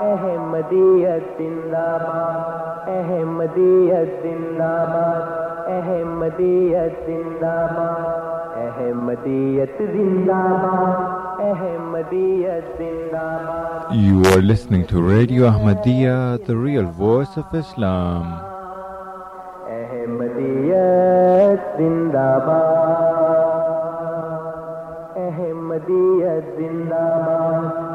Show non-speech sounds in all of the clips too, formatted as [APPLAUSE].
احمدیت زندہ باد احمدیت زندہ باد احمدیت زندہ باد احمدیت زندہ باد احمدیت زندہ باد You are listening to Radio Ahmadiyya, the real voice of Islam. احمدیت زندہ باد احمدیت زندہ باد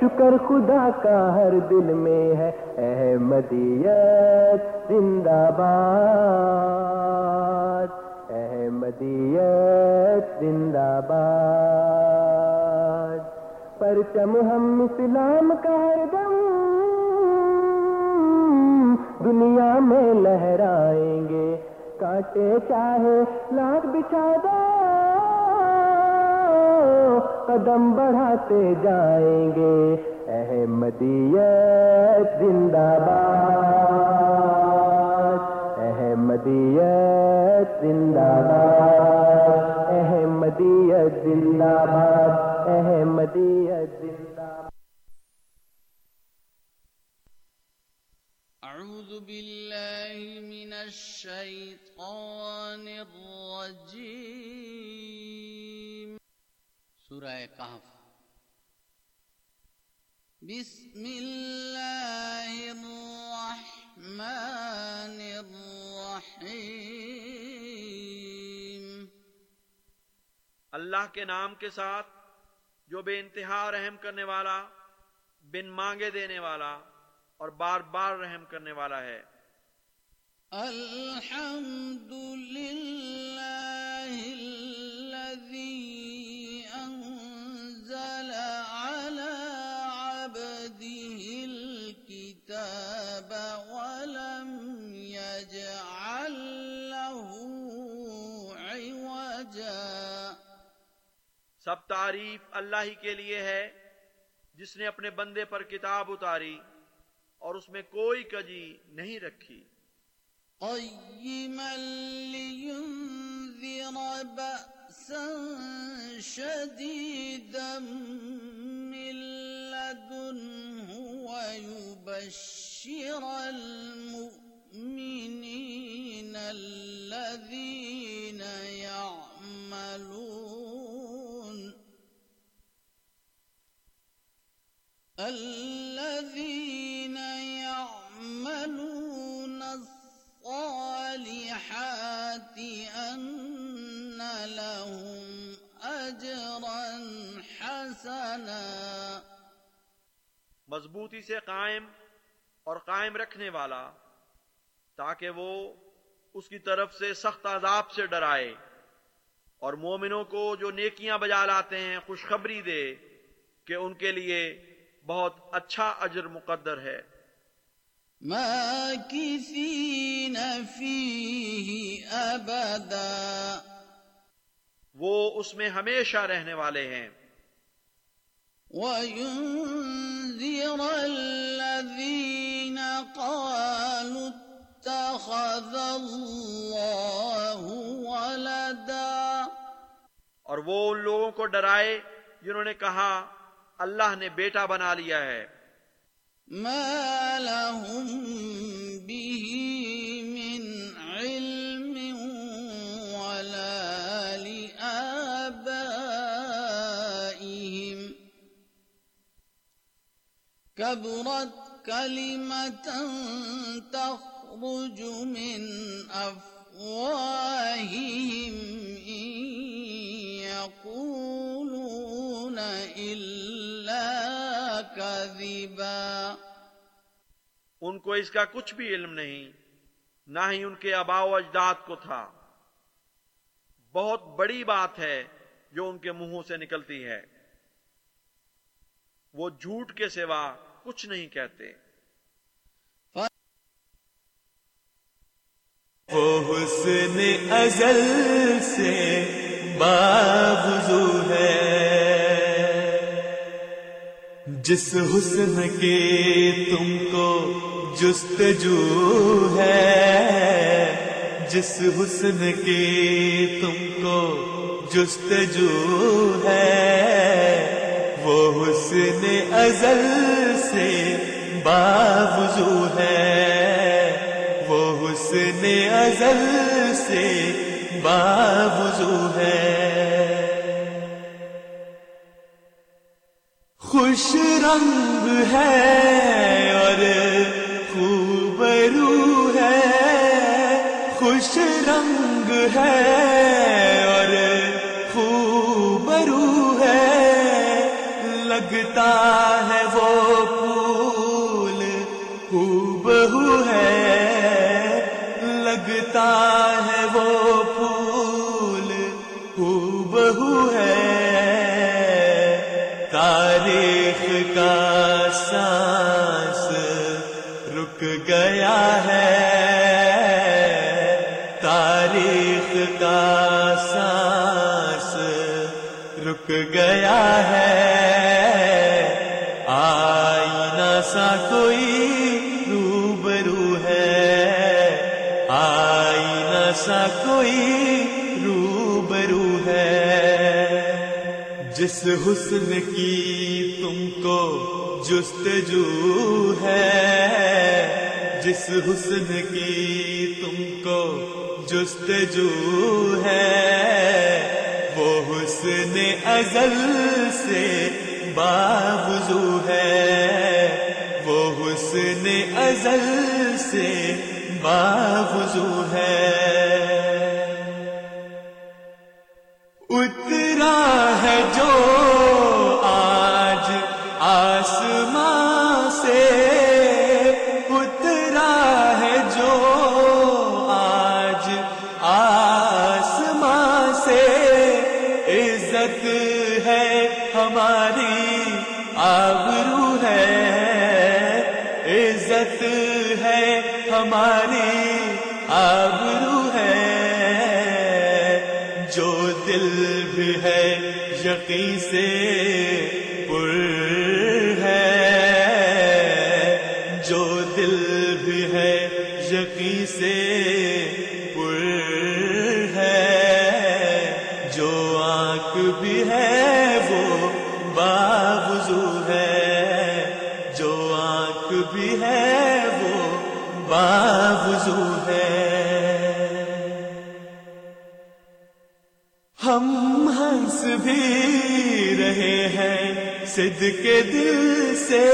شکر خدا کا ہر دل میں ہے۔ احمدیت زندہ باد۔ احمدیت زندہ باد۔ پرچم ہم اسلام کا ہر دم۔ دنیا میں لہرائیں گے۔ کاٹے چاہے لاکھ بچھا قدم بڑھاتے جائیں گے۔ احمدیت زندہ باد۔ احمدیت زندہ باد۔ احمدیت زندہ باد۔ احمدیت زندہ باد۔ أعوذ بالله من الشيطان الرجيم سورة كهف بسم الله الرحمن الرحيم اللہ کے نام کے ساتھ جو بے انتہا رحم کرنے والا بن مانگے دینے والا اور بار بار رحم کرنے والا ہے۔ الحمد لله الذي سب تعریف اللہ ہی کے لیے ہے، جس نے اپنے بندے پر کتاب اتاری اور اس میں کوئی کجی نہیں رکھی۔ قيما لينذر بأسا شديدا من لدنه ويبشر المؤمنين الذين يعملون الذين يعملون الصالحات أن لهم أجرا حسنا. مضبوطی سے قائم اور قائم رکھنے والا، تاکہ وہ اس کی طرف سے سخت عذاب سے ڈرائے اور مومنوں کو جو نیکیاں بجا لاتے ہیں، خوشخبری دے کہ ان کے لیے بہت اچھا اجر مقدر ہے۔ ماكثين فيه أبدا وہ اس میں ہمیشہ رہنے والے ہیں۔ وينذر الذين قالوا اتخذ الله ولدا۔ اور وہ ان لوگوں کو ڈرائے جنہوں نے کہا اللہ نے بیٹا بنا لیا ہے۔ ما لهم به من علم ولا لآبائهم۔ كبرت كلمة تخرج من أفواههم إن يقولون إلا كذبا ان کو اس کا کچھ بھی علم نہیں نہ ہی ان کے آبا و اجداد کو تھا۔ بہت بڑی بات ہے جو ان کے منہوں سے نکلتی ہے۔ وہ جھوٹ کے سوا کچھ نہیں کہتے۔ وہ حسن ازل سے باوضو ہے۔ جس حسن کے تم کو جستجو ہے، جس حسن کے تم کو جستجو ہے، وہ حسن ازل سے باوضو ہے۔ وہ حسن ازل سے باوضو ہے۔ خوش رنگ ہے اور خوب رو ہے۔ خوش رنگ ہے اور خوب رو ہے۔ لگتا ہے وہ پھول خوب ہے۔ لگتا ہے کا سانس رک گیا ہے۔ آئینہ سا کوئی روبرو ہے۔ آئینہ سا کوئی روبرو ہے۔ جس حسن کی تم کو جستجو ہے، جس حسن کی جستجو ہے، وہ حسن ازل سے باوضو ہے۔ وہ حسن ازل سے باوضو ہے۔ اترا ہے جو آبرو ہے جو دل بھی ہے یقین سے ہیں سد کے دل سے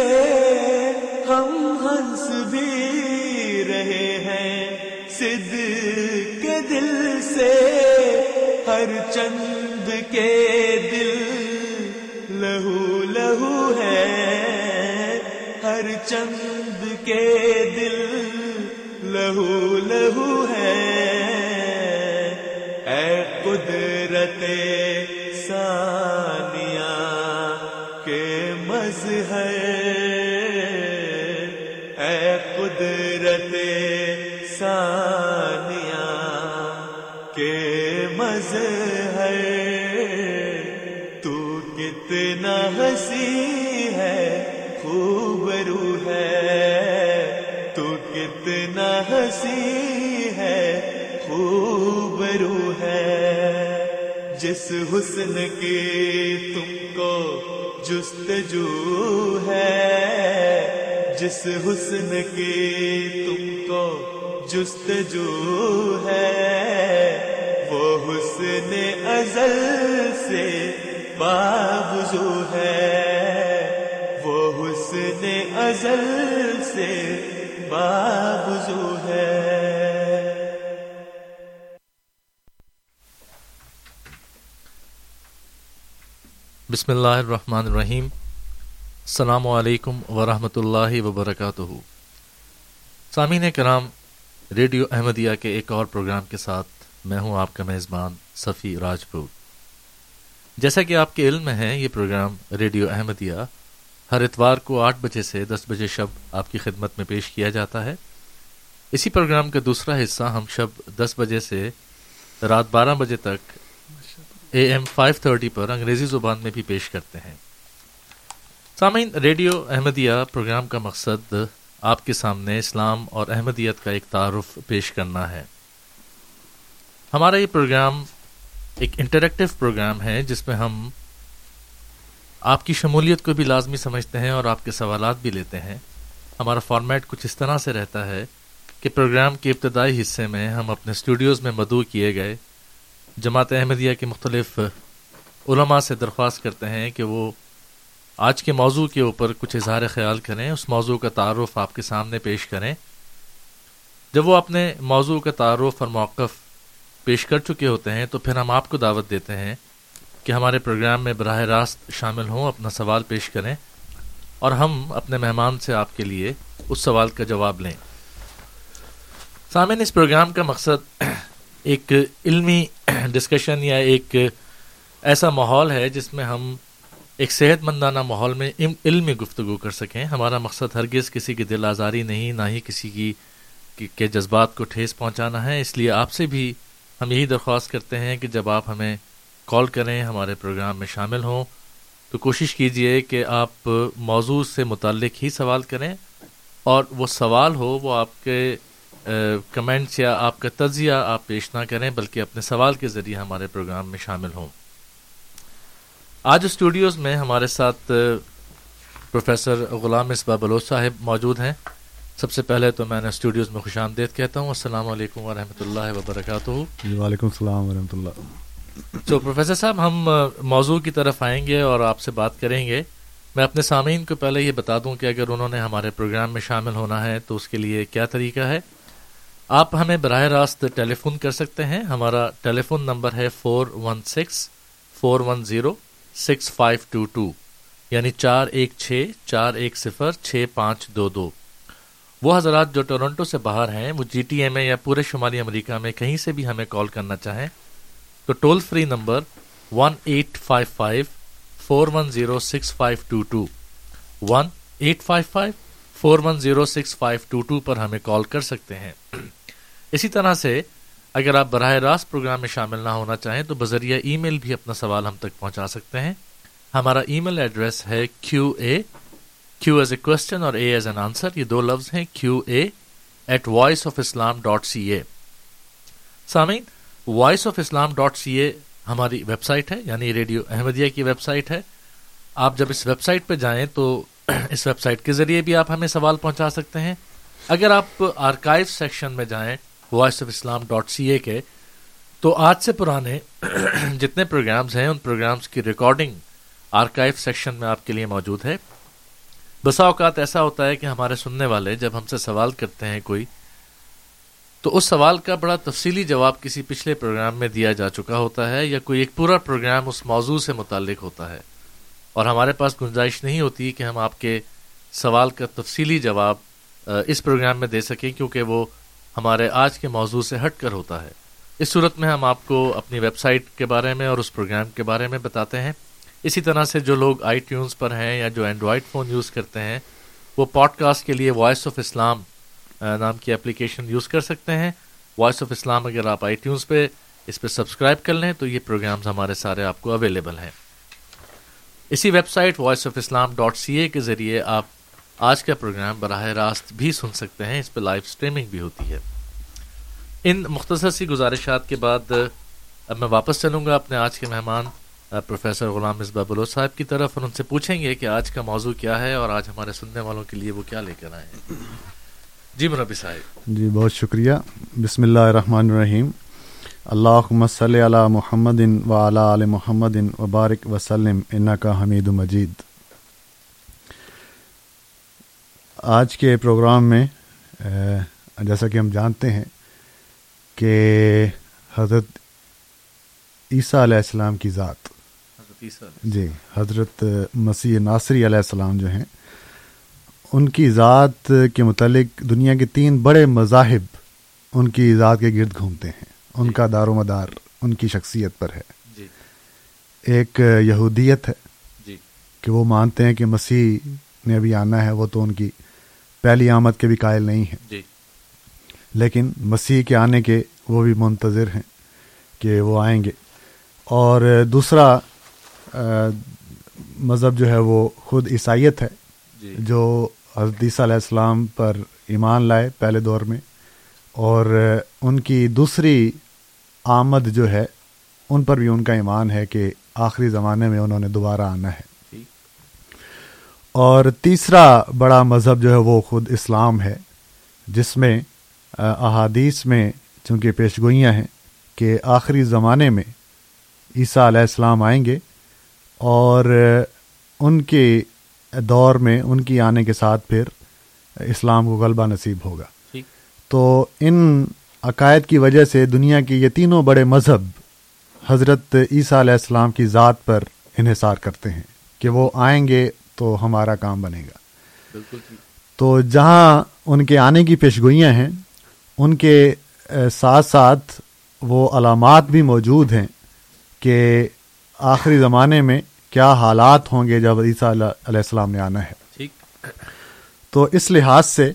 ہم ہنس بھی رہے ہیں۔ سد کے دل سے ہر چند کے دل لہو لہو ہے۔ ہر چند کے دل لہو لہو جس حسن کی تم کو جستجو ہے، جس حسن کی تم کو جستجو ہے، وہ حسن ازل سے باوضو ہے۔ وہ حسن ازل سے باوضو بسم اللہ الرحمن الرحیم۔ السلام علیکم ورحمۃ اللہ وبرکاتہ۔ سامعین کرام، ریڈیو احمدیہ کے ایک اور پروگرام کے ساتھ میں ہوں آپ کا میزبان صفی راجپوت۔ جیسا کہ آپ کے علم میں ہے، یہ پروگرام ریڈیو احمدیہ ہر اتوار کو آٹھ بجے سے دس بجے شب آپ کی خدمت میں پیش کیا جاتا ہے۔ اسی پروگرام کا دوسرا حصہ ہم شب دس بجے سے رات بارہ بجے تک اے ایم فائیو تھرٹی پر انگریزی زبان میں بھی پیش کرتے ہیں۔ سامعین، ریڈیو احمدیہ پروگرام کا مقصد آپ کے سامنے اسلام اور احمدیت کا ایک تعارف پیش کرنا ہے۔ ہمارا یہ پروگرام ایک انٹریکٹیو پروگرام ہے جس میں ہم آپ کی شمولیت کو بھی لازمی سمجھتے ہیں اور آپ کے سوالات بھی لیتے ہیں۔ ہمارا فارمیٹ کچھ اس طرح سے رہتا ہے کہ پروگرام کے ابتدائی حصے میں ہم اپنے اسٹوڈیوز میں مدعو کیے گئے جماعت احمدیہ کے مختلف علماء سے درخواست کرتے ہیں کہ وہ آج کے موضوع کے اوپر کچھ اظہار خیال کریں، اس موضوع کا تعارف آپ کے سامنے پیش کریں۔ جب وہ اپنے موضوع کا تعارف اور موقف پیش کر چکے ہوتے ہیں، تو پھر ہم آپ کو دعوت دیتے ہیں کہ ہمارے پروگرام میں براہ راست شامل ہوں، اپنا سوال پیش کریں اور ہم اپنے مہمان سے آپ کے لیے اس سوال کا جواب لیں۔ سامعین، اس پروگرام کا مقصد ایک علمی ڈسکشن یا ایک ایسا ماحول ہے جس میں ہم ایک صحت مندانہ ماحول میں علمی گفتگو کر سکیں۔ ہمارا مقصد ہرگز کسی کی دل آزاری نہیں، نہ ہی کسی کی کے جذبات کو ٹھیس پہنچانا ہے۔ اس لیے آپ سے بھی ہم یہی درخواست کرتے ہیں کہ جب آپ ہمیں کال کریں، ہمارے پروگرام میں شامل ہوں، تو کوشش کیجیے کہ آپ موضوع سے متعلق ہی سوال کریں۔ اور وہ سوال ہو، وہ آپ کے کمنٹس یا آپ کا تجزیہ آپ پیش نہ کریں بلکہ اپنے سوال کے ذریعے ہمارے پروگرام میں شامل ہوں۔ آج اسٹوڈیوز میں ہمارے ساتھ پروفیسر غلام اصبا بلوچ صاحب موجود ہیں۔ سب سے پہلے تو میں نے اسٹوڈیوز میں خوش آمدید کہتا ہوں۔ السلام علیکم ورحمۃ اللہ وبرکاتہ۔ جی وعلیکم السلام ورحمۃ اللہ۔ تو پروفیسر صاحب ہم موضوع کی طرف آئیں گے اور آپ سے بات کریں گے۔ میں اپنے سامعین کو پہلے یہ بتا دوں کہ اگر انہوں نے ہمارے پروگرام میں شامل ہونا ہے تو اس کے لیے کیا طریقہ ہے۔ آپ ہمیں براہ راست ٹیلی فون کر سکتے ہیں۔ ہمارا ٹیلی فون نمبر ہے four one six four one zero six five two two یعنی چار ایک چھ، چار ایک صفر، چھ پانچ دو دو۔ وہ حضرات جو ٹورنٹو سے باہر ہیں، وہ جی ٹی ایم اے یا پورے شمالی امریکہ میں کہیں سے بھی ہمیں کال کرنا چاہیں، تو toll free number one eight five five four one zero six five two two one eight five five four one zero six five two two پر ہمیں کال کر سکتے ہیں۔ اسی طرح سے اگر آپ براہ راست پروگرام میں شامل نہ ہونا چاہیں تو بذریعہ ای میل بھی اپنا سوال ہم تک پہنچا سکتے ہیں۔ ہمارا ای میل ایڈریس ہے کیو اے، کیو ایز اے کوشچن اور اے ایز این آنسر یہ دو لفظ ہیں، Q A at voice of Islam dot C A سامعین voice of Islam dot C A ہماری ویب سائٹ ہے یعنی ریڈیو احمدیہ کی ویب سائٹ ہے۔ آپ جب اس ویب سائٹ پہ جائیں تو [CLEARS THROAT] اس ویب سائٹ کے ذریعے بھی آپ ہمیں سوال پہنچا سکتے ہیں۔ اگر آپ آرکائیو سیکشن میں جائیں voice of Islam dot C A کے۔ تو آج سے پرانے [CLEARS THROAT] جتنے پروگرامز ہیں، ان پروگرامز کی ریکارڈنگ آرکائیو سیکشن میں آپ کے لیے موجود ہے۔ بسا اوقات ایسا ہوتا ہے کہ ہمارے سننے والے جب ہم سے سوال کرتے ہیں کوئی، تو اس سوال کا بڑا تفصیلی جواب کسی پچھلے پروگرام میں دیا جا چکا ہوتا ہے یا کوئی ایک پورا پروگرام اس موضوع سے متعلق ہوتا ہے۔ اور ہمارے پاس گنجائش نہیں ہوتی کہ ہم آپ کے سوال کا تفصیلی جواب اس پروگرام میں دے سکیں کیونکہ وہ ہمارے آج کے موضوع سے ہٹ کر ہوتا ہے۔ اس صورت میں ہم آپ کو اپنی ویب سائٹ کے بارے میں اور اس پروگرام کے بارے میں بتاتے ہیں۔ اسی طرح سے جو لوگ آئی ٹیونس پر ہیں یا جو اینڈرائڈ فون یوز کرتے ہیں، وہ پوڈ کاسٹ کے لیے وائس آف اسلام نام کی اپلیکیشن یوز کر سکتے ہیں۔ وائس آف اسلام اگر آپ آئی ٹیونس پہ اس پہ سبسکرائب کر لیں، تو یہ پروگرامز ہمارے سارے آپ کو اویلیبل ہیں۔ اسی website voice of Islam dot C A کے ذریعے آپ آج کا پروگرام براہ راست بھی سن سکتے ہیں، اس پہ لائیو اسٹریمنگ بھی ہوتی ہے۔ ان مختصر سی گزارشات کے بعد، اب میں واپس چلوں گا اپنے آج کے مہمان، پروفیسر غلام مصباح بلوچ صاحب کی طرف، اور ان سے پوچھیں گے کہ آج کا موضوع کیا ہے اور آج ہمارے سننے والوں کے لیے وہ کیا لے کر آئے ہیں۔ جی مربی صاحب۔ جی بہت شکریہ۔ بسم اللہ الرحمن الرحیم۔ اللہ صلی علی محمد و علی عل محمد وبارک وسلم ان کا حمید مجید۔ آج کے پروگرام میں جیسا کہ ہم جانتے ہیں کہ حضرت عیسیٰ علیہ السلام کی ذات۔ جی حضرت مسیح ناصری علیہ السلام جو ہیں ان کی ذات کے متعلق دنیا کے تین بڑے مذاہب ان کی ذات کے گرد گھومتے ہیں۔ ان کا دار و مدار ان کی شخصیت پر ہے۔ جی۔ ایک یہودیت ہے جی۔ کہ وہ مانتے ہیں کہ مسیح نے ابھی آنا ہے وہ تو ان کی پہلی آمد کے بھی قائل نہیں ہیں۔ جی۔ لیکن مسیح کے آنے کے وہ بھی منتظر ہیں کہ وہ آئیں گے۔ اور دوسرا مذہب جو ہے وہ خود عیسائیت ہے جی۔ جو حضرت عیسیٰ علیہ السلام پر ایمان لائے پہلے دور میں۔ اور ان کی دوسری آمد جو ہے ان پر بھی ان کا ایمان ہے کہ آخری زمانے میں انہوں نے دوبارہ آنا ہے۔ اور تیسرا بڑا مذہب جو ہے وہ خود اسلام ہے جس میں احادیث میں چونکہ پیشگوئیاں ہیں کہ آخری زمانے میں عیسیٰ علیہ السلام آئیں گے اور ان کے دور میں ان کی آنے کے ساتھ پھر اسلام کو غلبہ نصیب ہوگا۔ ٹھیک تو ان عقائد کی وجہ سے دنیا کے یہ تینوں بڑے مذہب حضرت عیسیٰ علیہ السلام کی ذات پر انحصار کرتے ہیں کہ وہ آئیں گے تو ہمارا کام بنے گا۔ بالکل تو جہاں ان کے آنے کی پیشگوئیاں ہیں ان کے ساتھ ساتھ وہ علامات بھی موجود ہیں کہ آخری زمانے میں کیا حالات ہوں گے جب عیسیٰ علیہ السلام نے آنا ہے۔ ٹھیک۔ تو اس لحاظ سے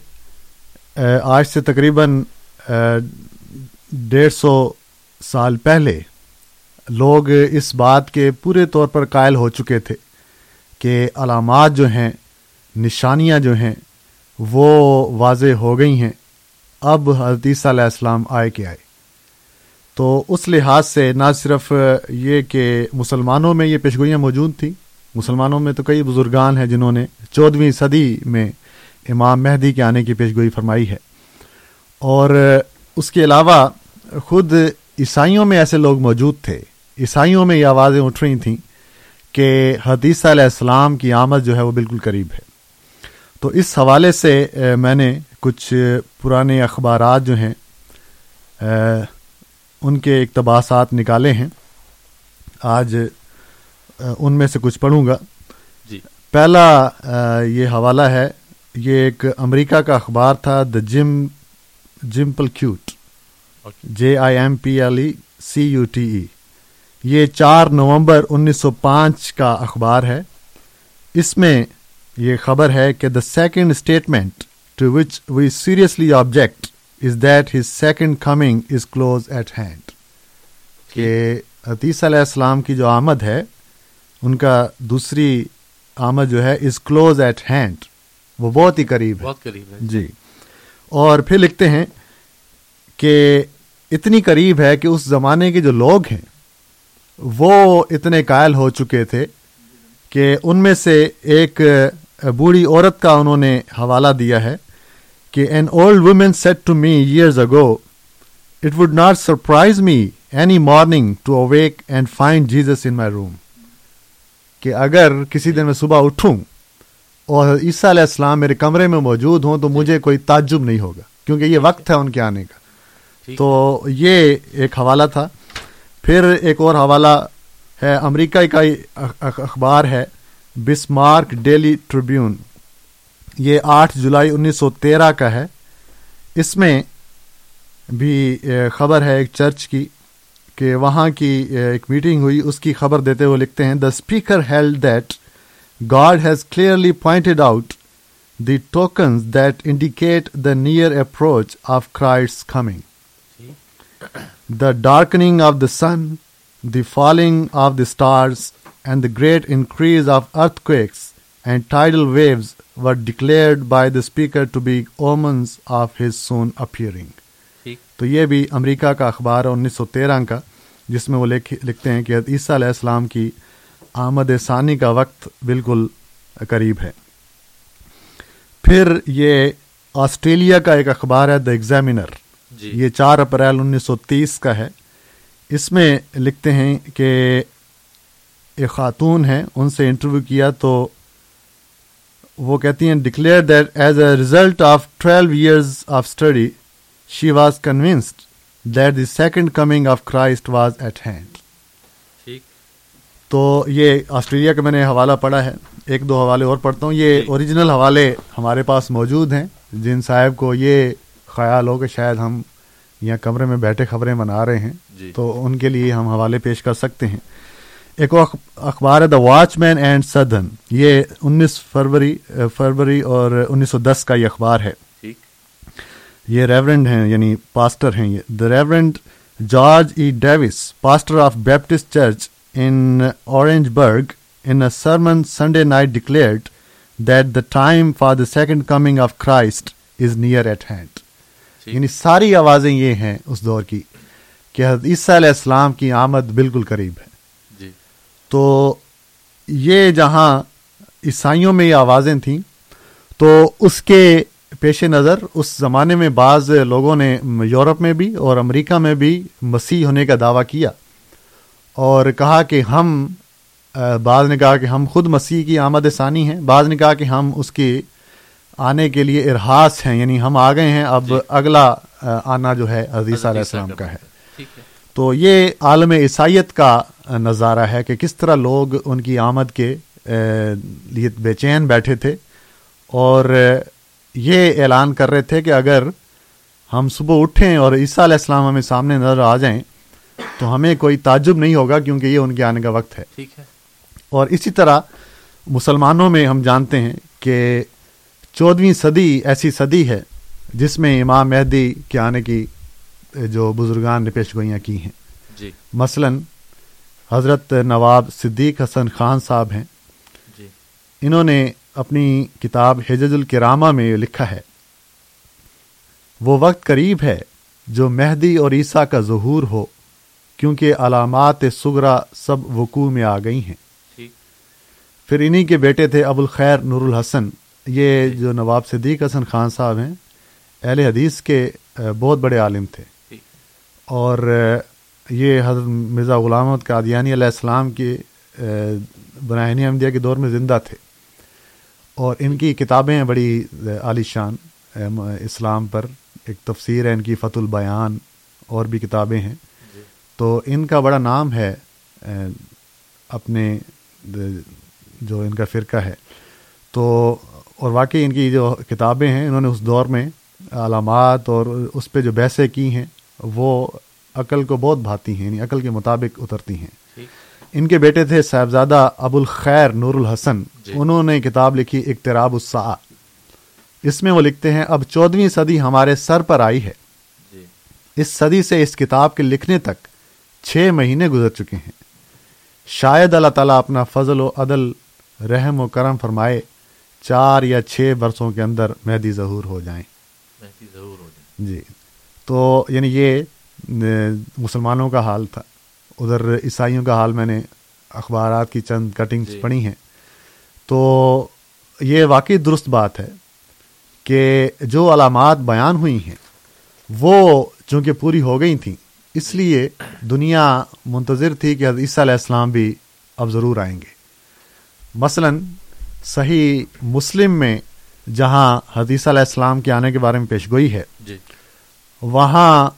آج سے تقریباً ڈیڑھ سو سال پہلے لوگ اس بات کے پورے طور پر قائل ہو چکے تھے۔ کہ علامات جو ہیں، نشانیاں جو ہیں، وہ واضح ہو گئی ہیں۔ اب حضرت عیسیٰ علیہ السلام آئے کہ آئے۔ تو اس لحاظ سے نہ صرف یہ کہ مسلمانوں میں یہ پیشگوئیاں موجود تھیں، مسلمانوں میں تو کئی بزرگان ہیں جنہوں نے چودھویں صدی میں امام مہدی کے آنے کی پیشگوئی فرمائی ہے۔ اور اس کے علاوہ خود عیسائیوں میں ایسے لوگ موجود تھے۔ عیسائیوں میں یہ آوازیں اٹھ رہی تھیں۔ کہ حدیثہ علیہ السلام کی آمد جو ہے وہ بالکل قریب ہے۔ تو اس حوالے سے میں نے کچھ پرانے اخبارات جو ہیں ان کے اقتباسات نکالے ہیں۔ آج ان میں سے کچھ پڑھوں گا۔ جی۔ پہلا یہ حوالہ ہے یہ ایک امریکہ کا اخبار تھا the gym جمپل cute J I M P L E C U T E یہ چار نومبر انیس سو پانچ کا اخبار ہے۔ اس میں یہ خبر ہے کہ the second statement to which we seriously object is that his second coming is close at hand کہ حتیث علیہ السلام کی جو آمد ہے ان کا دوسری آمد جو ہے از کلوز ایٹ ہینڈ وہ بہت ہی قریب ہے۔ بہت قریب ہے۔ جی۔ اور پھر لکھتے ہیں کہ اتنی قریب ہے کہ اس زمانے کے جو لوگ ہیں وہ اتنے قائل ہو چکے تھے کہ ان میں سے ایک بوڑھی عورت کا انہوں نے حوالہ دیا ہے کہ an old woman said to me years ago it would not surprise me any morning to awake and find Jesus in my room کہ اگر کسی دن میں صبح اٹھوں اور عیسیٰ علیہ السلام میرے کمرے میں موجود ہوں تو مجھے کوئی تعجب نہیں ہوگا کیونکہ یہ وقت ہے ان کے آنے کا۔ تو یہ ایک حوالہ تھا۔ پھر ایک اور حوالہ ہے، امریکہ کا اخبار ہے، بسمارک ڈیلی ٹریبیون۔ یہ آٹھ جولائی انیس سو تیرہ کا ہے۔ اس میں بھی خبر ہے ایک چرچ کی کہ وہاں کی ایک میٹنگ ہوئی۔ اس کی خبر دیتے ہوئے لکھتے ہیں the speaker held that God has clearly pointed out the tokens that indicate the near approach of Christ coming the darkening of the sun the falling of the stars and the great increase of earthquakes and tidal waves were declared by the speaker to be omens of his soon coming تو یہ بھی امریکہ کا اخبار ہے انیس سو تیرہ کا جس میں وہ لکھتے ہیں کہ عیسیٰ علیہ السلام کی آمد ثانی کا وقت بالکل قریب ہے۔ پھر یہ آسٹریلیا کا ایک اخبار ہے دا ایگزامنر جی۔ یہ چار اپریل انیس سو تیس کا ہے۔ اس میں لکھتے ہیں کہ ایک خاتون ہیں ان سے انٹرویو کیا تو وہ کہتی ہیں declare that as a result of twelve years of study she was convinced that the second coming of Christ was at hand تو یہ آسٹریلیا کا میں نے حوالہ پڑھا ہے۔ ایک دو حوالے اور پڑھتا ہوں۔ یہ جی۔ اوریجنل حوالے ہمارے پاس موجود ہیں۔ جن صاحب کو یہ خیال ہو کہ شاید ہم یہاں کمرے میں بیٹھے خبریں بنا رہے ہیں جی۔ تو ان کے لیے ہم حوالے پیش کر سکتے ہیں۔ ایک اخبار ہے دا واچ مین اینڈ سدن یہ انیس فروری فروری اور انیس سو دس کا یہ اخبار ہے۔ یہ ریورنڈ ہیں یعنی پاسٹر ہیں۔ یہ the reverend George E. Davis, pastor of Baptist Church in Orangeburg, in a sermon Sunday night declared that the time for the second coming of Christ is near at hand. یعنی ساری آوازیں یہ ہیں اس دور کی کہ عیسیٰ علیہ السلام کی آمد بالکل قریب ہے۔ جی۔ تو یہ جہاں عیسائیوں میں یہ آوازیں تھیں تو اس کے پیش نظر اس زمانے میں بعض لوگوں نے یورپ میں بھی اور امریکہ میں بھی مسیح ہونے کا دعویٰ کیا اور کہا کہ ہم بعض نے کہا کہ ہم خود مسیح کی آمد ثانی ہیں بعض نے کہا کہ ہم اس کے آنے کے لیے ارحاس ہیں یعنی ہم آ گئے ہیں اب اگلا آ، آنا جو ہے عزیز علیہ السلام کا ہے۔ تو یہ عالم عیسائیت کا نظارہ ہے کہ کس طرح لوگ ان کی آمد کے لیے بے چین بیٹھے تھے۔ اور یہ اعلان کر رہے تھے کہ اگر ہم صبح اٹھیں اور عیسیٰ علیہ السلام ہمیں سامنے نظر آ جائیں تو ہمیں کوئی تعجب نہیں ہوگا کیونکہ یہ ان کے آنے کا وقت ہے۔ اور اسی طرح مسلمانوں میں ہم جانتے ہیں کہ چودھویں صدی ایسی صدی ہے جس میں امام مہدی کے آنے کی جو بزرگان نے پیش گوئیاں کی ہیں۔ جی۔ مثلا حضرت نواب صدیق حسن خان صاحب ہیں۔ جی۔ انہوں نے اپنی کتاب حجج الکرامہ میں لکھا ہے۔ وہ وقت قریب ہے جو مہدی اور عیسیٰ کا ظہور ہو کیونکہ علامات سگرا سب وقوع میں آ گئی ہیں۔ پھر انہی کے بیٹے تھے ابو الخیر نور الحسن۔ یہ جو نواب صدیق حسن خان صاحب ہیں اہل حدیث کے بہت بڑے عالم تھے۔ ٹھیک اور یہ حضرت مرزا غلام احمد قادیانی علیہ السلام کے براہنی احمدیہ کے دور میں زندہ تھے۔ اور ان کی کتابیں ہیں بڑی عالی شان اسلام پر۔ ایک تفسیر ہے ان کی فتح البیان اور بھی کتابیں ہیں۔ تو ان کا بڑا نام ہے اپنے جو ان کا فرقہ ہے۔ تو اور واقعی ان کی جو کتابیں ہیں انہوں نے اس دور میں علامات اور اس پہ جو بحثیں کی ہیں وہ عقل کو بہت بھاتی ہیں یعنی عقل کے مطابق اترتی ہیں۔ ان کے بیٹے تھے صاحبزادہ ابو الخیر نور الحسن۔ جی۔ انہوں نے کتاب لکھی اقتراب الساعہ۔ اس میں وہ لکھتے ہیں اب چودھویں صدی ہمارے سر پر آئی ہے۔ جی۔ اس صدی سے اس کتاب کے لکھنے تک چھ مہینے گزر چکے ہیں۔ شاید اللہ تعالیٰ اپنا فضل و عدل رحم و کرم فرمائے چار یا چھ برسوں کے اندر مہدی ظہور ہو جائیں۔ مہدی ضرور ہو جائے جی۔ تو یعنی یہ مسلمانوں کا حال تھا۔ ادھر عیسائیوں کا حال میں نے اخبارات کی چند کٹنگز جی۔ پڑھی ہیں۔ تو یہ واقعی درست بات ہے کہ جو علامات بیان ہوئی ہیں وہ چونکہ پوری ہو گئی تھیں اس لیے دنیا منتظر تھی کہ حضرت عیسیٰ علیہ السلام بھی اب ضرور آئیں گے۔ مثلا صحیح مسلم میں جہاں عیسیٰ علیہ السلام کے آنے کے بارے میں پیش گوئی ہے جی۔ وہاں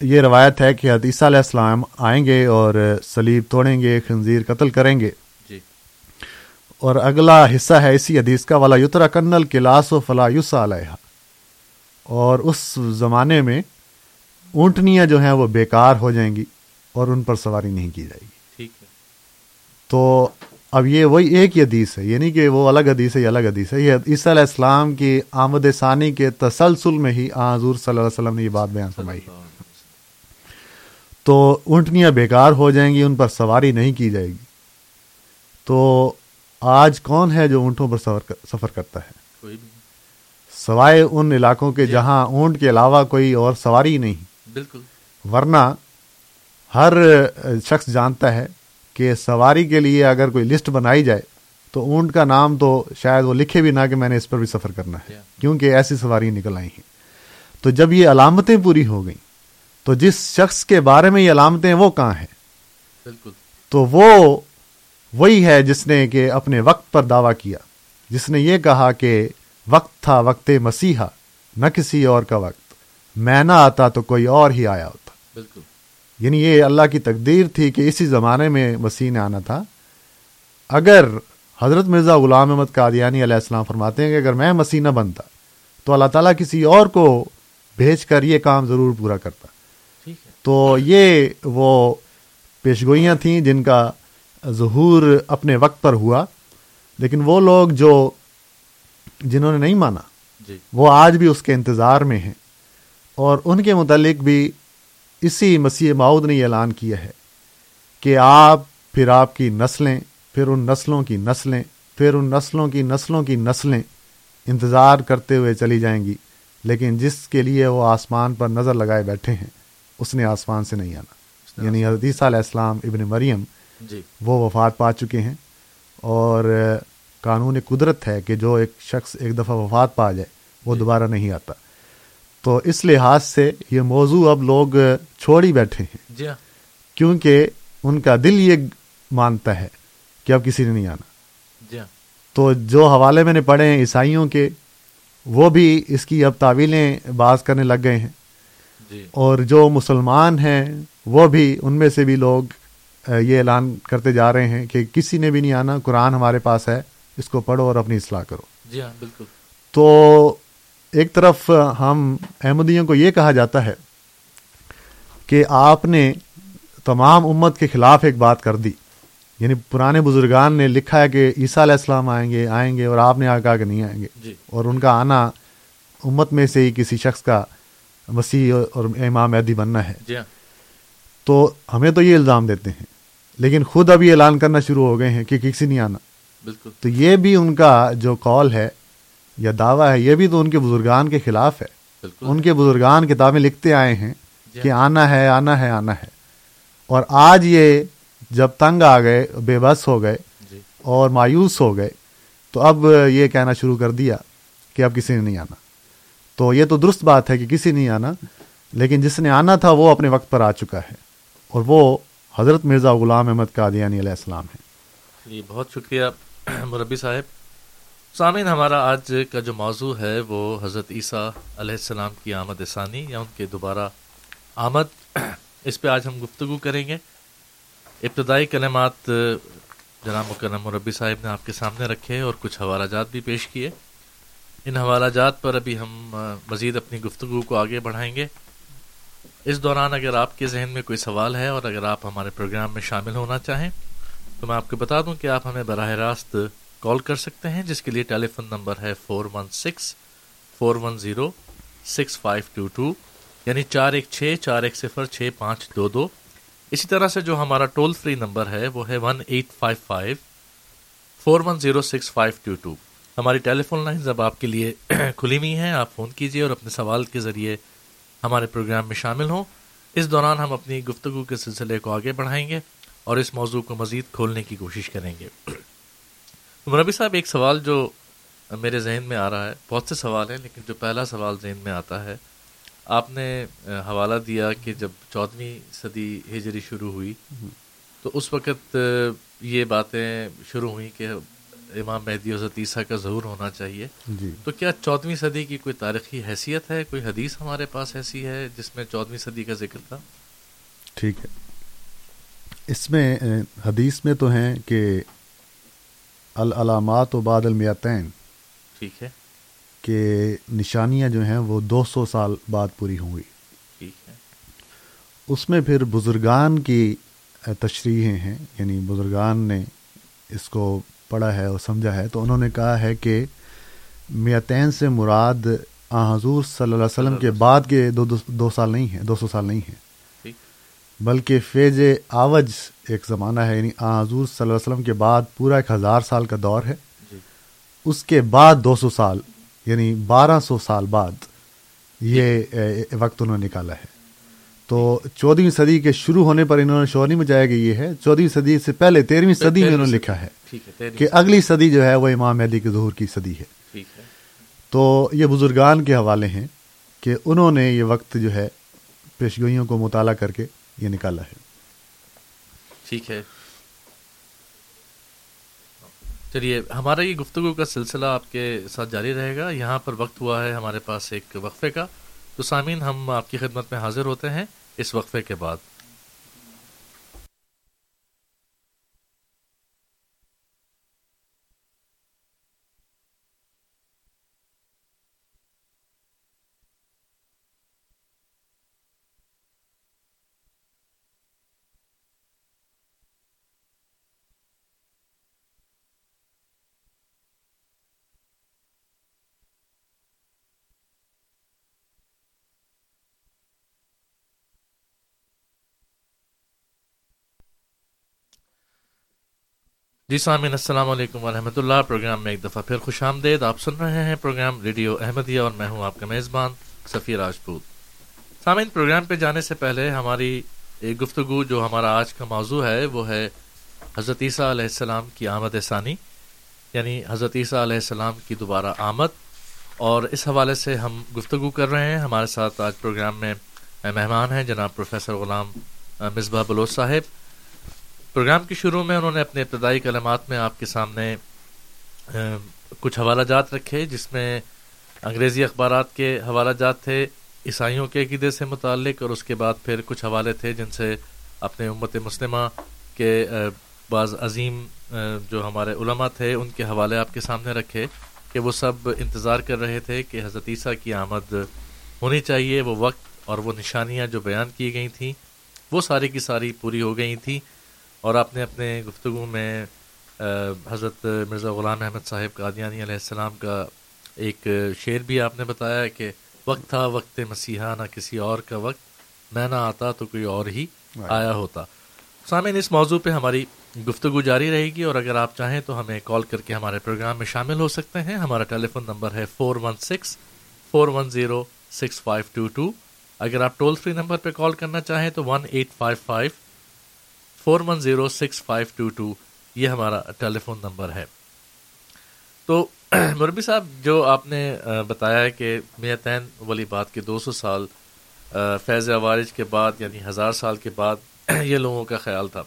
یہ روایت ہے کہ عیسیٰ علیہ السلام آئیں گے اور سلیب توڑیں گے خنزیر قتل کریں گے۔ جی۔ اور اگلا حصہ ہے اسی حدیث کا والا یترا کنل کلاس و فلا یوسا علیہ اور اس زمانے میں اونٹنیاں جو ہیں وہ بیکار ہو جائیں گی اور ان پر سواری نہیں کی جائے گی۔ ٹھیک ہے۔ تو اب یہ وہی ایک ہی حدیث ہے یعنی کہ وہ الگ حدیث ہے یہ الگ حدیث ہے۔ یہ عیسیٰ علیہ السلام کی آمد ثانی کے تسلسل میں ہی حضور صلی اللہ علیہ وسلم نے یہ بات بیان فرمائی تو اونٹنیاں بیکار ہو جائیں گی ان پر سواری نہیں کی جائے گی۔ تو آج کون ہے جو اونٹوں پر سفر کر- سفر کرتا ہے۔ سوائے ان علاقوں کے جہاں اونٹ کے علاوہ کوئی اور سواری ہی نہیں۔ بالکل۔ ورنہ ہر شخص جانتا ہے کہ سواری کے لیے اگر کوئی لسٹ بنائی جائے تو اونٹ کا نام تو شاید وہ لکھے بھی نہ کہ میں نے اس پر بھی سفر کرنا ہے Yeah. کیونکہ ایسی سواری نکل آئی ہیں۔ تو جب یہ علامتیں پوری ہو گئیں تو جس شخص کے بارے میں یہ علامتیں وہ کہاں ہیں؟ بالکل۔ تو وہ وہی ہے جس نے کہ اپنے وقت پر دعویٰ کیا جس نے یہ کہا کہ وقت تھا وقت مسیحا نہ کسی اور کا وقت۔ میں نہ آتا تو کوئی اور ہی آیا ہوتا۔ بالکل۔ یعنی یہ اللہ کی تقدیر تھی کہ اسی زمانے میں مسیح نے آنا تھا۔ اگر حضرت مرزا غلام احمد قادیانی علیہ السلام فرماتے ہیں کہ اگر میں مسیح نہ بنتا تو اللہ تعالیٰ کسی اور کو بھیج کر یہ کام ضرور پورا کرتا۔ تو یہ وہ پیشگوئیاں تھیں جن کا ظہور اپنے وقت پر ہوا۔ لیکن وہ لوگ جو جنہوں نے نہیں مانا جی۔ وہ آج بھی اس کے انتظار میں ہیں۔ اور ان کے متعلق بھی اسی مسیح معود نے یہ اعلان کیا ہے کہ آپ پھر آپ کی نسلیں پھر ان نسلوں کی نسلیں پھر ان نسلوں کی نسلوں کی نسلیں انتظار کرتے ہوئے چلی جائیں گی لیکن جس کے لیے وہ آسمان پر نظر لگائے بیٹھے ہیں اس نے آسمان سے نہیں آنا۔ یعنی حدیثہ علیہ السلام ابن مریم جی۔ وہ وفات پا چکے ہیں اور قانون قدرت ہے کہ جو ایک شخص ایک دفعہ وفات پا جائے وہ دوبارہ نہیں آتا۔ تو اس لحاظ سے یہ موضوع اب لوگ چھوڑ ہی بیٹھے ہیں۔ جی ہاں۔ کیونکہ ان کا دل یہ مانتا ہے کہ اب کسی نے نہیں آنا۔ جی ہاں۔ تو جو حوالے میں نے پڑھے ہیں عیسائیوں کے وہ بھی اس کی اب تعویلیں باز کرنے لگ گئے ہیں۔ جی۔ اور جو مسلمان ہیں وہ بھی ان میں سے بھی لوگ یہ اعلان کرتے جا رہے ہیں کہ کسی نے بھی نہیں آنا قرآن ہمارے پاس ہے اس کو پڑھو اور اپنی اصلاح کرو۔ جی ہاں بالکل۔ تو ایک طرف ہم احمدیوں کو یہ کہا جاتا ہے کہ آپ نے تمام امت کے خلاف ایک بات کر دی۔ یعنی پرانے بزرگان نے لکھا ہے کہ عیسیٰ علیہ السلام آئیں گے آئیں گے اور آپ نے آ کہا کہ نہیں آئیں گے۔ جی۔ اور ان کا آنا امت میں سے ہی کسی شخص کا مسیح اور امام مہدی بننا ہے۔ جی ہاں۔ تو ہمیں تو یہ الزام دیتے ہیں لیکن خود ابھی اعلان کرنا شروع ہو گئے ہیں کہ کسی نہیں آنا۔ بالکل۔ تو یہ بھی ان کا جو کال ہے یا دعویٰ ہے یہ بھی تو ان کے بزرگان کے خلاف ہے۔ بالکل۔ ان کے بزرگان کتابیں لکھتے آئے ہیں جی کہ آنا ہے آنا ہے آنا ہے۔ اور آج یہ جب تنگ آ گئے بے بس ہو گئے جی۔ اور مایوس ہو گئے تو اب یہ کہنا شروع کر دیا کہ اب کسی نے نہیں آنا۔ تو یہ تو درست بات ہے کہ کسی نہیں آنا لیکن جس نے آنا تھا وہ اپنے وقت پر آ چکا ہے۔ اور وہ حضرت مرزا غلام احمد قادیانی علیہ السلام ہے جی بہت شکریہ مربی صاحب۔ سامعین، ہمارا آج کا جو موضوع ہے وہ حضرت عیسیٰ علیہ السلام کی آمد ثانی یا ان کے دوبارہ آمد، اس پہ آج ہم گفتگو کریں گے۔ ابتدائی کلمات، جناب مکرم مربی صاحب نے آپ کے سامنے رکھے اور کچھ حوالہ جات بھی پیش کیے۔ ان حوالہ جات پر ابھی ہم مزید اپنی گفتگو کو آگے بڑھائیں گے۔ اس دوران اگر آپ کے ذہن میں کوئی سوال ہے اور اگر آپ ہمارے پروگرام میں شامل ہونا چاہیں تو میں آپ کو بتا دوں کہ آپ ہمیں براہ راست کال کر سکتے ہیں، جس کے لیے ٹیلی فون نمبر ہے four one six four one zero six five two two یعنی چار ایک چھ چار ایک صفر چھ پانچ دو دو اسی طرح سے جو ہمارا ٹول فری نمبر ہے، وہ ہے one eight five five four one zero six five two two ہماری ٹیلی فون لائنز اب آپ کے لیے [CLEARS THROAT] کھلی ہوئی ہیں، آپ فون کیجیے اور اپنے سوال کے ذریعے ہمارے پروگرام میں شامل ہوں۔ اس دوران ہم اپنی گفتگو کے سلسلے کو آگے بڑھائیں گے اور اس موضوع کو مزید کھولنے کی کوشش کریں گے۔ [CLEARS THROAT] مربی صاحب ایک سوال جو میرے ذہن میں آ رہا ہے بہت سے سوال ہیں لیکن جو پہلا سوال ذہن میں آتا ہے آپ نے حوالہ دیا کہ جب چودھویں صدی ہجری شروع ہوئی تو اس وقت یہ باتیں شروع ہوئیں کہ امام مہدی حضرت عیسیٰ کا ظہور ہونا چاہیے۔ جی۔ تو کیا چودھویں صدی کی کوئی تاریخی حیثیت ہے؟ کوئی حدیث ہمارے پاس ایسی ہے جس میں چودھویں صدی کا ذکر تھا؟ ٹھیک ہے۔ اس میں حدیث میں تو ہیں کہ العلامات و بعد المیاتین ٹھیک ہے۔ کہ نشانیاں جو ہیں وہ دو سو سال بعد پوری ہوں گی۔ ٹھیک ہے۔ اس میں پھر بزرگان کی تشریحیں ہیں یعنی بزرگان نے اس کو پڑھا ہے اور سمجھا ہے۔ تو انہوں نے کہا ہے کہ میتین سے مراد آ حضور صلی اللہ علیہ وسلم کے بعد کے دو دو سال نہیں ہیں دو سو سال نہیں ہیں۔ بلکہ فیض آوج ایک زمانہ ہے یعنی آ حضور صلی اللہ علیہ وسلم کے بعد پورا ایک ہزار سال کا دور ہے۔ جی۔ اس کے بعد دو سو سال یعنی بارہ سو سال بعد یہ وقت انہوں نے نکالا ہے۔ تو چودہویں صدی کے شروع ہونے پر انہوں نے شور نہیں مچایا کہ یہ ہے۔ چودہویں صدی سے پہلے تیرہویں صدی میں انہوں نے لکھا ہے کہ اگلی صدی جو ہے وہ امام مہدی کے ظہور کی صدی ہے۔ تو یہ بزرگان کے حوالے ہیں کہ انہوں نے یہ وقت جو ہے پیشگوئیوں کو مطالعہ کر کے یہ نکالا ہے۔ ٹھیک ہے۔ چلیے، ہمارا یہ گفتگو کا سلسلہ آپ کے ساتھ جاری رہے گا۔ یہاں پر وقت ہوا ہے ہمارے پاس ایک وقفے کا۔ تو سامعین، ہم آپ کی خدمت میں حاضر ہوتے ہیں اس وقفے کے بعد۔ جی سامعین السلام علیکم ورحمۃ اللہ۔ پروگرام میں ایک دفعہ پھر خوش آمدید۔ آپ سن رہے ہیں پروگرام ریڈیو احمدیہ اور میں ہوں آپ کا میزبان سفیر راجپوت۔ سامعین، پروگرام پہ جانے سے پہلے ہماری ایک گفتگو جو ہمارا آج کا موضوع ہے، وہ ہے حضرت عیسیٰ علیہ السلام کی آمد ثانی۔ یعنی حضرت عیسیٰ علیہ السلام کی دوبارہ آمد۔ اور اس حوالے سے ہم گفتگو کر رہے ہیں۔ ہمارے ساتھ آج پروگرام میں مہمان ہیں جناب پروفیسر غلام مصباح بلوچ صاحب۔ پروگرام کی شروع میں انہوں نے اپنے ابتدائی کلمات میں آپ کے سامنے کچھ حوالہ جات رکھے، جس میں انگریزی اخبارات کے حوالہ جات تھے، عیسائیوں کے عقیدے سے متعلق، اور اس کے بعد پھر کچھ حوالے تھے جن سے اپنے امت مسلمہ کے بعض عظیم جو ہمارے علماء تھے، ان کے حوالے آپ کے سامنے رکھے کہ وہ سب انتظار کر رہے تھے کہ حضرت عیسیٰ کی آمد ہونی چاہیے، وہ وقت اور وہ نشانیاں جو بیان کی گئی تھیں، وہ ساری کی ساری پوری ہو گئی تھیں۔ اور آپ نے اپنے گفتگو میں حضرت مرزا غلام احمد صاحب قادیانی علیہ السلام کا ایک شعر بھی آپ نے بتایا کہ وقت تھا وقت مسیحا نہ کسی اور کا وقت میں نہ آتا تو کوئی اور ہی آیا ہوتا۔ سامعین اس موضوع پہ ہماری گفتگو جاری رہے گی اور اگر آپ چاہیں تو ہمیں کال کر کے ہمارے پروگرام میں شامل ہو سکتے ہیں۔ ہمارا ٹیلی فون نمبر ہے four one six four one zero six five two two. اگر آپ ٹول فری نمبر پہ کال کرنا چاہیں تو one eight five five four one zero six five two two یہ ہمارا ٹیلی فون نمبر ہے تو مربی صاحب جو آپ نے بتایا ہے کہ میتین والی بات کے دو سو سال فیض عوارج کے بعد یعنی ہزار سال کے بعد یہ لوگوں کا خیال تھا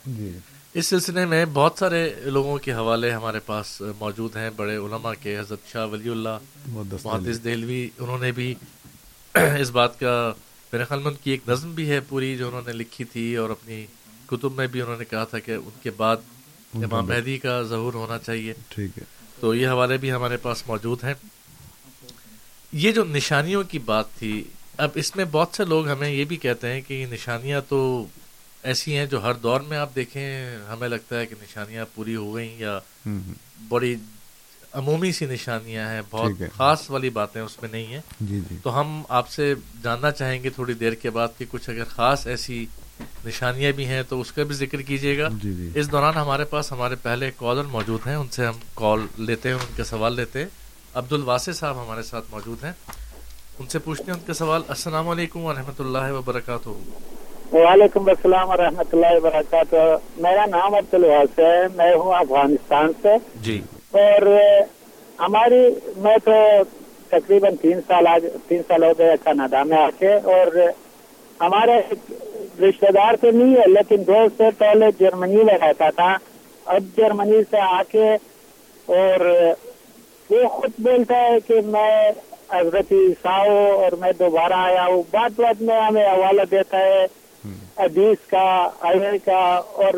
اس سلسلے میں بہت سارے لوگوں کے حوالے ہمارے پاس موجود ہیں بڑے علماء کے حضرت شاہ ولی اللہ محدث دہلوی انہوں نے بھی اس بات کا میرے خیال میں ان کی ایک نظم بھی ہے پوری جو انہوں نے لکھی تھی اور اپنی کتب میں بھی انہوں نے کہا تھا کہ ان کے بعد امام مہدی کا ظہور ہونا چاہیے۔ ٹھیک ہے۔ تو یہ حوالے بھی ہمارے پاس موجود ہیں۔ یہ جو نشانیوں کی بات تھی اب اس میں بہت سے لوگ ہمیں یہ بھی کہتے ہیں کہ یہ نشانیاں تو ایسی ہیں جو ہر دور میں آپ دیکھیں ہمیں لگتا ہے کہ نشانیاں پوری ہو گئیں یا بڑی عمومی سی نشانیاں ہیں بہت خاص والی باتیں اس میں نہیں ہیں۔ جی جی۔ تو ہم آپ سے جاننا چاہیں گے تھوڑی دیر کے بعد کہ کچھ اگر خاص ایسی نشانیاں بھی ہیں تو اس کا بھی ذکر کیجیے گا۔ جی جی۔ اس دوران ہمارے پاس ہمارے پہلے کالر موجود ہیں ان سے ہم کال لیتے ہیں ان کے سوال لیتے ہیں۔ عبد الواسع صاحب ہمارے ساتھ موجود ہیں۔ ان سے پوچھتے ہیں ان کا سوال السلام علیکم و رحمۃ اللہ وبرکاتہ۔ وعلیکم السلام و رحمۃ اللہ وبرکاتہ۔ میرا نام عبد الواسع ہے میں ہوں افغانستان سے۔ جی۔ اور ہماری میں تو تقریباً تین سال آج تین سال ہو گئے کاناڈا میں آ کے۔ اور ہمارے رشتے دار تو نہیں ہے، لیکن دو سے پہلے جرمنی میں رہتا تھا۔ اب جرمنی سے آ کے اور وہ خود بولتا ہے کہ میں حضرت عیساؤ اور میں دوبارہ آیا ہوں۔ بات بات میں ہمیں حوالہ دیتا ہے، حدیث کا عمل کا اور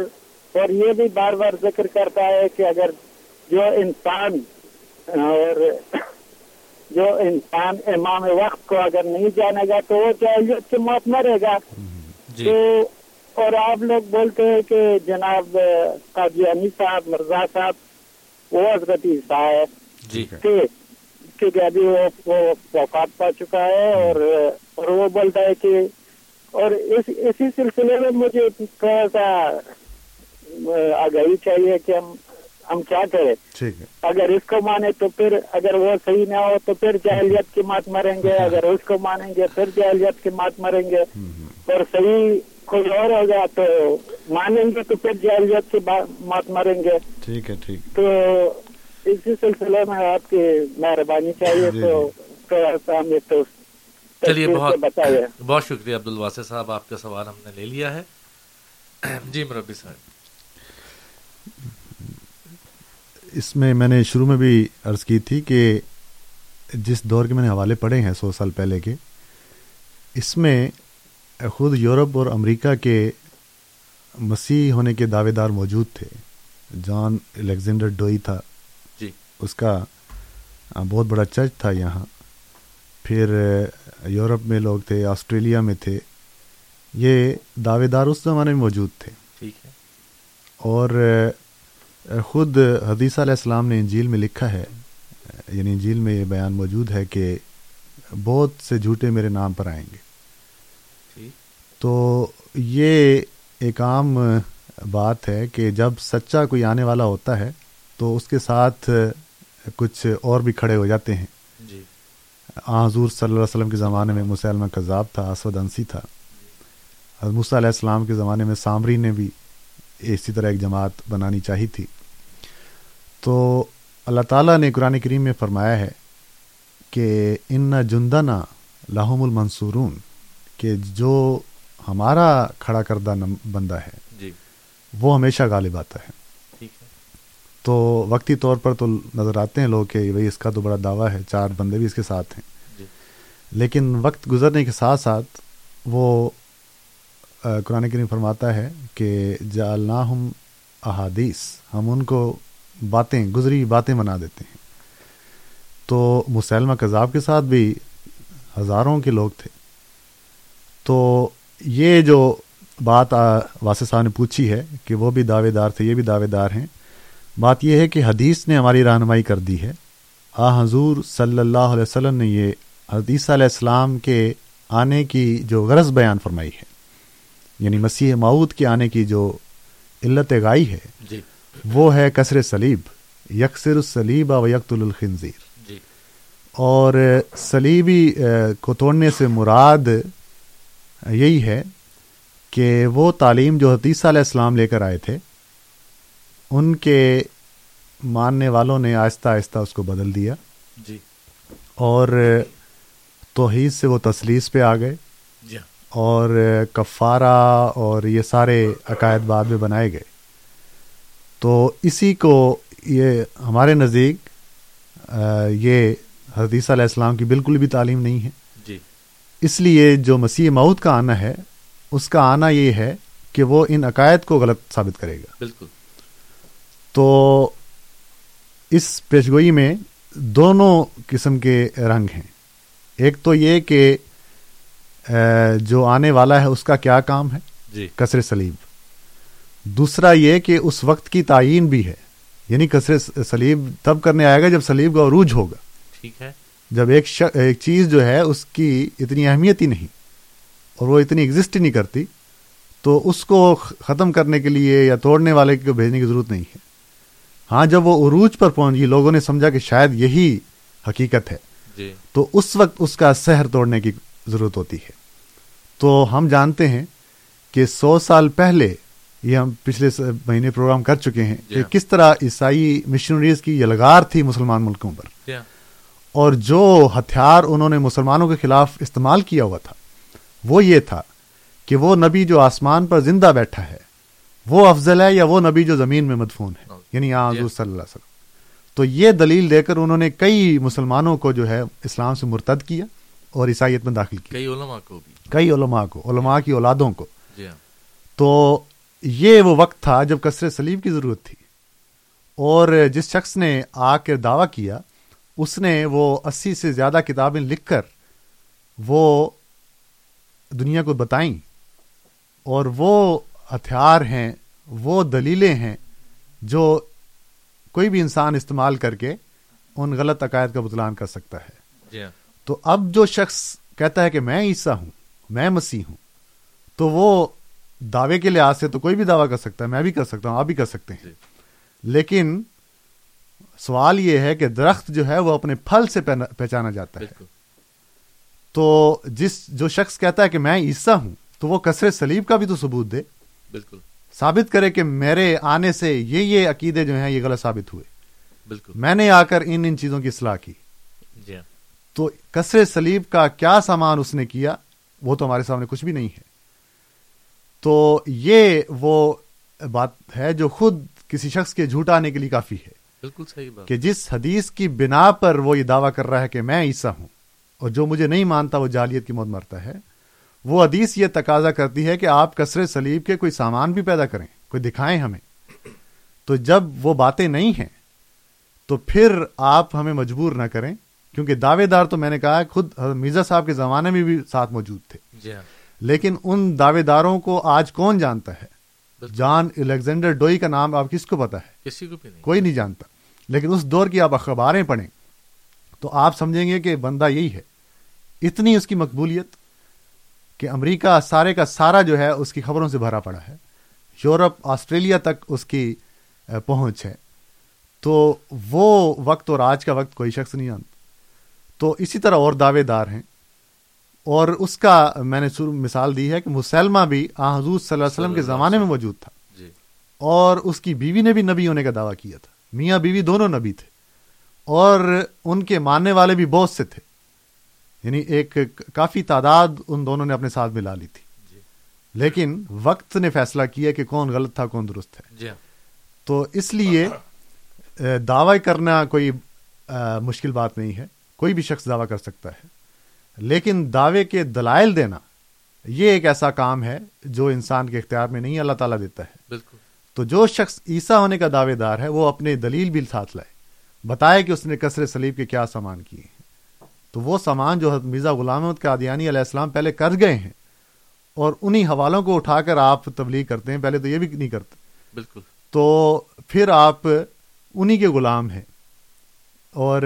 اور یہ بھی بار بار ذکر کرتا ہے کہ اگر جو انسان اور جو انسان امام وقت کو اگر نہیں جانے گا تو وہ جہلیت کی موت مرے گا۔ تو اور آپ لوگ بولتے ہیں کہ جناب قادیانی صاحب مرزا صاحب وہ حضرت عیسیٰ ہے۔ جی۔ کیونکہ ابھی وہ وفات پا چکا ہے اور اور وہ بولتا ہے کہ اور اس اسی سلسلے میں مجھے تھوڑا سا آگاہی چاہیے کہ ہم ہم کیا کریں۔ اگر اس کو مانے تو پھر اگر وہ صحیح نہ ہو تو پھر جہلیت کی مات مریں گے۔ اگر اس کو مانیں گے پھر جہلیت کی مات مریں گے۔ اور صحیح کوئی اور ہوگا تو مانیں گے تو پھر جہلیت کی مات مریں گے۔ ٹھیک ہے ٹھیک۔ تو اسی سلسلے میں آپ کی مہربانی چاہیے جی، تو جی۔ تھوڑا سا ہمیں تو چلیے بہت بہت شکریہ عبد الواسع صاحب آپ کا سوال ہم نے لے لیا ہے۔ جی مربی صاحب۔ اس میں میں نے شروع میں بھی عرض کی تھی کہ جس دور کے میں نے حوالے پڑھے ہیں سو سال پہلے کے اس میں خود یورپ اور امریکہ کے مسیح ہونے کے دعوے دار موجود تھے۔ جان الیگزینڈر ڈوئی تھا۔ جی۔ اس کا بہت بڑا چرچ تھا یہاں۔ پھر یورپ میں لوگ تھے آسٹریلیا میں تھے۔ یہ دعوے دار اس زمانے میں موجود تھے۔ ٹھیک ہے۔ اور خود حدیثہ علیہ السلام نے انجیل میں لکھا ہے۔ یعنی انجیل میں یہ بیان موجود ہے کہ بہت سے جھوٹے میرے نام پر آئیں گے۔ تو یہ ایک عام بات ہے کہ جب سچا کوئی آنے والا ہوتا ہے تو اس کے ساتھ کچھ اور بھی کھڑے ہو جاتے ہیں۔ جی۔ حضور صلی اللہ علیہ وسلم کے زمانے میں مسلمہ کذاب تھا اسود انسی تھا۔ موسیٰ علیہ السلام کے زمانے میں سامری نے بھی اسی طرح ایک جماعت بنانی چاہی تھی۔ تو اللہ تعالیٰ نے قرآن کریم میں فرمایا ہے کہ ان جندنا لاہم المنصورون کہ جو ہمارا کھڑا کردہ بندہ ہے۔ جی۔ وہ ہمیشہ غالب آتا ہے۔ تو وقتی طور پر تو نظر آتے ہیں لوگ کہ بھئی اس کا تو بڑا دعویٰ ہے چار بندے بھی اس کے ساتھ ہیں۔ جی۔ لیکن وقت گزرنے کے ساتھ ساتھ وہ قرآن کریم فرماتا ہے کہ جعلناہم احادیث ہم ان کو باتیں گزری باتیں بنا دیتے ہیں۔ تو مسلمہ کذاب کے ساتھ بھی ہزاروں کے لوگ تھے۔ تو یہ جو بات واسع صاحب نے پوچھی ہے کہ وہ بھی دعوے دار تھے یہ بھی دعوے دار ہیں بات یہ ہے کہ حدیث نے ہماری رہنمائی کر دی ہے۔ آ حضور صلی اللہ علیہ وسلم نے یہ حدیث علیہ السلام کے آنے کی جو غرض بیان فرمائی ہے یعنی مسیح معود کے آنے کی جو علت غائی ہے جی۔ وہ ہے کثر سلیب یکسر السلیب و یکت الخنزیر۔ جی۔ اور سلیبی کو توڑنے سے مراد یہی ہے کہ وہ تعلیم جو حدیثہ علیہ السلام لے کر آئے تھے ان کے ماننے والوں نے آہستہ آہستہ اس کو بدل دیا۔ جی۔ اور توحید سے وہ تسلیس پہ آ گئے۔ جی۔ اور کفارہ اور یہ سارے عقائد بعد میں بنائے گئے۔ تو اسی کو یہ ہمارے نزدیک یہ حدیث علیہ السلام کی بالکل بھی تعلیم نہیں ہے۔ اس لیے جو مسیح مود کا آنا ہے اس کا آنا یہ ہے کہ وہ ان عقائد کو غلط ثابت کرے گا۔ بالکل۔ تو اس پیشگوئی میں دونوں قسم کے رنگ ہیں۔ ایک تو یہ کہ جو آنے والا ہے اس کا کیا کام ہے؟ جی۔ کثر سلیب دوسرا یہ کہ اس وقت کی تعین بھی ہے۔ یعنی کثر سلیب تب کرنے آئے گا جب سلیب کا عروج ہوگا۔ ٹھیک ہے۔ جب ایک. ایک چیز جو ہے اس کی اتنی اہمیت ہی نہیں اور وہ اتنی ایگزسٹ ہی نہیں کرتی تو اس کو ختم کرنے کے لیے یا توڑنے والے کو بھیجنے کی ضرورت نہیں ہے۔ ہاں جب وہ عروج پر پہنچی لوگوں نے سمجھا کہ شاید یہی حقیقت ہے۔ جی۔ تو اس وقت اس کا سحر توڑنے کی ضرورت ہوتی ہے۔ تو ہم جانتے ہیں کہ سو سال پہلے یہ ہم پچھلے مہینے پروگرام کر چکے ہیں جی۔ کہ۔ کس طرح عیسائی مشنریز کی یلغار تھی مسلمان ملکوں پر۔ جی۔ اور جو ہتھیار انہوں نے مسلمانوں کے خلاف استعمال کیا ہوا تھا وہ یہ تھا کہ وہ نبی جو آسمان پر زندہ بیٹھا ہے وہ افضل ہے یا وہ نبی جو زمین میں مدفون ہے؟ یعنی حضور صلی اللہ علیہ وسلم۔ تو یہ دلیل دے کر انہوں نے کئی مسلمانوں کو جو ہے اسلام سے مرتد کیا اور عیسائیت میں داخل کیا۔ کئی علماء کو بھی۔ کئی علماء کو علماء کی اولادوں کو۔ جی ہاں۔ تو یہ وہ وقت تھا جب کثر سلیب کی ضرورت تھی اور جس شخص نے آ کے دعویٰ کیا اس نے وہ اسی سے زیادہ کتابیں لکھ کر وہ دنیا کو بتائیں اور وہ ہتھیار ہیں وہ دلیلیں ہیں جو کوئی بھی انسان استعمال کر کے ان غلط عقائد کا بتلان کر سکتا ہے۔ جی ہاں۔ تو اب جو شخص کہتا ہے کہ میں عیسیٰ ہوں میں مسیح ہوں تو وہ دعوے کے لحاظ سے تو کوئی بھی دعویٰ کر سکتا ہے میں بھی کر سکتا ہوں آپ بھی کر سکتے ہیں۔ جی۔ لیکن سوال یہ ہے کہ درخت جو ہے وہ اپنے پھل سے پہچانا جاتا ہے۔ تو جس جو شخص کہتا ہے کہ میں عیسیٰ ہوں تو وہ کثر سلیب کا بھی تو ثبوت دے۔ بالکل۔ ثابت کرے کہ میرے آنے سے یہ یہ عقیدے جو ہیں یہ غلط ثابت ہوئے۔ بالکل۔ میں نے آ کر ان ان چیزوں کی اصلاح کی۔ جی ہاں۔ تو کثر سلیب کا کیا سامان اس نے کیا وہ تو ہمارے سامنے کچھ بھی نہیں ہے۔ تو یہ وہ بات ہے جو خود کسی شخص کے جھوٹ آنے کے لیے کافی ہے۔ بالکل صحیح بات۔ کہ جس حدیث کی بنا پر وہ یہ دعویٰ کر رہا ہے کہ میں عیسیٰ ہوں اور جو مجھے نہیں مانتا وہ جالیت کی موت مرتا ہے وہ حدیث یہ تقاضا کرتی ہے کہ آپ کثر سلیب کے کوئی سامان بھی پیدا کریں کوئی دکھائیں ہمیں۔ تو جب وہ باتیں نہیں ہیں تو پھر آپ ہمیں مجبور نہ کریں کیونکہ دعوے دار تو میں نے کہا خود مرزا صاحب کے زمانے میں بھی ساتھ موجود تھے۔ جی ہاں۔ لیکن ان دعوے داروں کو آج کون جانتا ہے؟ جان الیگزینڈر ڈوئی کا نام آپ کس کو پتا ہے؟ کسی کو بھی نہیں۔ کوئی نہیں جانتا۔ لیکن اس دور کی آپ اخباریں پڑھیں تو آپ سمجھیں گے کہ بندہ یہی ہے۔ اتنی اس کی مقبولیت کہ امریکہ سارے کا سارا جو ہے اس کی خبروں سے بھرا پڑا ہے۔ یورپ آسٹریلیا تک اس کی پہنچ ہے۔ تو وہ وقت اور آج کا وقت کوئی شخص نہیں جانتا۔ تو اسی طرح اور دعوے دار ہیں۔ اور اس کا میں نے مثال دی ہے کہ مسلمہ بھی آ حضور صلی اللہ علیہ وسلم کے زمانے میں موجود تھا۔ جی۔ اور اس کی بیوی نے بھی نبی ہونے کا دعویٰ کیا تھا۔ میاں بیوی دونوں نبی تھے اور ان کے ماننے والے بھی بہت سے تھے یعنی ایک کافی تعداد ان دونوں نے اپنے ساتھ ملا لی تھی جی۔ لیکن وقت نے فیصلہ کیا کہ کون غلط تھا کون درست ہے۔ جی تو اس لیے دعوی کرنا کوئی مشکل بات نہیں ہے۔ کوئی بھی شخص دعویٰ کر سکتا ہے۔ لیکن دعوے کے دلائل دینا یہ ایک ایسا کام ہے جو انسان کے اختیار میں نہیں اللہ تعالیٰ دیتا ہے۔ بالکل۔ تو جو شخص عیسیٰ ہونے کا دعوے دار ہے وہ اپنے دلیل بھی ساتھ لائے۔ بتائے کہ اس نے کثر سلیب کے کیا سامان کیے ہیں۔ تو وہ سامان جو مرزا غلام احمد قادیانی علیہ السلام پہلے کر گئے ہیں اور انہی حوالوں کو اٹھا کر آپ تبلیغ کرتے ہیں پہلے تو یہ بھی نہیں کرتے۔ بالکل۔ تو پھر آپ انہی کے غلام ہیں۔ اور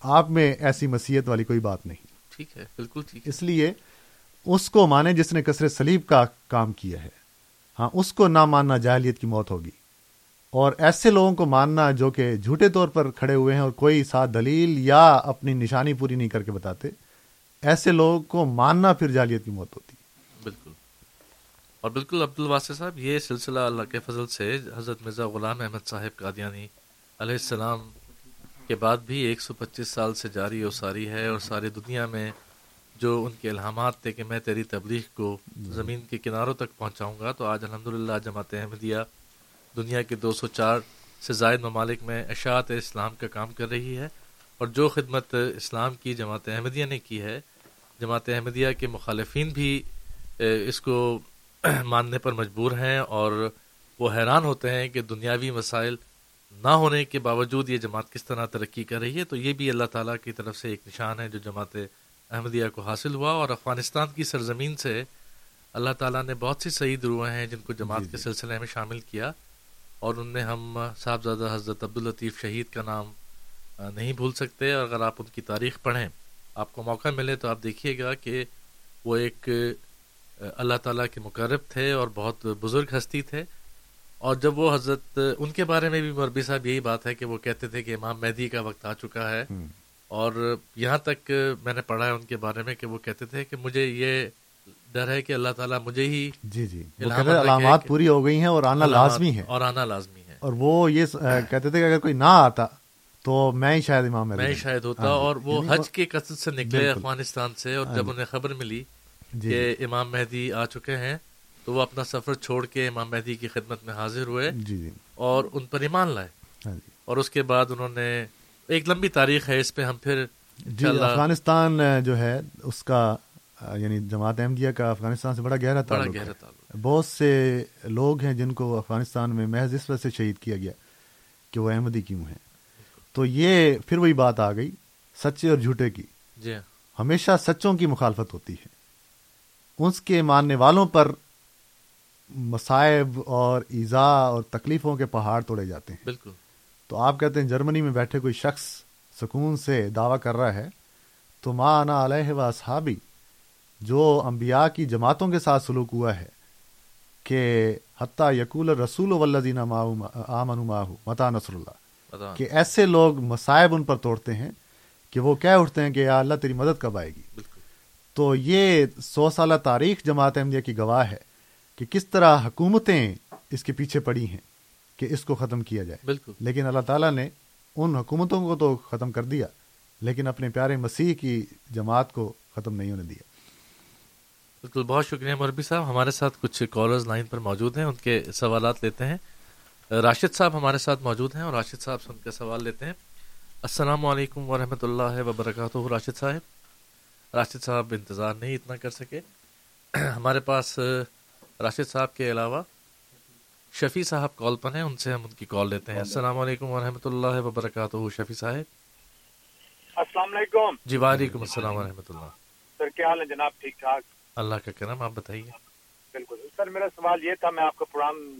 آپ میں ایسی مسیحت والی کوئی بات نہیں۔ ٹھیک ہے بالکل ٹھیک اس لیے اس کو مانے جس نے کثرت سلیب کا کام کیا ہے۔ ہاں اس کو نہ ماننا جاہلیت کی موت ہوگی۔ اور ایسے لوگوں کو ماننا جو کہ جھوٹے طور پر کھڑے ہوئے ہیں اور کوئی ساتھ دلیل یا اپنی نشانی پوری نہیں کر کے بتاتے، ایسے لوگوں کو ماننا پھر جالیت کی موت ہوتی۔ بالکل۔ اور بالکل عبد الواسع صاحب، یہ سلسلہ اللہ کے فضل سے حضرت مرزا غلام احمد صاحب قادیانی علیہ السلام کے بعد بھی ایک سو پچیس سال سے جاری و ساری ہے اور ساری دنیا میں جو ان کے الہامات تھے کہ میں تیری تبلیغ کو زمین کے کناروں تک پہنچاؤں گا تو آج الحمد للہ جماعت احمدیہ دنیا کے دو سو چار سے زائد ممالک میں اشاعت اسلام کا کام کر رہی ہے اور جو خدمت اسلام کی جماعت احمدیہ نے کی ہے جماعت احمدیہ کے مخالفین بھی اس کو [CLEARS THROAT] ماننے پر مجبور ہیں اور وہ حیران ہوتے ہیں کہ دنیاوی مسائل نہ ہونے کے باوجود یہ جماعت کس طرح ترقی کر رہی ہے۔ تو یہ بھی اللہ تعالیٰ کی طرف سے ایک نشان ہے جو جماعت احمدیہ کو حاصل ہوا اور افغانستان کی سرزمین سے اللہ تعالیٰ نے بہت سی صحیح دروئیں ہیں جن کو جماعت جی، کے جی۔ سلسلے میں شامل کیا اور ان میں ہم صاحبزادہ حضرت عبداللطیف شہید کا نام نہیں بھول سکتے۔ اور اگر آپ ان کی تاریخ پڑھیں آپ کو موقع ملے تو آپ دیکھیے گا کہ وہ ایک اللہ تعالیٰ کے مقرب تھے اور بہت بزرگ ہستی تھے۔ اور جب وہ حضرت ان کے بارے میں بھی مربی صاحب یہی بات ہے کہ وہ کہتے تھے کہ امام مہدی کا وقت آ چکا ہے۔ اور یہاں تک میں نے پڑھا ہے ان کے بارے میں کہ وہ کہتے تھے کہ مجھے یہ ڈر ہے کہ اللہ تعالیٰ مجھے ہی جی جی علامات پوری ہو گئی ہیں اور آنا لازمی ہے اور آنا لازمی ہے اور وہ یہ کہتے تھے کہ اگر کوئی نہ آتا تو میں ہی شاید امام میں شاید ہوتا ہاں جی۔ اور وہ یعنی حج کے قصد سے نکلے افغانستان سے اور ہاں جب جی۔ انہیں خبر ملی جی۔ کہ امام مہدی آ چکے ہیں تو وہ اپنا سفر چھوڑ کے امام مہدی کی خدمت میں حاضر ہوئے جی جی اور ان پر ایمان لائے ہاں اور اس کے بعد انہوں نے ایک لمبی تاریخ ہے اس پہ ہم پھر جی افغانستان جو ہے اس کا یعنی جماعت احمدیہ کا افغانستان سے بڑا گہرا تعلق گہرا تعلق بہت سے لوگ ہیں جن کو افغانستان میں محض اس وجہ سے شہید کیا گیا کہ وہ احمدی کیوں ہیں۔ تو یہ پھر وہی بات آ گئی سچے اور جھوٹے کی۔ جی ہاں۔ ہمیشہ سچوں کی مخالفت ہوتی ہے۔ اس کے ماننے والوں پر مصائب اور ایزا اور تکلیفوں کے پہاڑ توڑے جاتے ہیں۔ بالکل۔ تو آپ کہتے ہیں جرمنی میں بیٹھے کوئی شخص سکون سے دعویٰ کر رہا ہے تو ماں انا علیہ و صحابی جو انبیاء کی جماعتوں کے ساتھ سلوک ہوا ہے کہ حتیٰ یقول رسول ولدینہ آمن ماہو متا نصر اللہ کہ ایسے لوگ مصائب ان پر توڑتے ہیں کہ وہ کہہ اٹھتے ہیں کہ یا اللہ تیری مدد کب آئے گی؟ بالکل۔ تو یہ سو سالہ تاریخ جماعت احمدیہ کی گواہ ہے کہ کس طرح حکومتیں اس کے پیچھے پڑی ہیں۔ کہ اس کو ختم کیا جائے۔ بالکل۔ لیکن اللہ تعالیٰ نے ان حکومتوں کو تو ختم کر دیا لیکن اپنے پیارے مسیح کی جماعت کو ختم نہیں ہونے دیا۔ بالکل بہت شکریہ مربی صاحب۔ ہمارے ساتھ کچھ کالرز لائن پر موجود ہیں ان کے سوالات لیتے ہیں۔ راشد صاحب ہمارے ساتھ موجود ہیں اور راشد صاحب سے ان کے سوال لیتے ہیں۔ السلام علیکم ورحمۃ اللہ وبرکاتہ راشد صاحب۔ راشد صاحب انتظار نہیں اتنا کر سکے۔ [CLEARS THROAT] ہمارے پاس راشد صاحب کے علاوہ شفیع صاحب کال پر ہیں ان سے ہم ان کی کال لیتے ہیں۔ السلام علیکم ورحمۃ اللہ وبرکاتہ شفیع صاحب۔ السلام علیکم۔ جی وعلیکم السلام ورحمۃ اللہ۔ سر کیا حال ہے جناب؟ ٹھیک ٹھاک؟ اللہ کا کرم آپ بتائیے۔ بالکل۔ سر میرا سوال یہ تھا میں آپ کا پروگرام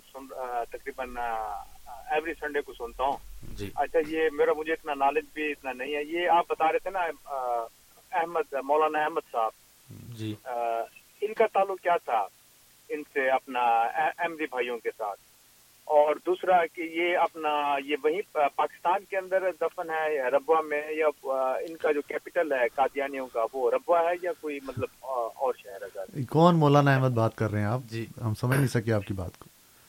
تقریباً ایوری سنڈے کو سنتا ہوں۔ جی۔ اچھا یہ میرا مجھے اتنا نالج بھی اتنا نہیں ہے۔ یہ آپ بتا رہے تھے نا احمد مولانا احمد صاحب۔ جی۔ ان کا تعلق کیا تھا؟ ان سے اپنا احمدی بھائیوں کے ساتھ۔ اور دوسرا کہ یہ اپنا یہ وہیں پاکستان کے اندر دفن ہے ربوا میں یا ان کا جو کیپٹل ہے قادیانیوں کا وہ ربوا ہے یا کوئی مطلب اور شہر ہے کون مولانا احمد بات کر رہے ہیں آپ؟ جی۔ ہم سمجھ نہیں سکے آپ کی بات کو۔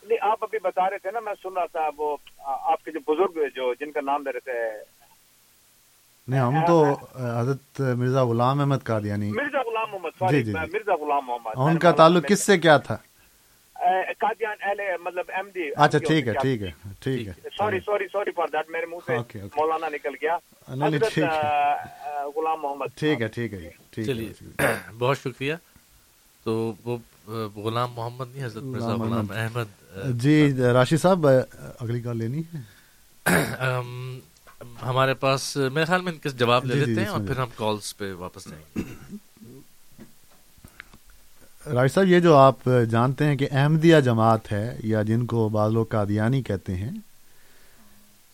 نہیں آپ ابھی بتا رہے تھے نا میں سن رہا تھا وہ آپ کے جو بزرگ جو جن کا نام لے رہے تھے نہیں ہم تو حضرت مرزا غلام احمد قادیانی۔ مرزا غلام محمد جی جی مرزا غلام محمد ان کا تعلق کس سے کیا تھا؟ قادیان اہل مطلب ایم ڈی۔ اچھا ٹھیک ہے ٹھیک ہے ٹھیک ہے۔ Sorry sorry sorry for that میرے منہ سے مولانا نکل گیا۔ غلام محمد ٹھیک ہے ٹھیک ہے چلیے بہت شکریہ۔ تو وہ غلام محمد نہیں حضرت مرزا غلام احمد جی راشد صاحب اگلی کال لینی ہے۔ ہمارے پاس میرے خیال میں ان کے جواب لے جی، جی، لیتے ہیں اور پھر ہم کالز پہ واپس جائیں گے۔ راج صاحب یہ جو آپ جانتے ہیں کہ احمدیہ جماعت ہے یا جن کو بعض لوگ قادیانی کہتے ہیں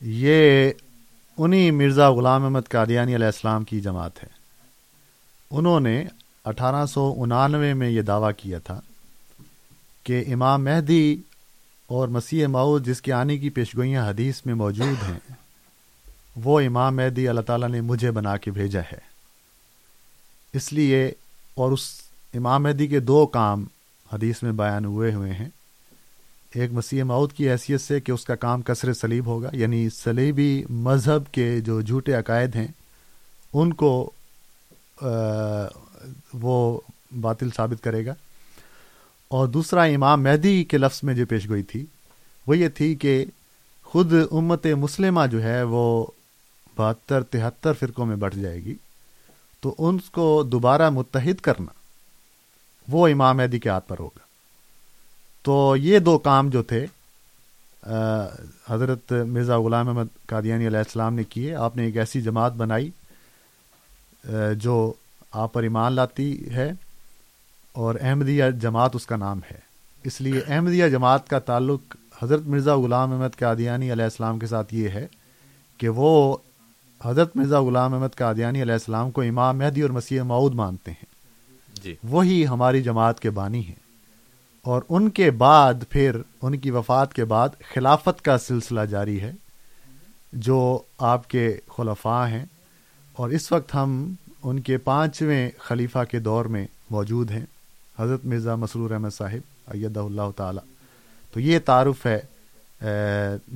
یہ انہی مرزا غلام احمد قادیانی علیہ السلام کی جماعت ہے۔ انہوں نے اٹھارہ سو انانوے میں یہ دعویٰ کیا تھا کہ امام مہدی اور مسیح ماؤد جس کے آنے کی پیشگوئیاں حدیث میں موجود ہیں وہ امام مہدی اللہ تعالیٰ نے مجھے بنا کے بھیجا ہے۔ اس لیے اور اس امام مہدی کے دو کام حدیث میں بیان ہوئے ہوئے ہیں۔ ایک مسیح مود کی حیثیت سے کہ اس کا کام کثر سلیب ہوگا یعنی سلیبی مذہب کے جو جھوٹے عقائد ہیں، ان کو وہ باطل ثابت کرے گا۔ اور دوسرا امام مہدی کے لفظ میں جو پیش گوئی تھی، وہ یہ تھی کہ خود امت مسلمہ جو ہے، وہ بہتر، تہتر فرقوں میں بڑھ جائے گی، تو ان کو دوبارہ متحد کرنا وہ امام مہدی کے ہاتھ پر ہوگا۔ تو یہ دو کام جو تھے حضرت مرزا غلام احمد قادیانی علیہ السلام نے کیے۔ آپ نے ایک ایسی جماعت بنائی جو آپ پر ایمان لاتی ہے اور احمدیہ جماعت اس کا نام ہے۔ اس لیے احمدیہ جماعت کا تعلق حضرت مرزا غلام احمد قادیانی علیہ السلام کے ساتھ یہ ہے کہ وہ حضرت مرزا غلام احمد قادیانی علیہ السلام کو امام مہدی اور مسیح معود مانتے ہیں۔ جی۔ وہی ہماری جماعت کے بانی ہیں۔ اور ان کے بعد پھر ان کی وفات کے بعد خلافت کا سلسلہ جاری ہے جو آپ کے خلفاء ہیں۔ اور اس وقت ہم ان کے پانچویں خلیفہ کے دور میں موجود ہیں حضرت مرزا مسرور احمد صاحب ایدہ اللہ تعالی۔ تو یہ تعارف ہے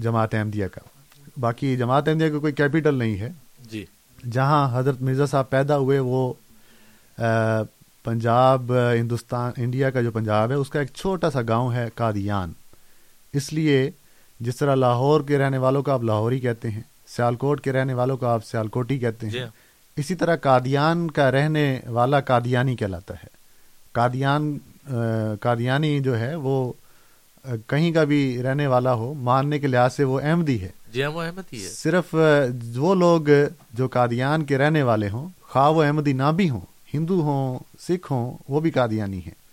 جماعت احمدیہ کا۔ باقی جماعت احمدیہ کا کوئی کیپٹل نہیں ہے۔ جی۔ جہاں حضرت مرزا صاحب پیدا ہوئے وہ پنجاب ہندوستان انڈیا کا جو پنجاب ہے اس کا ایک چھوٹا سا گاؤں ہے قادیان۔ اس لیے جس طرح لاہور کے رہنے والوں کو آپ لاہوری کہتے ہیں سیالکوٹ کے رہنے والوں کو آپ سیالکوٹی کہتے ہیں جی۔ اسی طرح قادیان کا رہنے والا قادیانی کہلاتا ہے۔ قادیان قادیانی جو ہے وہ کہیں کا بھی رہنے والا ہو ماننے کے لحاظ سے وہ احمدی ہے۔ جی ہاں، وہ احمدی ہے۔ صرف وہ لوگ جو قادیان کے رہنے والے ہوں خواہ وہ احمدی نہ بھی ہوں ہندو ہوں سکھ ہوں وہ بھی قادیانی ہیں۔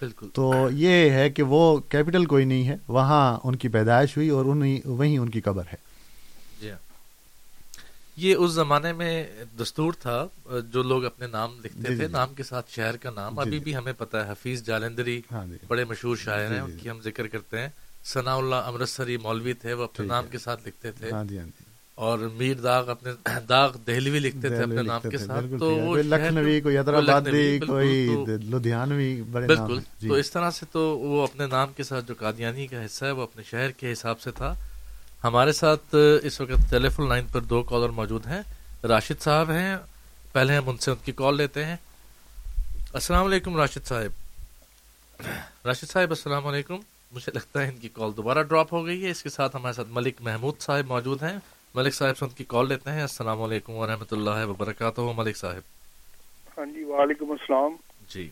بالکل۔ تو یہ ہے کہ وہ کیپٹل کوئی نہیں ہے وہاں ان کی پیدائش ہوئی اور وہیں ان کی قبر ہے۔ جی ہاں۔ یہ اس زمانے میں دستور تھا جو لوگ اپنے نام لکھتے جی، تھے جی، جی۔ نام کے ساتھ شہر کا نام۔ ابھی بھی ہمیں پتا ہے حفیظ جالندری ہاں بڑے مشہور شاعر ہیں ان کی ہم ذکر کرتے ہیں۔ ثناء اللہ امرتسری مولوی تھے وہ اپنے نام کے ساتھ لکھتے تھے۔ ہاں اور میر داغ اپنے [CLEARS THROAT] داغ دہلوی لکھتے تھے اپنے نام کے ساتھ۔ تو وہ لکھنوی کوئی حیدرآبادی کوئی لدھیانوی بالکل۔ جی۔ تو اس طرح سے تو وہ اپنے نام کے ساتھ جو قادیانی کا حصہ ہے وہ اپنے شہر کے حساب سے تھا۔ ہمارے ساتھ اس وقت ٹیلی فون لائن پر دو کالر موجود ہیں۔ راشد صاحب ہیں۔ پہلے ہم ان سے ان کی کال لیتے ہیں۔ السلام علیکم راشد صاحب۔ راشد صاحب السلام علیکم۔ مجھے لگتا ہے ان کی کال دوبارہ ڈراپ ہو گئی ہے۔ اس کے ساتھ ہمارے ساتھ ملک محمود صاحب موجود ہیں۔ ملک صاحب سے ان کی کال لیتے ہیں۔ السلام علیکم ورحمۃ اللہ وبرکاتہ۔ ملک صاحب۔ ہاں جی وعلیکم السلام۔ جی۔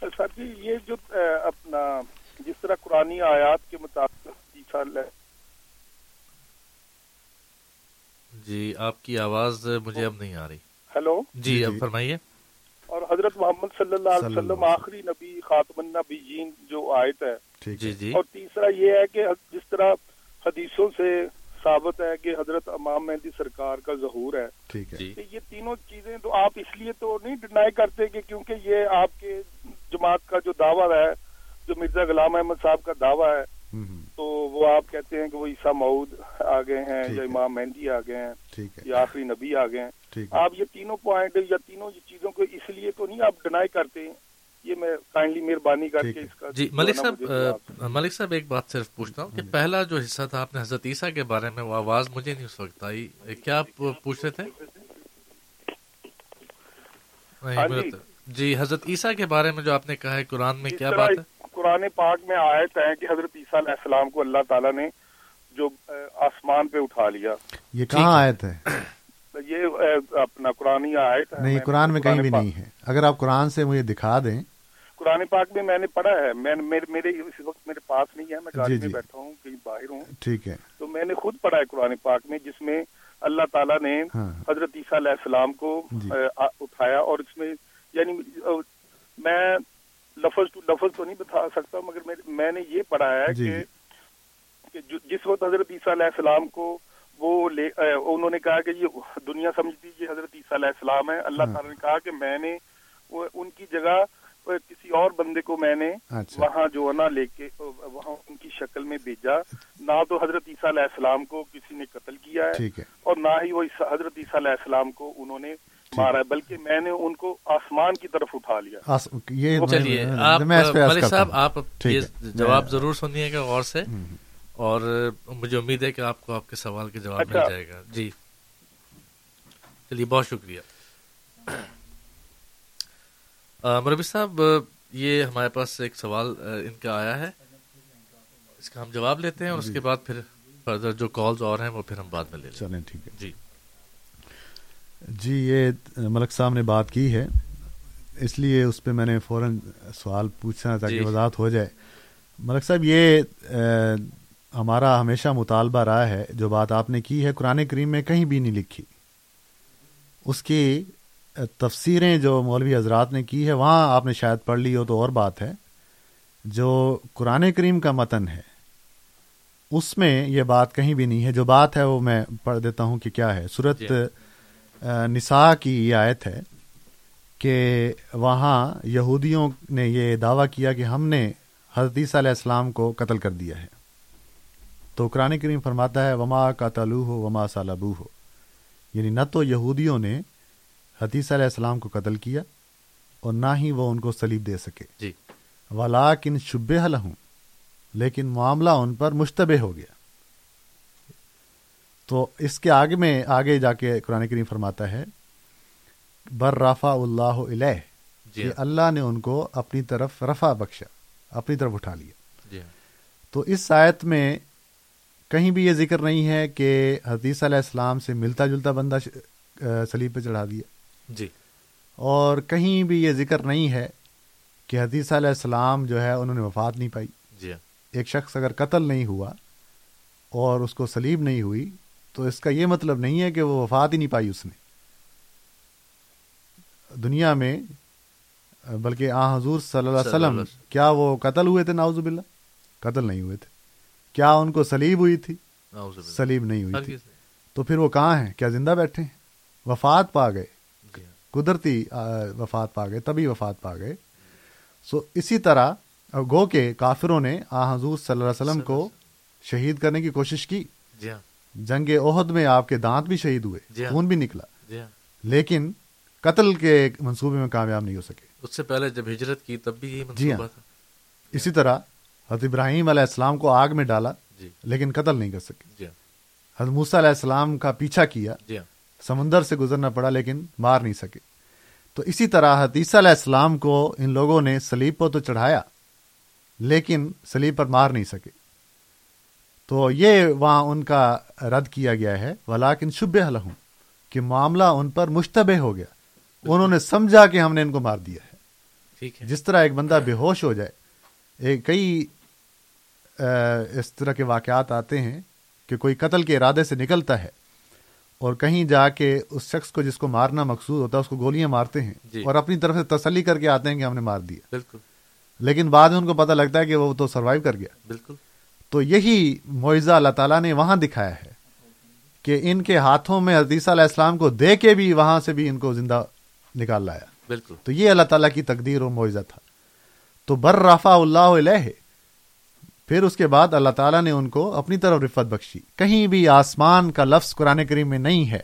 سر جی یہ جو اپنا جس طرح قرآن آیات کے مطابق جی آپ کی آواز مجھے اب نہیں آ رہی۔ ہیلو؟ جی اب فرمائیے۔ اور حضرت محمد صلی اللہ علیہ وسلم آخری نبی خاتم النبیین جو آیت ہے۔ جی جی۔ اور تیسرا یہ ہے کہ جس طرح حدیثوں سے ثابت ہے کہ حضرت امام مہندی سرکار کا ظہور ہے۔ ٹھیک ہے۔ جی۔ یہ تینوں چیزیں تو آپ اس لیے تو نہیں ڈینائی کرتے کہ کیونکہ یہ آپ کے جماعت کا جو دعویٰ ہے جو مرزا غلام احمد صاحب کا دعویٰ ہے تو وہ آپ کہتے ہیں کہ وہ عیسیٰ مود آ گئے ہیں یا امام مہندی آ گئے ہیں یا آخری نبی آ گئے ہیں آپ یہ تینوں پوائنٹ یا تینوں چیزوں کو اس لیے تو نہیں آپ ڈنائی کرتے ہیں یہ میں کائنڈلی مہربانی کر کے اس کا جی ملک صاحب ملک صاحب ایک بات صرف پوچھتا ہوں کہ پہلا جو حصہ تھا آپ نے حضرت عیسیٰ کے بارے میں وہ آواز مجھے نہیں اس وقت آئی۔ کیا آپ پوچھ رہے تھے؟ جی۔ حضرت عیسیٰ کے بارے میں جو آپ نے کہا ہے قرآن میں کیا بات ہے؟ قرآن پاک میں آیت ہے کہ حضرت عیسیٰ علیہ السلام کو اللہ تعالیٰ نے جو آسمان پہ اٹھا لیا۔ یہ کہاں آیت ہے؟ یہ اپنا قرآن آیت ہے۔ نہیں قرآن میں کہیں بھی نہیں ہے۔ اگر آپ قرآن سے مجھے دکھا دیں۔ قرآن پاک میں میں نے پڑھا ہے۔ میں میرے اس وقت میرے پاس نہیں ہے۔ میں گاڑی میں بیٹھا ہوں کہیں باہر ہوں۔ ٹھیک ہے۔ تو میں نے خود پڑھا ہے قرآن پاک میں جس میں اللہ تعالیٰ نے حضرت عیسیٰ علیہ السلام کو اٹھایا اور اس میں یعنی میں لفظ لفظ تو نہیں بتا سکتا مگر میں نے یہ پڑھا ہے کہ جس وقت حضرت عیسیٰ علیہ السلام کو وہ لے انہوں نے کہا کہ یہ دنیا سمجھتی یہ حضرت عیسیٰ علیہ السلام ہے اللہ تعالیٰ نے کہا کہ میں نے ان کی جگہ کسی اور بندے کو میں نے وہاں جو ہے نا لے کے وہاں ان کی شکل میں بھیجا۔ نہ تو حضرت عیسیٰ علیہ السلام کو کسی نے قتل کیا ہے اور نہ ہی وہ حضرت عیسیٰ علیہ السلام کو انہوں نے مارا ہے بلکہ میں نے ان کو آسمان کی طرف اٹھا لیا۔ چلیے صاحب آپ جواب ضرور سنیے گا غور سے۔ اور مجھے امید ہے کہ آپ کو آپ کے سوال کے جواب مل جائے گا۔ جی۔ چلیے بہت شکریہ۔ مربی صاحب یہ ہمارے پاس ایک سوال ان کا آیا ہے۔ اس کا ہم جواب لیتے ہیں اور اس کے بعد پھر فردر جو کالز اور ہیں وہ پھر ہم بعد میں لے چلیں ٹھیک ہے۔ جی۔ جی یہ ملک صاحب نے بات کی ہے۔ اس لیے اس پہ میں نے فوراً سوال پوچھنا تاکہ جی۔ وضاحت ہو جائے۔ ملک صاحب یہ ہمارا ہمیشہ مطالبہ رہا ہے جو بات آپ نے کی ہے قرآن کریم میں کہیں بھی نہیں لکھی۔ اس کی تفسیریں جو مولوی حضرات نے کی ہے وہاں آپ نے شاید پڑھ لی ہو تو اور بات ہے۔ جو قرآن کریم کا متن ہے اس میں یہ بات کہیں بھی نہیں ہے۔ جو بات ہے وہ میں پڑھ دیتا ہوں کہ کیا ہے۔ صورت جی۔ نساء کی یہ آیت ہے کہ وہاں یہودیوں نے یہ دعویٰ کیا کہ ہم نے حضرت عیسیٰ علیہ السلام کو قتل کر دیا ہے۔ تو قرآن کریم فرماتا ہے وما کا تلو ہو وما سالبو ہو یعنی نہ تو یہودیوں نے حدیث علیہ السلام کو قتل کیا اور نہ ہی وہ ان کو سلیب دے سکے۔ جی۔ ولا کن شب ہوں لیکن معاملہ ان پر مشتبہ ہو گیا۔ تو اس کے آگے میں آگے جا کے قرآن کریم فرماتا ہے بر رفا اللہ علیہ جی اللہ نے ان کو اپنی طرف رفا بخشا اپنی طرف اٹھا لیا۔ جی تو اس آیت میں کہیں بھی یہ ذکر نہیں ہے کہ حدیث علیہ السلام سے ملتا جلتا بندہ سلیب پہ چڑھا دیا۔ جی۔ اور کہیں بھی یہ ذکر نہیں ہے کہ حدیث علیہ السلام جو ہے انہوں نے وفات نہیں پائی۔ جی ایک شخص اگر قتل نہیں ہوا اور اس کو سلیب نہیں ہوئی تو اس کا یہ مطلب نہیں ہے کہ وہ وفات ہی نہیں پائی اس نے۔ دنیا میں بلکہ آ حضور صلی اللہ علیہ وسلم کیا وہ قتل ہوئے تھے؟ ناؤز باللہ۔ قتل نہیں ہوئے تھے۔ کیا ان کو سلیب ہوئی تھی؟ سلیب نہیں ہوئی تھی۔ تو پھر وہ کہاں ہیں؟ کیا زندہ بیٹھے ہیں؟ وفات پا گئے۔ قدرتی وفات پا گئے تبھی وفات پا گئے۔ سو اسی طرح گو کے کافروں نے آ حضور صلی اللہ علیہ وسلم کو شہید کرنے کی کوشش کی۔ جی ہاں۔ جنگ عہد میں آپ کے دانت بھی شہید ہوئے جی ہاں۔ خون بھی نکلا۔ جی ہاں۔ لیکن قتل کے منصوبے میں کامیاب نہیں ہو سکے۔ اس سے پہلے جب ہجرت کی تب بھی جی ہاں۔ اسی طرح حضرت ابراہیم علیہ السلام کو آگ میں ڈالا لیکن قتل نہیں کر سکے۔ حضرت موسیٰ علیہ السلام کا پیچھا کیا سمندر سے گزرنا پڑا لیکن مار نہیں سکے۔ تو اسی طرح حدیثہ علیہ السلام کو ان لوگوں نے سلیب پر تو چڑھایا لیکن سلیب پر مار نہیں سکے۔ تو یہ وہاں ان کا رد کیا گیا ہے ولاکن شب حل کہ معاملہ ان پر مشتبہ ہو گیا۔ انہوں نے سمجھا کہ ہم نے ان کو مار دیا ہے۔ جس طرح ایک بندہ بے ہوش ہو جائے کئی اس طرح کے واقعات آتے ہیں کہ کوئی قتل کے ارادے سے نکلتا ہے اور کہیں جا کے اس شخص کو جس کو مارنا مقصود ہوتا ہے اس کو گولیاں مارتے ہیں جی۔ اور اپنی طرف سے تسلی کر کے آتے ہیں کہ ہم نے مار دیا۔ بالکل۔ لیکن بعد میں ان کو پتہ لگتا ہے کہ وہ تو سروائیو کر گیا۔ بالکل۔ تو یہی معیزہ اللہ تعالیٰ نے وہاں دکھایا ہے کہ ان کے ہاتھوں میں حدیثہ علیہ السلام کو دے کے بھی وہاں سے بھی ان کو زندہ نکال لایا۔ بالکل۔ تو یہ اللہ تعالیٰ کی تقدیر اور معیزہ تھا۔ تو بر رفا اللہ علیہ پھر اس کے بعد اللہ تعالیٰ نے ان کو اپنی طرف رفت بخشی۔ کہیں بھی آسمان کا لفظ قرآن کریم میں نہیں ہے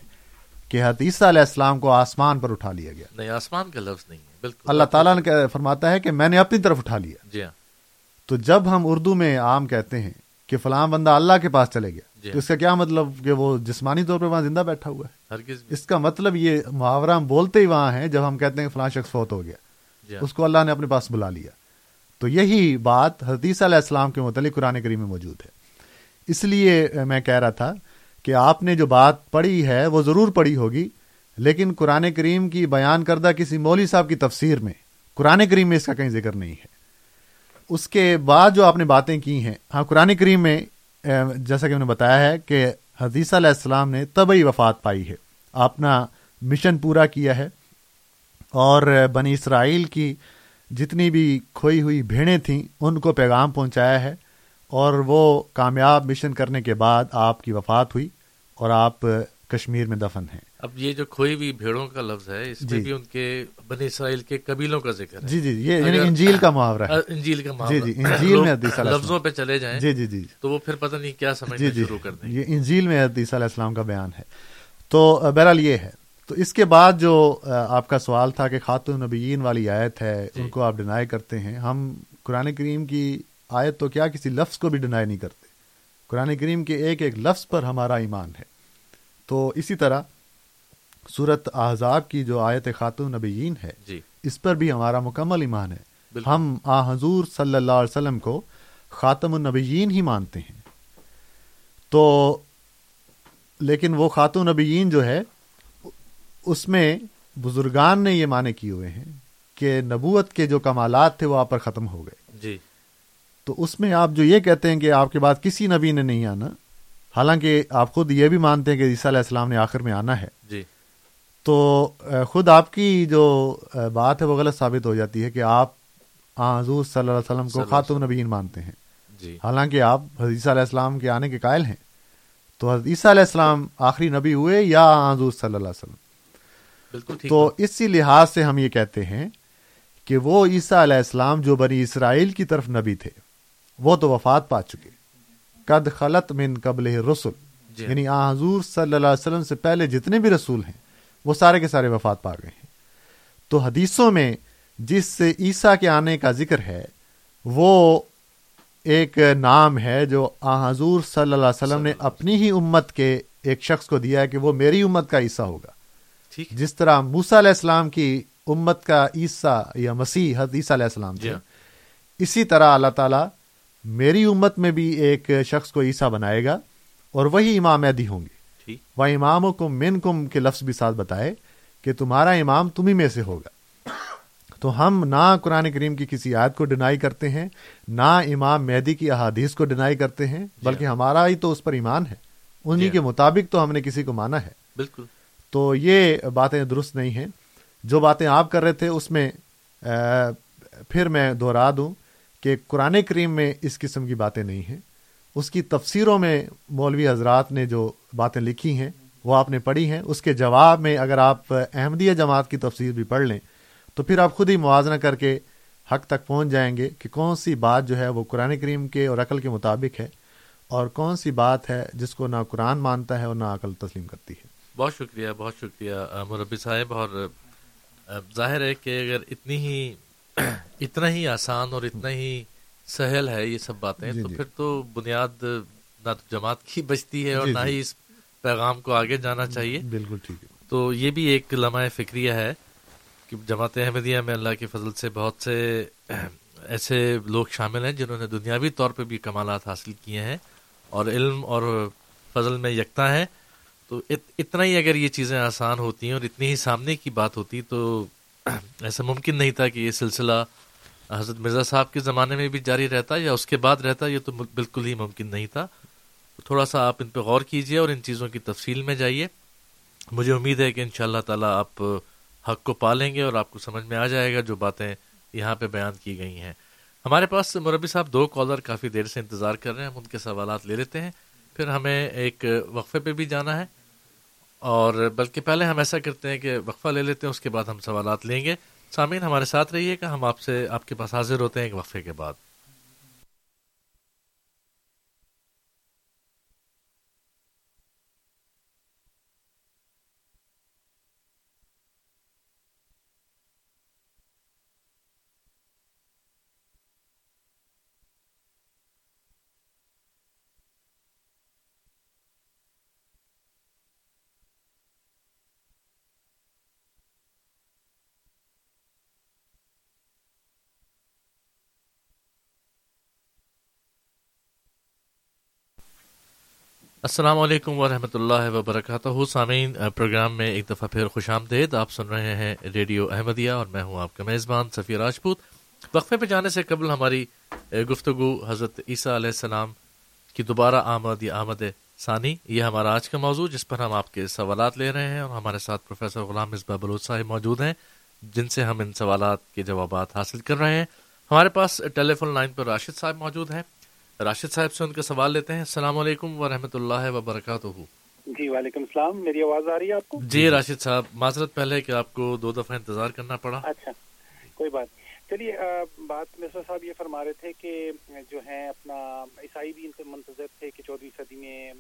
کہ حدیثہ علیہ السلام کو آسمان پر اٹھا لیا گیا۔ نہیں آسمان کا لفظ نہیں ہے بالکل۔ اللہ تعالیٰ نے فرماتا ہے کہ میں نے اپنی طرف اٹھا لیا۔ جی ہاں۔ تو جب ہم اردو میں عام کہتے ہیں کہ فلاں بندہ اللہ کے پاس چلے گیا جی. تو اس کا کیا مطلب کہ وہ جسمانی طور پہ وہاں زندہ بیٹھا ہوا ہے؟ ہرگز اس کا مطلب یہ محاورہ ہم بولتے ہی وہاں ہیں جب ہم کہتے ہیں کہ فلاں شخص فوت ہو گیا جی. اس کو اللہ نے اپنے پاس بلا لیا۔ تو یہی بات حدیث علیہ السلام کے متعلق قرآن کریم میں موجود ہے۔ اس لیے میں کہہ رہا تھا کہ آپ نے جو بات پڑھی ہے وہ ضرور پڑھی ہوگی لیکن قرآن کریم کی بیان کردہ کسی مولوی صاحب کی تفسیر میں قرآن کریم میں اس کا کہیں ذکر نہیں ہے۔ اس کے بعد جو آپ نے باتیں کی ہیں ہاں قرآن کریم میں جیسا کہ میں نے بتایا ہے کہ حدیثہ علیہ السلام نے طبعی وفات پائی ہے۔ اپنا مشن پورا کیا ہے۔ اور بنی اسرائیل کی جتنی بھی کھوئی ہوئی بھیڑیں تھیں، ان کو پیغام پہنچایا ہے۔ اور وہ کامیاب مشن کرنے کے بعد آپ کی وفات ہوئی اور آپ کشمیر میں دفن ہیں۔ اب یہ جو کھوئی ہوئی بھیڑوں کا لفظ ہے اس میں بھی ان کے بنی اسرائیل کے قبیلوں کا ذکر ہے۔ جی جی یہ یعنی انجیل کا محاورہ ہے۔ انجیل کا جی محاورہ۔ جی انجیل میں حدیث علیہ لفظوں پہ چلے جائیں جی جی جی۔ تو وہ پھر پتہ نہیں کیا سمجھنا جی جی۔ شروع کر دیں۔ یہ انجیل میں حدیث علیہ السلام کا بیان ہے۔ تو بہرحال یہ ہے۔ تو اس کے بعد جو آپ کا سوال تھا کہ خاتون نبیین والی آیت ہے ان کو آپ ڈینائی کرتے ہیں۔ ہم قرآن کریم کی آیت تو کیا کسی لفظ کو بھی ڈینائی نہیں کرتے۔ قرآن کریم کے ایک ایک لفظ پر ہمارا ایمان ہے۔ تو اسی طرح صورت احزاب کی جو آیت خاتون نبیین ہے جی۔ اس پر بھی ہمارا مکمل ایمان ہے۔ ہم آ حضور صلی اللہ علیہ وسلم کو خاتم النبیین ہی مانتے ہیں۔ تو لیکن وہ خاتون نبیین جو ہے اس میں بزرگان نے یہ معنی کیے ہوئے ہیں کہ نبوت کے جو کمالات تھے وہ آپ پر ختم ہو گئے۔ جی۔ تو اس میں آپ جو یہ کہتے ہیں کہ آپ کے بعد کسی نبی نے نہیں آنا حالانکہ آپ خود یہ بھی مانتے ہیں کہ عیسیٰ علیہ السلام نے آخر میں آنا ہے۔ جی۔ تو خود آپ کی جو بات ہے وہ غلط ثابت ہو جاتی ہے کہ آپ حضور صلی اللہ علیہ وسلم کو خاتون نبیین مانتے ہیں۔ جی۔ حالانکہ آپ حدیثہ علیہ السلام کے آنے کے قائل ہیں۔ تو حدیثہ علیہ السلام آخری نبی ہوئے یا حضور صلی اللہ علیہ وسلم؟ بالکل تو اسی لحاظ سے ہم یہ کہتے ہیں کہ وہ عیسیٰ علیہ السلام جو بنی اسرائیل کی طرف نبی تھے وہ تو وفات پا چکے۔ قد خلط من قبل رسول جی۔ یعنی آ حضور صلی اللہ علیہ وسلم سے پہلے جتنے بھی رسول ہیں وہ سارے کے سارے وفات پا گئے ہیں تو حدیثوں میں جس سے عیسیٰ کے آنے کا ذکر ہے وہ ایک نام ہے جو آ حضور صلی اللہ علیہ وسلم نے اپنی ہی امت کے ایک شخص کو دیا ہے کہ وہ میری امت کا عیسیٰ ہوگا۔ ٹھیک جس طرح موسا علیہ السلام کی امت کا عیسیٰ یا مسیح عیسیٰ علیہ السلام جی تھے ہاں۔ اسی طرح اللہ تعالیٰ میری امت میں بھی ایک شخص کو عیسیٰ بنائے گا اور وہی امام مہدی ہوں گے۔ وہ امام کو من کم کے لفظ بھی ساتھ بتائے کہ تمہارا امام تمہیں میں سے ہوگا۔ تو ہم نہ قرآن کریم کی کسی آیت کو ڈینائی کرتے ہیں نہ امام مہدی کی احادیث کو ڈینائی کرتے ہیں بلکہ ہمارا ہی تو اس پر ایمان ہے۔ انہی جی کے مطابق تو ہم نے کسی کو مانا ہے۔ بالکل۔ تو یہ باتیں درست نہیں ہیں۔ جو باتیں آپ کر رہے تھے اس میں پھر میں دہرا دوں کہ قرآن کریم میں اس قسم کی باتیں نہیں ہیں۔ اس کی تفسیروں میں مولوی حضرات نے جو باتیں لکھی ہیں وہ آپ نے پڑھی ہیں۔ اس کے جواب میں اگر آپ احمدیہ جماعت کی تفسیر بھی پڑھ لیں تو پھر آپ خود ہی موازنہ کر کے حق تک پہنچ جائیں گے کہ کون سی بات جو ہے وہ قرآن کریم کے اور عقل کے مطابق ہے اور کون سی بات ہے جس کو نہ قرآن مانتا ہے اور نہ عقل تسلیم کرتی ہے۔ بہت شکریہ بہت شکریہ مربی صاحب۔ اور ظاہر ہے کہ اگر اتنی ہی اتنا ہی آسان اور اتنا ہی سہل ہے یہ سب باتیں جی تو جی۔ پھر تو بنیاد نہ تو جماعت کی بچتی ہے اور جی نہ جی۔ ہی اس پیغام کو آگے جانا چاہیے۔ بالکل ٹھیک ہے۔ تو یہ بھی ایک لمحہ فکریہ ہے کہ جماعت احمدیہ میں اللہ کے فضل سے بہت سے ایسے لوگ شامل ہیں جنہوں نے دنیاوی طور پہ بھی کمالات حاصل کیے ہیں اور علم اور فضل میں یکتا ہے تو اتنا ہی اگر یہ چیزیں آسان ہوتی ہیں اور اتنی ہی سامنے کی بات ہوتی تو ایسا ممکن نہیں تھا کہ یہ سلسلہ حضرت مرزا صاحب کے زمانے میں بھی جاری رہتا یا اس کے بعد رہتا یہ تو بالکل ہی ممکن نہیں تھا۔ تھوڑا سا آپ ان پہ غور کیجیے اور ان چیزوں کی تفصیل میں جائیے۔ مجھے امید ہے کہ ان شاء اللہ تعالیٰ آپ حق کو پالیں گے اور آپ کو سمجھ میں آ جائے گا جو باتیں یہاں پہ بیان کی گئی ہیں۔ ہمارے پاس مربی صاحب دو کالر کافی دیر سے انتظار کر رہے ہیں، ہم ان کے سوالات لے لیتے ہیں۔ پھر ہمیں ایک وقفے پہ بھی جانا ہے۔ اور بلکہ پہلے ہم ایسا کرتے ہیں کہ وقفہ لے لیتے ہیں، اس کے بعد ہم سوالات لیں گے۔ سامعین، ہمارے ساتھ رہیے گا ہم آپ سے، آپ کے پاس حاضر ہوتے ہیں ایک وقفے کے بعد۔ السلام علیکم ورحمۃ اللہ وبرکاتہ۔ سامعین، پروگرام میں ایک دفعہ پھر خوش آمدید۔ آپ سن رہے ہیں ریڈیو احمدیہ اور میں ہوں آپ کا میزبان سفیر راجپوت۔ وقفے پہ جانے سے قبل ہماری گفتگو حضرت عیسیٰ علیہ السلام کی دوبارہ آمد یا آمد ثانی، یہ ہمارا آج کا موضوع جس پر ہم آپ کے سوالات لے رہے ہیں اور ہمارے ساتھ پروفیسر غلام مصباح بلوچ صاحب موجود ہیں، جن سے ہم ان سوالات کے جوابات حاصل کر رہے ہیں۔ ہمارے پاس ٹیلی فون لائن پر راشد صاحب موجود ہیں۔ راشد صاحب سے ان کا سوال لیتے ہیں۔ السلام علیکم ورحمۃ اللہ وبرکاتہ۔ جی وعلیکم السلام۔ میری آواز آ رہی ہے آپ کو؟ جی راشد صاحب معذرت پہلے کہ آپ کو دو دفعہ انتظار کرنا پڑا۔ اچھا کوئی بات چلیے بات مصر صاحب یہ فرما رہے تھے کہ جو ہیں اپنا عیسائی بھی ان سے منتظر تھے کہ چودہویں صدی میں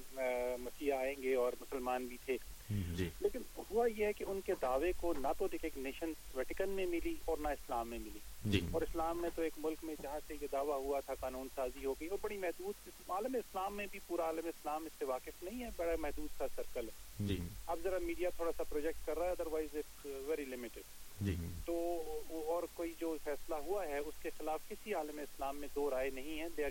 مسیح آئیں گے اور مسلمان بھی تھے۔ جی۔ لیکن ہوا یہ ہے کہ ان کے دعوے کو نہ تو ریکگنیشن ویٹیکن میں ملی اور نہ اسلام میں ملی۔ جی۔ اور اسلام میں تو ایک ملک میں جہاں سے یہ دعویٰ ہوا تھا قانون سازی ہو گئی اور بڑی محدود عالم اسلام میں بھی پورا عالم اسلام اس سے واقف نہیں ہے بڑا محدود سا سرکل ہے۔ جی۔ اب ذرا میڈیا تھوڑا سا پروجیکٹ کر رہا ہے ادروائز اٹس ویری لمیٹڈ جی۔ تو اور کوئی جو فیصلہ ہوا ہے اس کے خلاف کسی عالم اسلام میں دو رائے نہیں ہے۔ دے آر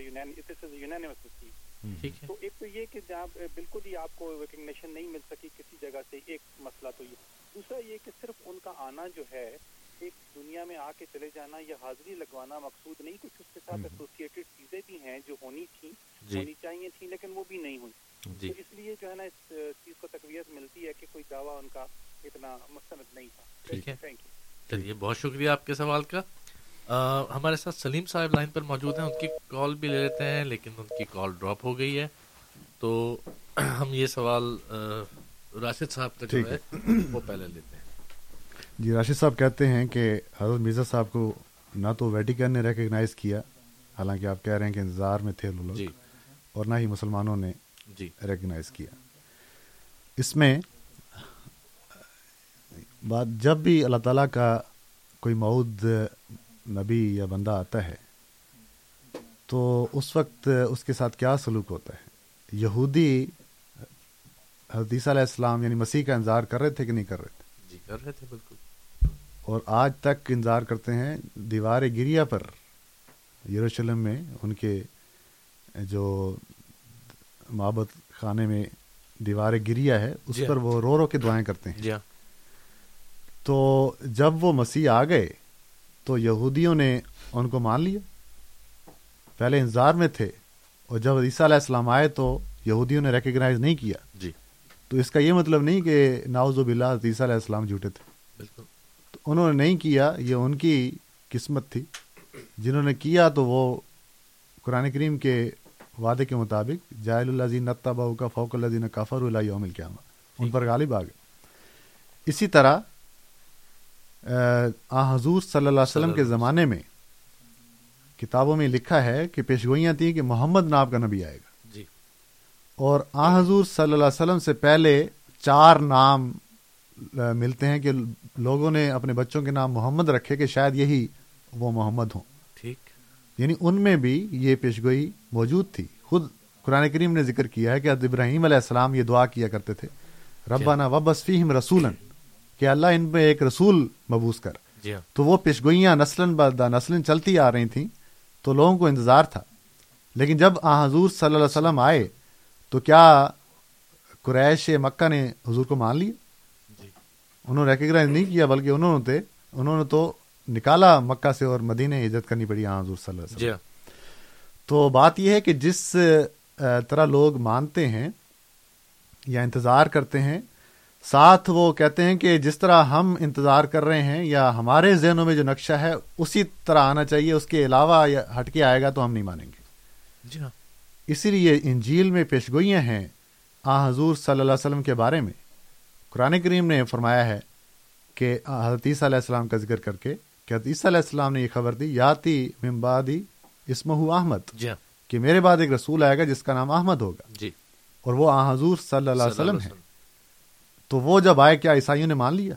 یونینیمس تو ایک تو یہ کہ جہاں بالکل ہی آپ کو ریکگنیشن نہیں مل سکی کسی جگہ سے ایک مسئلہ تو یہ۔ دوسرا یہ کہ صرف ان کا آنا جو ہے ایک دنیا میں آ کے چلے جانا یا حاضری لگوانا مقصود نہیں کچھ اس کے ساتھ ایسوسیٹیڈ چیزیں بھی ہیں جو ہونی تھیں جی۔ ہونی چاہیے تھیں لیکن وہ بھی نہیں ہوئی۔ جی۔ تو اس لیے جو ہے نا اس چیز کو تقویت ملتی ہے کہ کوئی دعویٰ ان کا اتنا مستند نہیں تھا۔ ٹھیک ہے۔ تھینک یو چلیے بہت شکریہ آپ کے سوال کا۔ ہمارے ساتھ سلیم صاحب لائن پر موجود ہیں ان کی کال بھی لے لیتے ہیں لیکن ان کی کال ڈراپ ہو گئی ہے۔ تو [CLEARS THROAT] ہم یہ سوال راشد صاحب کا جو ہے۔ وہ پہلے لیتے ہیں۔ جی راشد صاحب کہتے ہیں کہ حضرت مرزا صاحب کو نہ تو ویٹیکن نے ریکگنائز کیا حالانکہ آپ کہہ رہے ہیں کہ انتظار میں تھے لوگ جی۔ اور نہ ہی مسلمانوں نے جی۔ ریکگنائز کیا۔ اس میں بات جب بھی اللہ تعالیٰ کا کوئی معود نبی یا بندہ آتا ہے تو اس وقت اس کے ساتھ کیا سلوک ہوتا ہے؟ یہودی حدیث علیہ السلام یعنی مسیح کا انتظار کر رہے تھے کہ نہیں کر رہے تھے؟ جی کر رہے تھے بالکل۔ اور آج تک انتظار کرتے ہیں دیوار گریا پر یروشلم میں ان کے جو محبت خانے میں دیوار گریا ہے اس جی پر وہ رو رو کے دعائیں کرتے ہیں۔ جی ہاں۔ تو جب وہ مسیح آ گئے تو یہودیوں نے ان کو مان لیا۔ پہلے انتظار میں تھے اور جب عیسیٰ علیہ السلام آئے تو یہودیوں نے ریکگنائز نہیں کیا۔ جی۔ تو اس کا یہ مطلب نہیں کہ ناوز و بلّہ عیسیٰ علیہ السلام جھوٹے تھے۔ بالکل۔ تو انہوں نے نہیں کیا یہ ان کی قسمت تھی۔ جنہوں نے کیا تو وہ قرآن کریم کے وعدے کے مطابق جائل اللہ زین کا فوق اللہ زین کافر اللہ یوم کیا ان پر غالب آ گئے۔ اسی طرح آ حضور صلی اللہ علیہ وسلم کے زمانے میں کتابوں میں لکھا ہے کہ پیشگوئیاں تھیں کہ محمد ناب کا نبی آئے گا۔ جی۔ اور آ حضور صلی اللہ علیہ وسلم سے پہلے چار نام ملتے ہیں کہ لوگوں نے اپنے بچوں کے نام محمد رکھے کہ شاید یہی وہ محمد ہوں۔ ٹھیک۔ یعنی ان میں بھی یہ پیشگوئی موجود تھی۔ خود قرآن کریم نے ذکر کیا ہے کہ ابراہیم علیہ السلام یہ دعا کیا کرتے تھے ربانہ وبصفیم رسولن کہ اللہ ان پہ ایک رسول مبوس کر۔ جی ہاں۔ تو وہ پیشگوئیاں نسلن بردہ نسلن چلتی آ رہی تھیں تو لوگوں کو انتظار تھا۔ لیکن جب آ حضور صلی اللہ علیہ وسلم آئے تو کیا قریش مکہ نے حضور کو مان لیا؟ جی۔ انہوں نے ریکگنائز نہیں کیا بلکہ انہوں نے انہوں نے تو نکالا مکہ سے اور مدینے عزت کرنی پڑی آ حضور صلی اللہ علیہ وسلم۔ جی ہاں۔ تو بات یہ ہے کہ جس طرح لوگ مانتے ہیں یا انتظار کرتے ہیں ساتھ وہ کہتے ہیں کہ جس طرح ہم انتظار کر رہے ہیں یا ہمارے ذہنوں میں جو نقشہ ہے اسی طرح آنا چاہیے اس کے علاوہ ہٹ کے آئے گا تو ہم نہیں مانیں گے۔ جی ہاں۔ اسی لیے انجیل میں پیشگوئیاں ہیں آ حضور صلی اللہ علیہ وسلم کے بارے میں۔ قرآن کریم نے فرمایا ہے کہ حضرت علیہ السلام کا ذکر کر کے کہ عیسیٰ علیہ السلام نے یہ خبر دی یاتی ممبادی اسمہ احمد جی ہاں۔ کہ میرے بعد ایک رسول آئے گا جس کا نام احمد ہوگا۔ جی۔ اور وہ آ حضور صلی اللہ علیہ وسلم ہے۔ تو وہ جب آئے کیا عیسائیوں نے مان لیا؟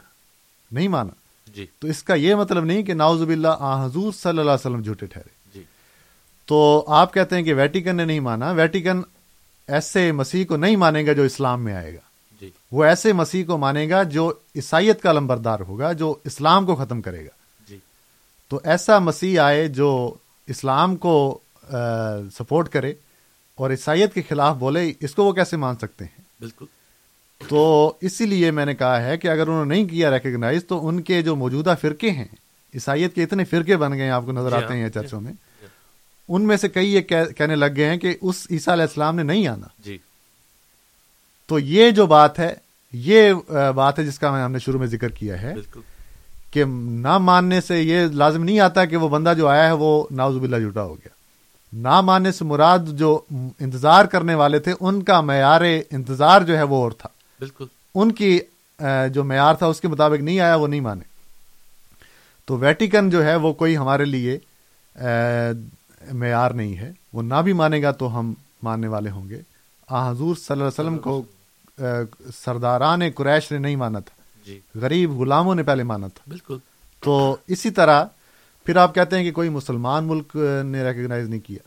نہیں مانا۔ جی۔ تو اس کا یہ مطلب نہیں کہ ناؤز باللہ آ حضور صلی اللہ علیہ وسلم جھوٹے ٹھہرے۔ جی۔ تو آپ کہتے ہیں کہ ویٹیکن نے نہیں مانا۔ ویٹیکن ایسے مسیح کو نہیں مانے گا جو اسلام میں آئے گا۔ جی۔ وہ ایسے مسیح کو مانے گا جو عیسائیت کا لمبردار ہوگا جو اسلام کو ختم کرے گا۔ جی۔ تو ایسا مسیح آئے جو اسلام کو سپورٹ کرے اور عیسائیت کے خلاف بولے اس کو وہ کیسے مان سکتے ہیں؟ بالکل۔ تو اسی لیے میں نے کہا ہے کہ اگر انہوں نے نہیں کیا ریکگنائز تو ان کے جو موجودہ فرقے ہیں عیسائیت کے اتنے فرقے بن گئے ہیں آپ کو نظر جی آتے ہاں، ہیں جی چرچوں میں ان میں سے کئی یہ کہنے لگ گئے ہیں کہ اس عیسیٰ علیہ السلام نے نہیں آنا۔ جی۔ تو یہ جو بات ہے یہ بات ہے جس کا ہم نے شروع میں ذکر کیا ہے کہ نہ ماننے سے یہ لازم نہیں آتا کہ وہ بندہ جو آیا ہے وہ ناوز باللہ جھوٹا ہو گیا۔ نہ ماننے سے مراد جو انتظار کرنے والے تھے ان کا معیار انتظار جو ہے وہ اور تھا۔ بالکل۔ ان کی جو معیار تھا اس کے مطابق نہیں آیا وہ نہیں مانے۔ تو ویٹیکن جو ہے وہ کوئی ہمارے لیے معیار نہیں ہے۔ وہ نہ بھی مانے گا تو ہم ماننے والے ہوں گے۔ آ حضور صلی اللہ علیہ وسلم کو سرداران قریش نے نہیں مانا تھا۔ جی۔ غریب غلاموں نے پہلے مانا تھا۔ بالکل۔ تو اسی طرح پھر آپ کہتے ہیں کہ کوئی مسلمان ملک نے ریکگنائز نہیں کیا۔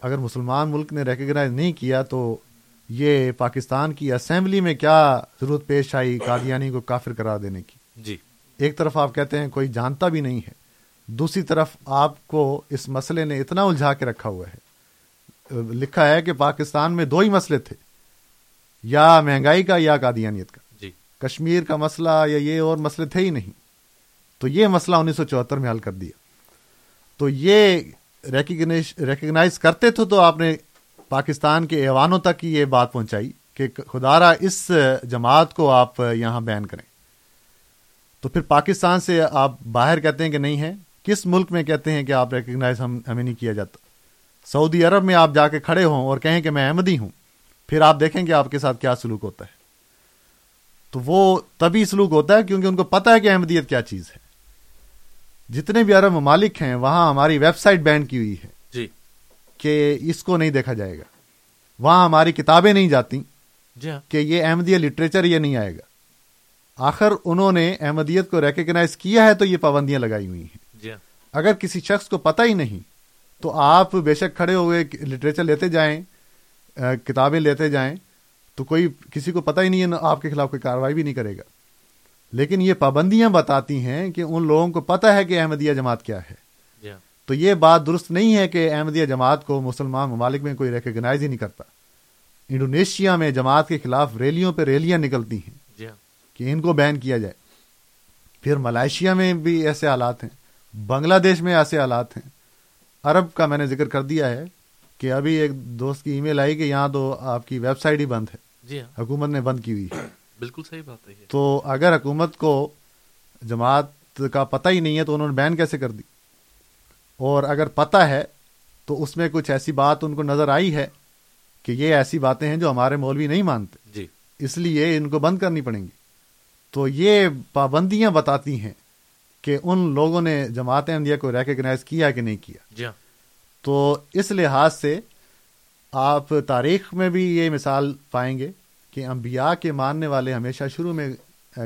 اگر مسلمان ملک نے ریکگنائز نہیں کیا تو یہ پاکستان کی اسمبلی میں کیا ضرورت پیش آئی قادیانی کو کافر قرار دینے کی؟ جی۔ ایک طرف آپ کہتے ہیں کوئی جانتا بھی نہیں ہے دوسری طرف آپ کو اس مسئلے نے اتنا الجھا کے رکھا ہوا ہے لکھا ہے کہ پاکستان میں دو ہی مسئلے تھے یا مہنگائی کا یا قادیانیت کا۔ جی۔ کشمیر کا مسئلہ یا یہ اور مسئلے تھے ہی نہیں تو یہ مسئلہ انیس سو چوہتر میں حل کر دیا۔ تو یہ ریکگنائز کرتے تھے تو آپ نے پاکستان کے ایوانوں تک یہ بات پہنچائی کہ خدارہ اس جماعت کو آپ یہاں بین کریں۔ تو پھر پاکستان سے آپ باہر کہتے ہیں کہ نہیں ہے؟ کس ملک میں کہتے ہیں کہ آپ ریکگنائز ہم ہمیں نہیں کیا جاتا؟ سعودی عرب میں آپ جا کے کھڑے ہوں اور کہیں کہ میں احمدی ہوں، پھر آپ دیکھیں کہ آپ کے ساتھ کیا سلوک ہوتا ہے۔ تو وہ تبھی سلوک ہوتا ہے کیونکہ ان کو پتا ہے کہ احمدیت کیا چیز ہے۔ جتنے بھی عرب ممالک ہیں، وہاں ہماری ویب سائٹ بین کی ہوئی ہے۔ کہ اس کو نہیں دیکھا جائے گا۔ وہاں ہماری کتابیں نہیں جاتی جی ہاں۔ کہ یہ احمدیت لٹریچر یہ نہیں آئے گا۔ آخر انہوں نے احمدیت کو ریکگنائز کیا ہے تو یہ پابندیاں لگائی ہوئی ہیں۔ جی ہاں۔ اگر کسی شخص کو پتہ ہی نہیں تو آپ بے شک کھڑے ہوئے لٹریچر لیتے جائیں کتابیں لیتے جائیں تو کوئی کسی کو پتہ ہی نہیں ہے آپ کے خلاف کوئی کاروائی بھی نہیں کرے گا۔ لیکن یہ پابندیاں بتاتی ہیں کہ ان لوگوں کو پتہ ہے کہ احمدیہ جماعت کیا ہے۔ تو یہ بات درست نہیں ہے کہ احمدیہ جماعت کو مسلمان ممالک میں کوئی ریکگنائز ہی نہیں کرتا۔ انڈونیشیا میں جماعت کے خلاف ریلیوں پہ ریلیاں نکلتی ہیں۔ جی ہاں۔ کہ ان کو بین کیا جائے۔ پھر ملائیشیا میں بھی ایسے حالات ہیں۔ بنگلہ دیش میں ایسے حالات ہیں۔ عرب کا میں نے ذکر کر دیا ہے کہ ابھی ایک دوست کی ای میل آئی کہ یہاں تو آپ کی ویب سائٹ ہی بند ہے۔ جی ہاں۔ حکومت نے بند کی ہوئی ہے۔ بالکل صحیح بات ہے تو اگر حکومت کو جماعت کا پتہ ہی نہیں ہے تو انہوں نے بین کیسے کر دی؟ اور اگر پتہ ہے تو اس میں کچھ ایسی بات ان کو نظر آئی ہے کہ یہ ایسی باتیں ہیں جو ہمارے مولوی نہیں مانتے۔ جی۔ اس لیے ان کو بند کرنی پڑیں گی۔ تو یہ پابندیاں بتاتی ہیں کہ ان لوگوں نے جماعت احمدیہ کو ریکگنائز کیا کہ نہیں کیا۔ جی ہاں۔ تو اس لحاظ سے آپ تاریخ میں بھی یہ مثال پائیں گے کہ انبیاء کے ماننے والے ہمیشہ شروع میں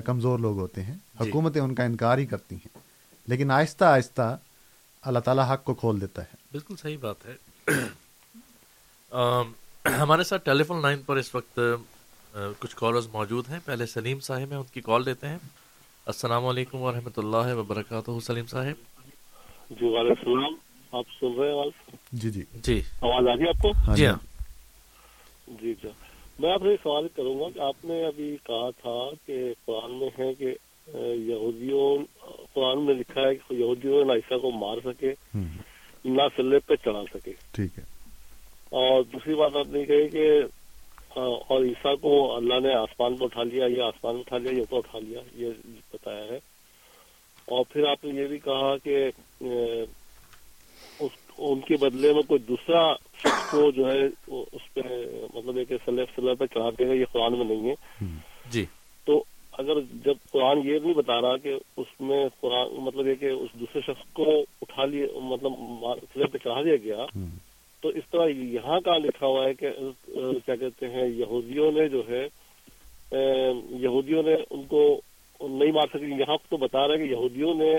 کمزور لوگ ہوتے ہیں۔ حکومتیں ان کا انکار ہی کرتی ہیں۔ لیکن آہستہ آہستہ اللہ تعالیٰ حق کو کھول دیتا ہے۔ بالکل صحیح بات ہے۔ ہمارے ساتھ ٹیلی فون لائن پر اس وقت کچھ کالرز موجود ہیں۔ پہلے سلیم صاحب ہیں ان کی کال دیتے ہیں۔ السلام علیکم ورحمۃ اللہ وبرکاتہ سلیم صاحب۔ جی وعلیکم السلام۔ آپ سن رہے ہیں جی جی۔ جی۔ آواز آ رہی ہے آپ کو؟ جی ہاں۔ جی جی۔ میں آپ سے سوال کروں گا کہ آپ نے ابھی کہا تھا کہ قرآن میں ہے کہ یہودیوں قرآن میں لکھا ہے کہ یہودیوں نے عیسیٰ کو مار سکے نہ سلے پہ چڑھا سکے۔ ٹھیک ہے۔ اور دوسری بات آپ نے کہی کہ اور عیسیٰ کو اللہ نے آسمان پہ اٹھا لیا یہ آسمان میں اٹھا لیا یہ تو اٹھا لیا یہ بتایا ہے۔ اور پھر آپ نے یہ بھی کہا کہ ان کے بدلے میں کوئی دوسرا شخص کو جو ہے اس پہ مطلب ایک سلیب سلیب پہ چڑھا دے گا یہ قرآن میں نہیں ہے۔ جی۔ اگر جب قرآن یہ نہیں بتا رہا کہ اس میں قرآن مطلب یہ کہ اس دوسرے شخص کو اٹھا لیے مطلب سلے پہ چڑھا دیا گیا تو اس طرح یہاں کا لکھا ہوا ہے کہ کیا کہتے ہیں یہودیوں نے جو ہے یہودیوں نے ان کو نہیں مار سکے یہاں تو بتا رہے کہ یہودیوں نے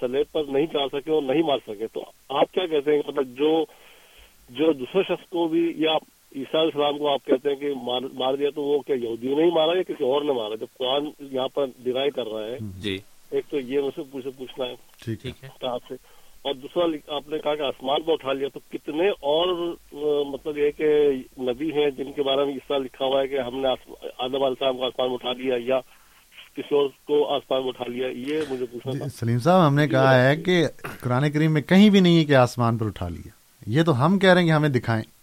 سلیب پر نہیں چڑھ سکے اور نہیں مار سکے۔ تو آپ کیا کہتے ہیں؟ مطلب جو جو دوسرے شخص کو بھی یا عیسیٰ علیہ السلام کو آپ کہتے ہیں کہ مار دیا تو وہ کیا یہودیوں نے ہی مارا یا کسی اور نے مارا؟ جب قرآن یہاں پر ڈینائی کر رہا ہے جی۔ ایک تو یہ مجھ سے پوچھنا ہے۔ ٹھیک ہے۔ آپ سے۔ اور دوسرا آپ نے کہا کہ آسمان پر اٹھا لیا تو کتنے اور مطلب یہ کہ نبی ہیں جن کے بارے میں اس طرح لکھا ہوا ہے کہ ہم نے آدم علیہ السلام کو آسمان اٹھا لیا یا کسی اور کو آسمان میں اٹھا لیا یہ مجھے پوچھنا جی، سلیم صاحب ہم نے کہا ہے کہ قرآن کریم میں کہیں بھی نہیں ہے کہ آسمان پر اٹھا لیا۔ یہ تو ہم کہہ رہے ہیں کہ ہمیں دکھائیں۔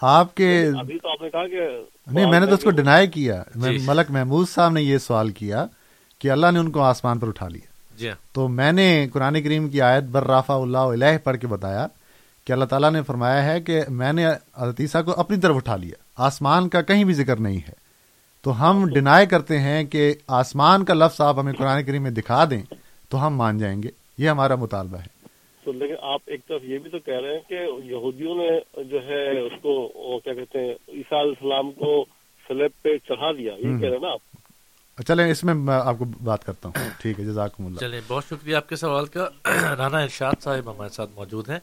آپ کے ابھی تو آپ نے کہا کہ نہیں میں نے تو اس کو ڈینائی کیا۔ جی۔ ملک محمود صاحب نے یہ سوال کیا کہ اللہ نے ان کو آسمان پر اٹھا لیا۔ جی ہاں۔ تو میں نے قرآن کریم کی آیت بر رافا اللہ علیہ پڑھ کے بتایا کہ اللہ تعالیٰ نے فرمایا ہے کہ میں نے عطیسہ کو اپنی طرف اٹھا لیا۔ آسمان کا کہیں بھی ذکر نہیں ہے۔ تو ہم ڈینائی کرتے ہیں کہ آسمان کا لفظ آپ ہمیں قرآن کریم میں دکھا دیں تو ہم مان جائیں گے۔ یہ ہمارا مطالبہ ہے۔ تو لیکن آپ ایک طرف یہ بھی تو کہہ رہے ہیں کہ یہودیوں نے جو ہے اس کو کیا کہتے ہیں عیسیٰ علیہ السلام کو سلیب پہ چڑھا دیا یہ کہہ رہے ہیں نا آپ؟ چلیں اس میں میں آپ کو بات کرتا ہوں۔ ٹھیک ہے جزاکم اللہ۔ چلیں بہت شکریہ آپ کے سوال کا۔ [CLEARS THROAT] رانا ارشاد صاحب ہمارے ساتھ موجود ہیں۔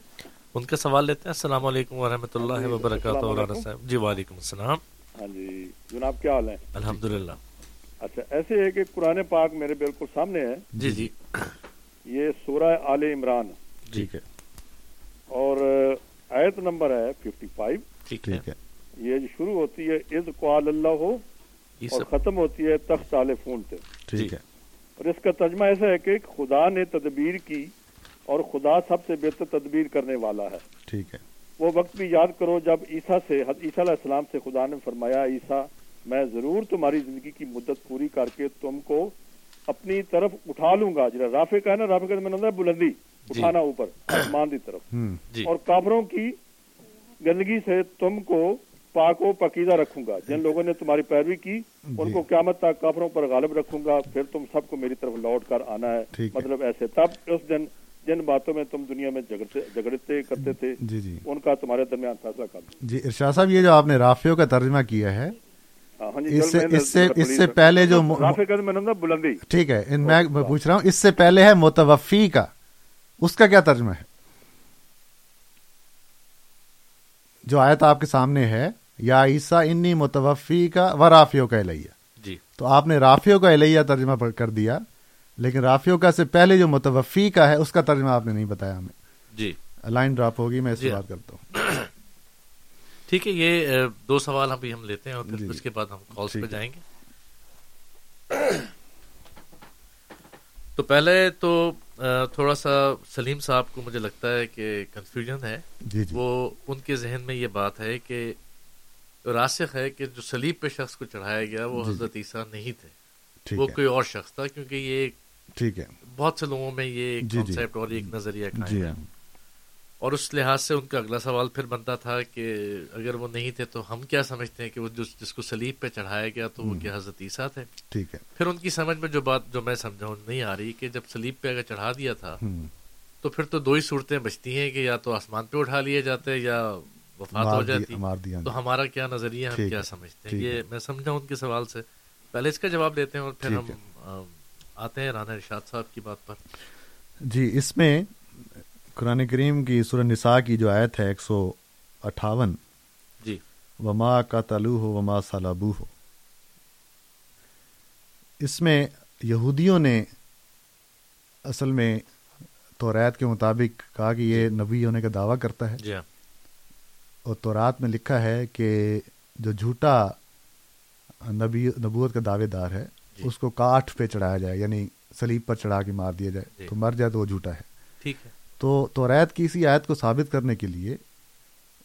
ان کا سوال لیتے ہیں۔ السلام علیکم ورحمۃ اللہ وبرکاتہ رانا صاحب۔ جی وعلیکم السلام۔ ہاں جی جناب کیا حال ہے؟ الحمد للہ اچھا ایسے ہے کہ قرآن پاک میرے بالکل سامنے ہے۔ جی جی۔ یہ سورہ آل عمران۔ ٹھیک ہے۔ اور آیت نمبر ہے ففٹی فائیو ٹھیک ہے۔ یہ شروع ہوتی ہے از قوال اللہ ہو اور ختم ہوتی ہے تخت آل فون سے۔ ٹھیک ہے۔ اور اس کا ترجمہ ایسا ہے کہ خدا نے تدبیر کی اور خدا سب سے بہتر تدبیر کرنے والا ہے۔ ٹھیک ہے۔ وہ وقت بھی یاد کرو جب عیسیٰ سے عیسیٰ علیہ السلام سے خدا نے فرمایا عیسیٰ میں ضرور تمہاری زندگی کی مدت پوری کر کے تم کو اپنی طرف اٹھا لوں گا۔ جرا رافع کا ہے نا رافع کا میں نے بلندی۔ اٹھانا اوپر آسمان کی طرف۔ اور کافروں کی گندگی سے تم کو پاک و پکیزہ رکھوں گا۔ جن لوگوں نے تمہاری پیروی کی ان کو قیامت تک کافروں پر غالب رکھوں گا۔ پھر تم سب کو میری طرف لوٹ کر آنا ہے۔ مطلب ایسے۔ تب اس دن جن باتوں میں تم دنیا میں جگڑتے کرتے تھے جی جی۔ ان کا تمہارے درمیان فیصلہ کر جی ارشاد صاحب یہ جو آپ نے رافیوں کا ترجمہ کیا ہے اس سے پہلے جو بلندی۔ ٹھیک ہے میں پوچھ رہا ہوں اس سے پہلے ہے متوفی کا۔ اس کا کیا ترجمہ ہے؟ جو آیت آپ کے سامنے ہے یا عیسیٰ انی متوفی کا و رافیوں کا الیہ۔ جی۔ تو آپ نے رافیوں کا الیہ ترجمہ کر دیا لیکن رافیوں کا سے پہلے جو متوفی کا ہے اس کا ترجمہ آپ نے نہیں بتایا ہمیں۔ جی۔ لائن ڈراپ ہوگی میں اس سے بات کرتا ہوں۔ ٹھیک ہے یہ دو سوال ابھی ہم لیتے ہیں اور پھر اس کے بعد ہم کالس پہ جائیں گے۔ تو پہلے تو تھوڑا سا سلیم صاحب کو مجھے لگتا ہے کہ کنفیوژن ہے۔ جی جی۔ وہ ان کے ذہن میں یہ بات ہے کہ راسخ ہے کہ جو سلیب پہ شخص کو چڑھایا گیا وہ جی حضرت عیسیٰ نہیں تھے۔ وہ کوئی اور شخص تھا کیونکہ یہ ٹھیک ہے۔ بہت سے لوگوں میں یہ کانسیپٹ اور ایک نظریہ جی اور اس لحاظ سے ان کا اگلا سوال پھر بنتا تھا کہ اگر وہ نہیں تھے تو ہم کیا سمجھتے ہیں کہ وہ جس کو سلیب پہ چڑھایا گیا تو وہ کیا حضرت عیسیٰ تھے؟ ٹھیک ہے۔ پھر ان کی سمجھ میں جو بات جو میں سمجھا نہیں آ رہی کہ جب سلیب پہ اگر چڑھا دیا تھا تو پھر تو دو ہی صورتیں بچتی ہیں کہ یا تو آسمان پہ اٹھا لیے جاتے یا وفات ہو جاتی۔ تو ہمارا کیا نظریہ ہم کیا سمجھتے ہیں؟ یہ میں سمجھا ان کے سوال سے۔ پہلے اس کا جواب دیتے ہیں اور پھر ہم آتے ہیں رانا ارشاد صاحب کی بات پر۔ جی اس میں قرآن کریم کی سورہ نساء کی جو آیت ہے ایک سو اٹھاون جی۔ وما کا تلو ہو وما سالابو ہو اس میں یہودیوں نے اصل میں توریت کے مطابق کہا کہ یہ نبی ہونے کا دعویٰ کرتا ہے۔ جی اور تورات میں لکھا ہے کہ جو جھوٹا نبی نبوت کا دعوے دار ہے جی۔ اس کو کاٹھ پہ چڑھایا جائے یعنی سلیب پر چڑھا کے مار دیا جائے۔ جی۔ تو مر جائے تو وہ جھوٹا ہے۔ ٹھیک ہے۔ تو توریت کی اسی آیت کو ثابت کرنے کے لیے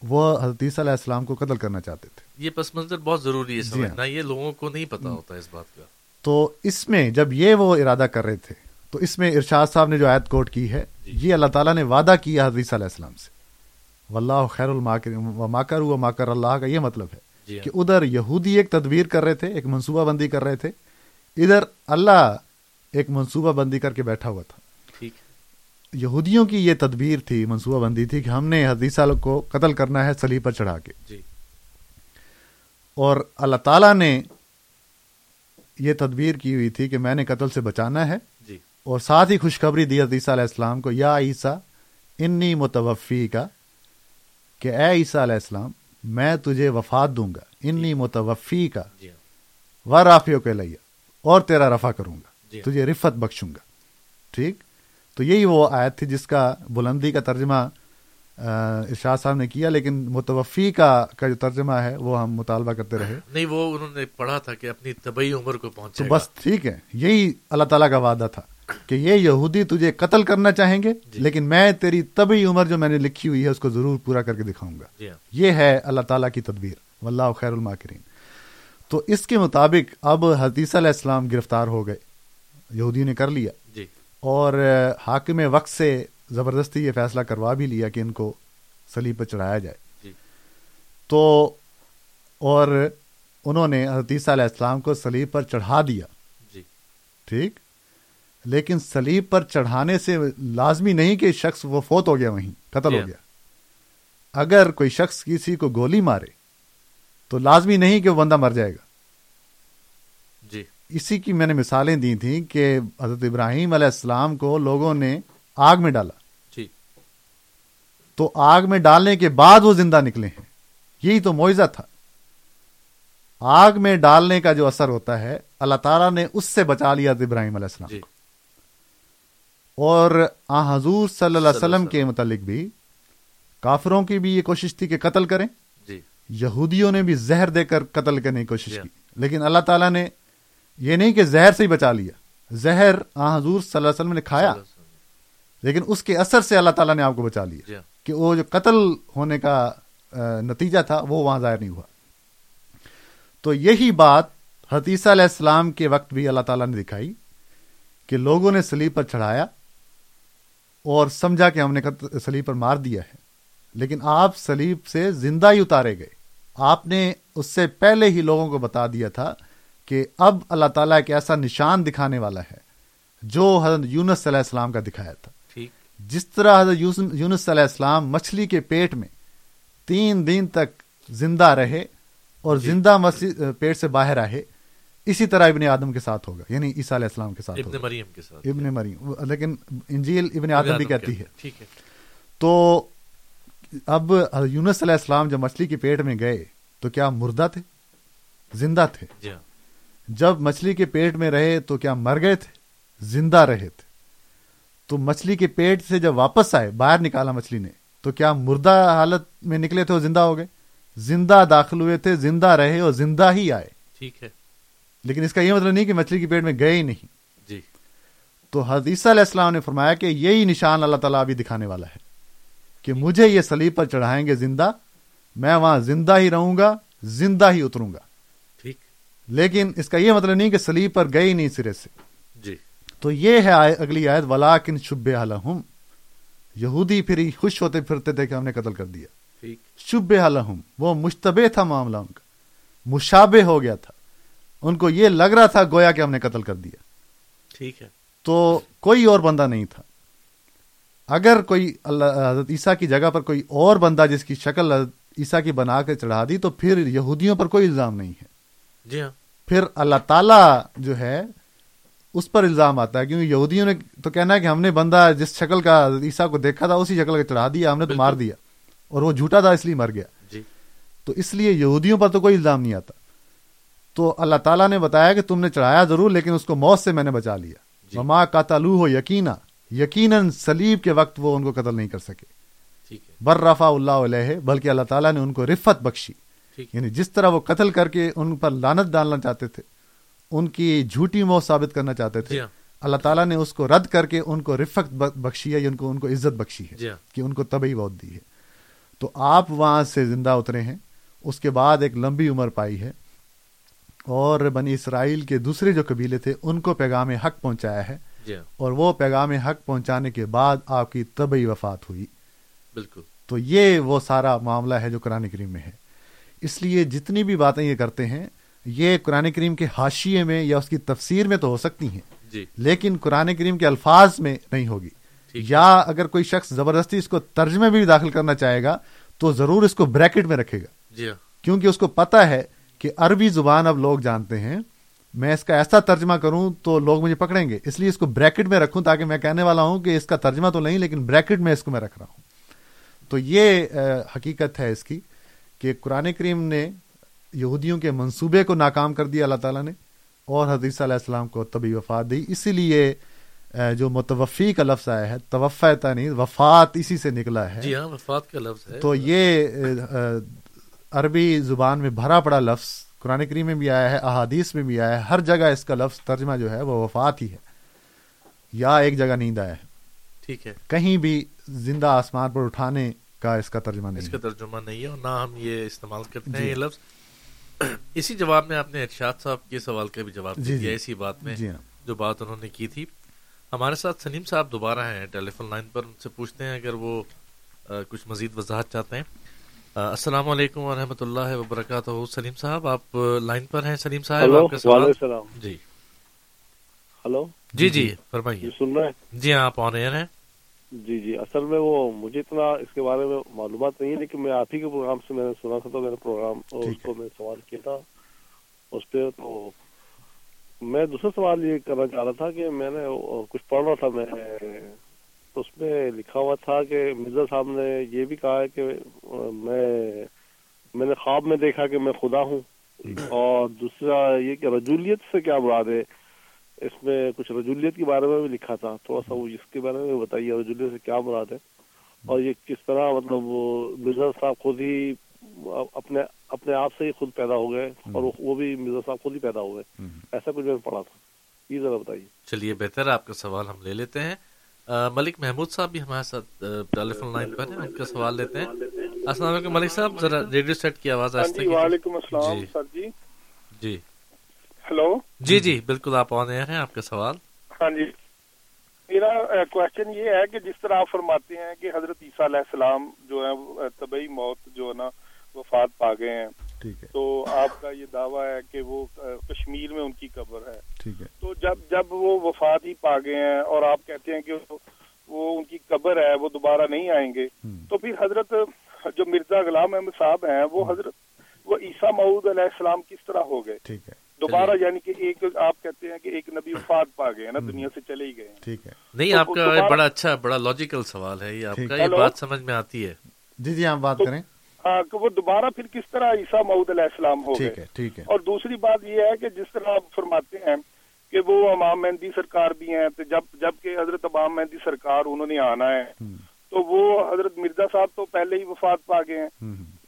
وہ حضرت علیہ السلام کو قتل کرنا چاہتے تھے۔ یہ پس منظر بہت ضروری ہے جی سمجھنا ہاں۔ یہ لوگوں کو نہیں پتا ہوتا اس بات کا۔ تو اس میں جب یہ وہ ارادہ کر رہے تھے تو اس میں ارشاد صاحب نے جو آیت کوٹ کی ہے یہ اللہ تعالیٰ نے وعدہ کیا حضرت علیہ السلام سے۔ واللہ خیر الماکر و ماکر و ماکر اللہ کا یہ مطلب ہے جی کہ ادھر یہودی ایک تدبیر کر رہے تھے ایک منصوبہ بندی کر رہے تھے ادھر اللہ ایک منصوبہ بندی کر کے بیٹھا ہوا تھا۔ یہودیوں کی یہ تدبیر تھی منصوبہ بندی تھی کہ ہم نے حدیثہ کو قتل کرنا ہے سلیب پر چڑھا کے۔ جی۔ اور اللہ تعالیٰ نے یہ تدبیر کی ہوئی تھی کہ میں نے قتل سے بچانا ہے۔ جی۔ اور ساتھ ہی خوشخبری دی عیسیٰ علیہ السلام کو یا عیسیٰ انی متوفی کا کہ اے عیسیٰ علیہ السلام میں تجھے وفات دوں گا۔ انی متوفی کا جی۔ و رافیوں کے لیا اور تیرا رفع کروں گا۔ جی۔ تجھے رفت بخشوں گا۔ ٹھیک؟ تو یہی وہ آیت تھی جس کا بلندی کا ترجمہ ارشاد صاحب نے کیا لیکن متوفی کا کا جو ترجمہ ہے وہ ہم مطالبہ کرتے رہے۔ نہیں وہ انہوں نے پڑھا تھا کہ اپنی طبی عمر کو تو پہنچے بس ٹھیک ہے یہی اللہ تعالیٰ کا وعدہ تھا کہ یہ یہودی تجھے قتل کرنا چاہیں گے لیکن میں تیری طبی عمر جو میں نے لکھی ہوئی ہے اس کو ضرور پورا کر کے دکھاؤں گا۔ جی ہاں۔ یہ ہے اللہ تعالیٰ کی تدبیر۔ واللہ خیر الماکرین۔ تو اس کے مطابق اب حدیث علیہ السلام گرفتار ہو گئے۔ یہودی نے کر لیا۔ جی اور حاکم وقت سے زبردستی یہ فیصلہ کروا بھی لیا کہ ان کو سلیب پہ چڑھایا جائے۔ جی۔ تو اور انہوں نے حدیث علیہ السلام کو سلیب پر چڑھا دیا۔ جی۔ ٹھیک؟ لیکن سلیب پر چڑھانے سے لازمی نہیں کہ شخص وہ فوت ہو گیا وہیں قتل جی ہو۔ گیا۔ اگر کوئی شخص کسی کو گولی مارے تو لازمی نہیں کہ وہ بندہ مر جائے گا۔ اسی کی میں نے مثالیں دی تھیں کہ حضرت ابراہیم علیہ السلام کو لوگوں نے آگ میں ڈالا۔ جی۔ تو آگ میں ڈالنے کے بعد وہ زندہ نکلے ہیں۔ یہی تو معاوضہ تھا۔ آگ میں ڈالنے کا جو اثر ہوتا ہے اللہ تعالیٰ نے اس سے بچا لیا حضرت ابراہیم علیہ السلام جی۔ کو۔ اور آ حضور صلی اللہ علیہ وسلم کے متعلق بھی کافروں کی بھی یہ کوشش تھی کہ قتل کریں۔ جی۔ یہودیوں نے بھی زہر دے کر قتل کرنے کی کوشش جی۔ کی۔ لیکن اللہ تعالیٰ نے یہ نہیں کہ زہر سے ہی بچا لیا۔ زہر آ حضور صلی اللہ علیہ وسلم نے کھایا۔ لیکن اس کے اثر سے اللہ تعالیٰ نے آپ کو بچا لیا۔ جی ہاں۔ کہ وہ جو قتل ہونے کا نتیجہ تھا وہ وہاں ظاہر نہیں ہوا۔ تو یہی بات حتیثہ علیہ السلام کے وقت بھی اللہ تعالیٰ نے دکھائی کہ لوگوں نے سلیب پر چڑھایا اور سمجھا کہ ہم نے سلیب پر مار دیا ہے۔ لیکن آپ سلیب سے زندہ ہی اتارے گئے۔ آپ نے اس سے پہلے ہی لوگوں کو بتا دیا تھا کہ اب اللہ تعالیٰ ایک ایسا نشان دکھانے والا ہے جو حضرت یونس علیہ السلام کا دکھایا تھا۔ جس طرح حضرت یونس علیہ السلام مچھلی کے پیٹ میں تین دن تک زندہ رہے اور زندہ مسی- پیٹ سے باہر آئے اسی طرح ابن آدم کے ساتھ ہوگا یعنی عیسیٰ علیہ السلام کے ساتھ ابن ہوگا۔ مریم کے ساتھ۔ ابن مریم۔ لیکن انجیل ابن آدم بھی کہتی ہے۔ ٹھیک ہے۔ تو اب یونس علیہ السلام جب مچھلی کے پیٹ میں گئے تو کیا مردہ تھے؟ زندہ تھے۔ جی ہاں۔ جب مچھلی کے پیٹ میں رہے تو کیا مر گئے تھے؟ زندہ رہے تھے۔ تو مچھلی کے پیٹ سے جب واپس آئے باہر نکالا مچھلی نے تو کیا مردہ حالت میں نکلے تھے اور زندہ ہو گئے؟ زندہ داخل ہوئے تھے زندہ رہے اور زندہ ہی آئے۔ ٹھیک ہے۔ لیکن اس کا یہ مطلب نہیں کہ مچھلی کے پیٹ میں گئے ہی نہیں۔ جی۔ تو حدیثہ علیہ السلام نے فرمایا کہ یہی نشان اللہ تعالیٰ ابھی دکھانے والا ہے کہ مجھے یہ سلیب پر چڑھائیں گے زندہ میں وہاں زندہ ہی رہوں گا زندہ ہی اتروں گا۔ لیکن اس کا یہ مطلب نہیں کہ سلیب پر گئے ہی نہیں سرے سے۔ جی۔ تو یہ ہے اگلی آیت ولاکن شب حلحم یہودی پھر ہی خوش ہوتے پھرتے تھے کہ ہم نے قتل کر دیا۔ شب حلحم وہ مشتبہ تھا معاملہ ان کا۔ مشابہ ہو گیا تھا۔ ان کو یہ لگ رہا تھا گویا کہ ہم نے قتل کر دیا۔ ٹھیک ہے۔ تو کوئی اور بندہ نہیں تھا۔ اگر کوئی اللہ حضرت عیسیٰ کی جگہ پر کوئی اور بندہ جس کی شکل حضرت عیسیٰ کی بنا کے چڑھا دی تو پھر یہودیوں پر کوئی الزام نہیں ہے۔ جی ہاں۔ پھر اللہ تعالیٰ جو ہے اس پر الزام آتا ہے کیونکہ یہودیوں نے تو کہنا ہے کہ ہم نے بندہ جس شکل کا عیسیٰ کو دیکھا تھا اسی شکل کا چڑھا دیا ہم نے تو مار دیا اور وہ جھوٹا تھا اس لیے مر گیا۔ جی۔ تو اس لیے یہودیوں پر تو کوئی الزام نہیں آتا۔ تو اللہ تعالیٰ نے بتایا کہ تم نے چڑھایا ضرور لیکن اس کو موت سے میں نے بچا لیا۔ جی۔ مما کا تعلو ہو یقینا یقیناً سلیب کے وقت وہ ان کو قتل نہیں کر سکے۔ بر رفا اللہ علیہ بلکہ اللہ تعالیٰ نے ان کو رفت بخشی۔ یعنی جس طرح وہ قتل کر کے ان پر لانت ڈالنا چاہتے تھے ان کی جھوٹی موت ثابت کرنا چاہتے تھے جی ہاں۔ اللہ تعالیٰ نے اس کو رد کر کے ان کو رفت ب- بخشی ہے یا ان کو ان کو عزت بخشی ہے جی ہاں۔ کہ ان کو طبی بہت دی ہے۔ تو آپ وہاں سے زندہ اترے ہیں اس کے بعد ایک لمبی عمر پائی ہے اور بنی اسرائیل کے دوسرے جو قبیلے تھے ان کو پیغام حق پہنچایا ہے۔ جی ہاں۔ اور وہ پیغام حق پہنچانے کے بعد آپ کی طبی وفات ہوئی۔ بالکل۔ تو یہ وہ سارا معاملہ ہے جو قرآن کریم میں ہے۔ اس لیے جتنی بھی باتیں یہ کرتے ہیں یہ قرآن کریم کے حاشیے میں یا اس کی تفسیر میں تو ہو سکتی ہیں جی۔ لیکن قرآن کریم کے الفاظ میں نہیں ہوگی۔ یا اگر کوئی شخص زبردستی اس کو ترجمے میں بھی داخل کرنا چاہے گا تو ضرور اس کو بریکٹ میں رکھے گا۔ جی ہاں۔ کیونکہ اس کو پتا ہے کہ عربی زبان اب لوگ جانتے ہیں میں اس کا ایسا ترجمہ کروں تو لوگ مجھے پکڑیں گے اس لیے اس کو بریکٹ میں رکھوں تاکہ میں کہنے والا ہوں کہ اس کا ترجمہ تو نہیں لیکن بریکٹ میں اس کو میں رکھ رہا ہوں۔ تو یہ حقیقت ہے اس کی۔ کہ قرآن کریم نے یہودیوں کے منصوبے کو ناکام کر دیا اللہ تعالیٰ نے اور حدیث علیہ السلام کو طبی وفات دی۔ اسی لیے جو متوفی کا لفظ آیا ہے توفع نہیں وفات اسی سے نکلا ہے۔ جی ہاں وفات کا لفظ ہے۔ تو یہ عربی زبان میں بھرا پڑا لفظ قرآن کریم میں بھی آیا ہے احادیث میں بھی آیا ہے۔ ہر جگہ اس کا لفظ ترجمہ جو ہے وہ وفات ہی ہے۔ یا ایک جگہ نیند آیا ہے۔ ٹھیک ہے۔ کہیں بھی زندہ آسمان پر اٹھانے کا اس کا ترجمہ نہیں اس کا ترجمہ نہیں ہے اور نہ ہم یہ استعمال کرتے ہیں یہ لفظ۔ اسی جواب میں آپ نے ارشاد صاحب کے سوال کا بھی جواب جی دیا اسی بات میں جی ہاں۔ جو بات انہوں نے کی تھی۔ ہمارے ساتھ سلیم صاحب دوبارہ ہیں ٹیلی فون لائن پر ان سے پوچھتے ہیں اگر وہ کچھ مزید وضاحت چاہتے ہیں۔ السلام علیکم ورحمۃ اللہ وبرکاتہ۔ سلیم صاحب آپ لائن پر ہیں؟ سلیم صاحب آپ کا سوال؟ جی۔ ہلو۔ جی جی فرمائیے۔ سن رہے ہیں؟ جی ہاں آپ آن ایئر ہیں۔ جی جی اصل میں وہ مجھے اتنا اس کے بارے میں معلومات نہیں ہے لیکن میں آپ ہی کے پروگرام سے میں نے سنا تھا تو میرا پروگرام اس کو میں سوال کیا تھا اس پہ تو میں دوسرا سوال یہ کرنا چاہ رہا تھا کہ میں نے کچھ پڑھ رہا تھا میں اس میں لکھا ہوا تھا کہ مرزا صاحب نے یہ بھی کہا ہے کہ میں میں نے خواب میں دیکھا کہ میں خدا ہوں۔ اور دوسرا یہ کہ رجولیت سے کیا مراد ہے؟ اس میں کچھ رجولیت کے بارے میں بھی لکھا تھا تھوڑا سا وہ اس کے بارے میں بتائیے رجولیت سے کیا مراد ہے؟ اور یہ کس طرح مطلب وہ مرزا صاحب خود ہی اپنے اپنے آپ سے ہی خود پیدا ہو گئے اور وہ بھی مرزا صاحب خود ہی پیدا ہو گئے۔ ایسا کچھ میں پڑھا تھا۔ یہ ذرا بتائیے۔ چلیے بہتر آپ کا سوال ہم لے لیتے ہیں۔ ملک محمود صاحب بھی ہمارے ساتھ ٹیلی فون لائن پر ہیں ان کا سوال لیتے ہیں۔ السلام علیکم ملک صاحب ذرا ریڈیو سیٹ کی آواز آہستہ وعلیکم السلام سر جی۔ جی۔ ہلو جی جی بالکل آپ آن ایئر ہیں آپ کا سوال؟ ہاں جی۔ میرا کوشچن یہ ہے کہ جس طرح آپ فرماتے ہیں کہ حضرت عیسیٰ علیہ السلام جو ہے طبی موت جو ہے نا وفات پا گئے ہیں۔ تو آپ کا یہ دعویٰ ہے کہ وہ کشمیر میں ان کی قبر ہے۔ تو جب جب وہ وفات ہی پا گئے ہیں اور آپ کہتے ہیں کہ وہ ان کی قبر ہے وہ دوبارہ نہیں آئیں گے تو پھر حضرت جو مرزا غلام احمد صاحب ہیں وہ حضرت وہ عیسیٰ معود علیہ السلام کس طرح ہو گئے؟ دوبارہ یعنی کہ ایک آپ کہتے ہیں کہ ایک نبی [LAUGHS] وفات پا گئے نا دنیا سے چلے ہی گئے نہیں آپ کا بڑا اچھا بڑا لاجیکل سوال ہے یہ آپ کا یہ بات سمجھ میں آتی ہے۔ جی جی آپ بات کریں۔ ہاں کہ وہ دوبارہ پھر کس طرح عیسیٰ معود علیہ السلام ہو گئے۔ اور دوسری بات یہ ہے کہ جس طرح آپ فرماتے ہیں کہ وہ امام مہندی سرکار بھی ہیں تو جب جبکہ حضرت امام مہندی سرکار انہوں نے آنا ہے تو وہ حضرت مرزا صاحب تو پہلے ہی وفات پا گئے ہیں۔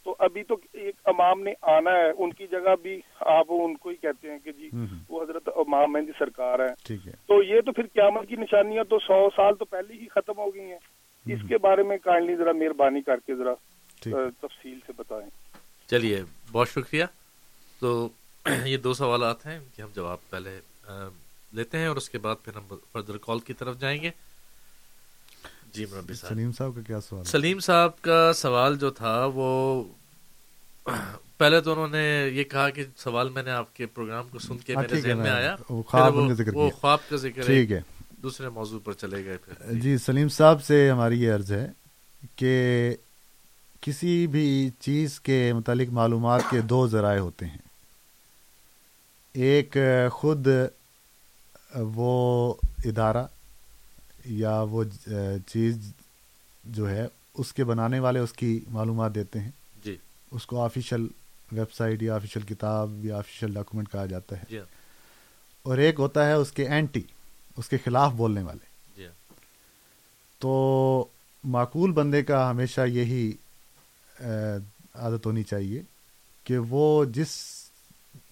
تو ابھی تو ایک امام نے آنا ہے ان کی جگہ بھی آپ ان کو ہی کہتے ہیں کہ جی وہ حضرت امام مہندی سرکار ہے۔ تو یہ تو پھر قیامت کی نشانیاں تو سو سال تو پہلے ہی ختم ہو گئی ہیں۔ اس کے بارے میں کائنڈلی ذرا مہربانی کر کے ذرا تفصیل سے بتائیں۔ چلیے بہت شکریہ۔ تو [CLEARS THROAT] یہ دو سوالات ہیں ان کے ہم جواب پہلے لیتے ہیں اور اس کے بعد پھر ہم فردر کال کی طرف جائیں گے۔ جی مربی صاحب سلیم صاحب کا کیا سوال سلیم صاحب کا سوال جو تھا وہ پہلے تو انہوں نے یہ کہا کہ سوال میں نے آپ کے پروگرام کو سن کے میرے ذہن میں آیا۔ وہ خواب کا ذکر ٹھیک ہے۔ دوسرے موضوع پر چلے گئے پھر۔ جی سلیم صاحب سے ہماری یہ عرض ہے کہ کسی بھی چیز کے متعلق معلومات کے دو ذرائع ہوتے ہیں۔ ایک خود وہ ادارہ یا وہ چیز جو ہے اس کے بنانے والے اس کی معلومات دیتے ہیں۔ جی۔ اس کو آفیشیل ویب سائٹ یا آفیشیل کتاب یا آفیشیل ڈاکومنٹ کہا جاتا ہے۔ جی۔ اور ایک ہوتا ہے اس کے اینٹی اس کے خلاف بولنے والے۔ جی۔ تو معقول بندے کا ہمیشہ یہی عادت ہونی چاہیے کہ وہ جس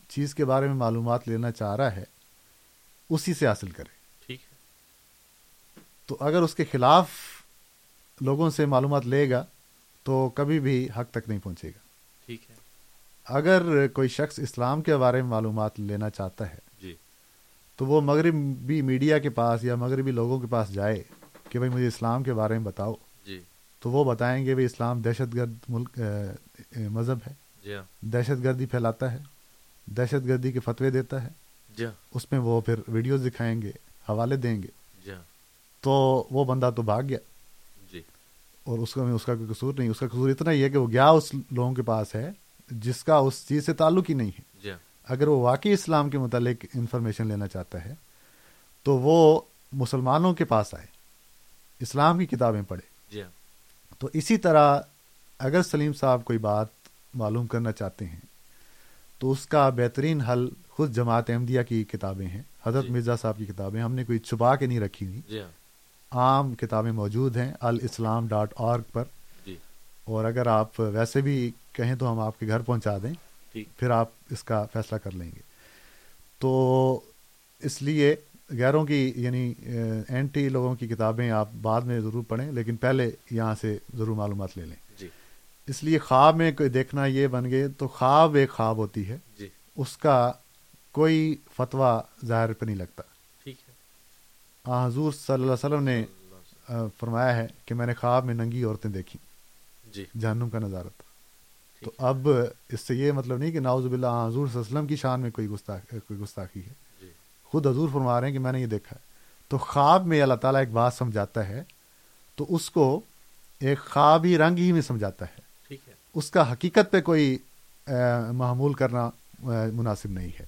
چیز کے بارے میں معلومات لینا چاہ رہا ہے اسی سے حاصل کرے۔ تو اگر اس کے خلاف لوگوں سے معلومات لے گا تو کبھی بھی حق تک نہیں پہنچے گا۔ ٹھیک ہے۔ اگر کوئی شخص اسلام کے بارے میں معلومات لینا چاہتا ہے جی۔ تو وہ مغربی میڈیا کے پاس یا مغربی لوگوں کے پاس جائے کہ بھائی مجھے اسلام کے بارے میں بتاؤ۔ جی۔ تو وہ بتائیں گے بھائی اسلام دہشت گرد ملک مذہب ہے۔ جی ہاں۔ دہشت گردی پھیلاتا ہے۔ دہشت گردی کے فتوے دیتا ہے۔ جی اس میں وہ پھر ویڈیوز دکھائیں گے حوالے دیں گے۔ تو وہ بندہ تو بھاگ گیا۔ جی۔ اور اس کا اس کا کوئی قصور نہیں اس کا قصور اتنا ہی ہے کہ وہ گیا اس لوگوں کے پاس ہے جس کا اس چیز سے تعلق ہی نہیں ہے۔ جی۔ اگر وہ واقعی اسلام کے متعلق انفارمیشن لینا چاہتا ہے تو وہ مسلمانوں کے پاس آئے اسلام کی کتابیں پڑھے۔ جی۔ تو اسی طرح اگر سلیم صاحب کوئی بات معلوم کرنا چاہتے ہیں تو اس کا بہترین حل خود جماعت احمدیہ کی کتابیں ہیں حضرت مرزا صاحب کی کتابیں ہم نے کوئی چھپا کے نہیں رکھی ہوئی۔ جی۔ عام کتابیں موجود ہیں الاسلام ڈاٹ آرگ پر۔ جی۔ اور اگر آپ ویسے بھی کہیں تو ہم آپ کے گھر پہنچا دیں۔ پھر آپ اس کا فیصلہ کر لیں گے۔ تو اس لیے غیروں کی یعنی اینٹی لوگوں کی کتابیں آپ بعد میں ضرور پڑھیں لیکن پہلے یہاں سے ضرور معلومات لے لیں۔ جی۔ اس لیے خواب میں کوئی دیکھنا یہ بن گئے تو خواب ایک خواب ہوتی ہے۔ جی۔ اس کا کوئی فتویٰ ظاہر پہ نہیں لگتا۔ آ حضور صلی اللہ علیہ وسلم نے فرمایا ہے کہ میں نے خواب میں ننگی عورتیں دیکھی جی۔ جہنم کا نظارہ تھا۔ تو اب اس سے یہ مطلب نہیں کہ ناؤز باللہ حضور صلی اللہ علیہ وسلم کی شان میں کوئی گستاخ کوئی گستاخی ہے۔ جی۔ خود حضور فرما رہے ہیں کہ میں نے یہ دیکھا ہے۔ تو خواب میں اللہ تعالیٰ ایک بات سمجھاتا ہے تو اس کو ایک خوابی رنگ ہی میں سمجھاتا ہے۔ ٹھیک ہے۔ اس کا حقیقت پہ کوئی معمول کرنا مناسب نہیں ہے۔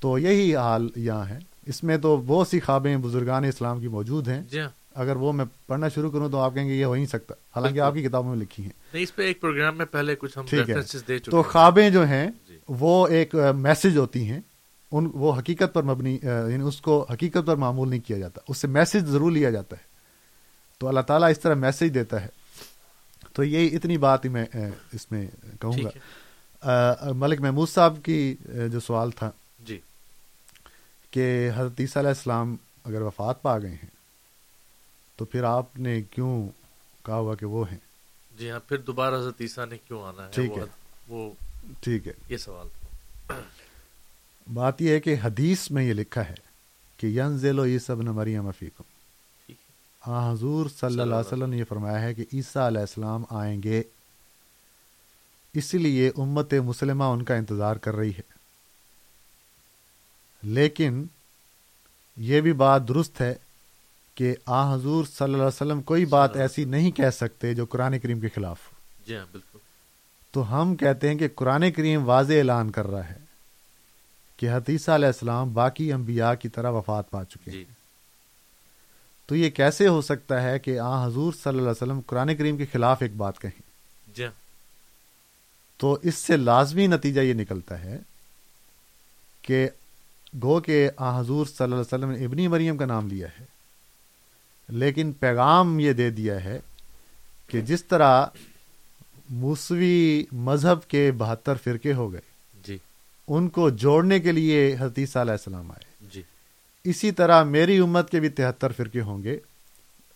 تو یہی حال یہاں ہے۔ اس میں تو بہت سی خوابیں بزرگان اسلام کی موجود ہیں۔ جی اگر وہ میں پڑھنا شروع کروں تو آپ کہیں گے یہ ہو ہی سکتا۔ حالانکہ آپ کی کتابوں میں لکھی ہیں۔ نہیں اس پہ ایک پروگرام میں پہلے کچھ ہم دے چکے تو خوابیں جو ہیں وہ ایک میسج ہوتی ہیں۔ ان وہ حقیقت پر مبنی یعنی اس کو حقیقت پر معمول نہیں کیا جاتا۔ اس سے میسج ضرور لیا جاتا ہے۔ تو اللہ تعالیٰ اس طرح میسج دیتا ہے۔ تو یہی اتنی بات ہی میں اس میں کہوں گا۔ ملک محمود صاحب کی جو سوال تھا جی کہ حضرت عیسیٰ علیہ السلام اگر وفات پا گئے ہیں تو پھر آپ نے کیوں کہا ہوا کہ وہ ہیں؟ جی ہاں پھر دوبارہ حضرت عیسیٰ نے کیوں آنا ہے؟ ٹھیک ہے۔ وہ ٹھیک ہے۔ یہ سوال۔ بات یہ ہے کہ حدیث میں یہ لکھا ہے کہ ین ذیل و عیسب نے مریم افیقم ہاں حضور صلی اللہ علیہ وسلم نے یہ فرمایا ہے کہ عیسیٰ علیہ السلام آئیں گے اسی لیے امت مسلمہ ان کا انتظار کر رہی ہے۔ لیکن یہ بھی بات درست ہے کہ آ حضور صلی اللہ علیہ وسلم کوئی بات ایسی نہیں کہہ سکتے جو قرآن کریم کے خلاف جی ہاں بالکل۔ تو ہم کہتے ہیں کہ قرآن کریم واضح اعلان کر رہا ہے کہ حتیثہ علیہ السلام باقی انبیاء کی طرح وفات پا چکے ہیں۔ تو یہ کیسے ہو سکتا ہے کہ آ حضور صلی اللہ علیہ وسلم قرآن کریم کے خلاف ایک بات کہیں؟ جی تو اس سے لازمی نتیجہ یہ نکلتا ہے کہ گو کہ آ حضور صلی اللہ علیہ وسلم نے ابنی مریم کا نام لیا ہے۔ لیکن پیغام یہ دے دیا ہے کہ جس طرح موسوی مذہب کے بہتر فرقے ہو گئے جی۔ ان کو جوڑنے کے لیے حدیثہ علیہ السلام آئے۔ جی۔ اسی طرح میری امت کے بھی تہتر فرقے ہوں گے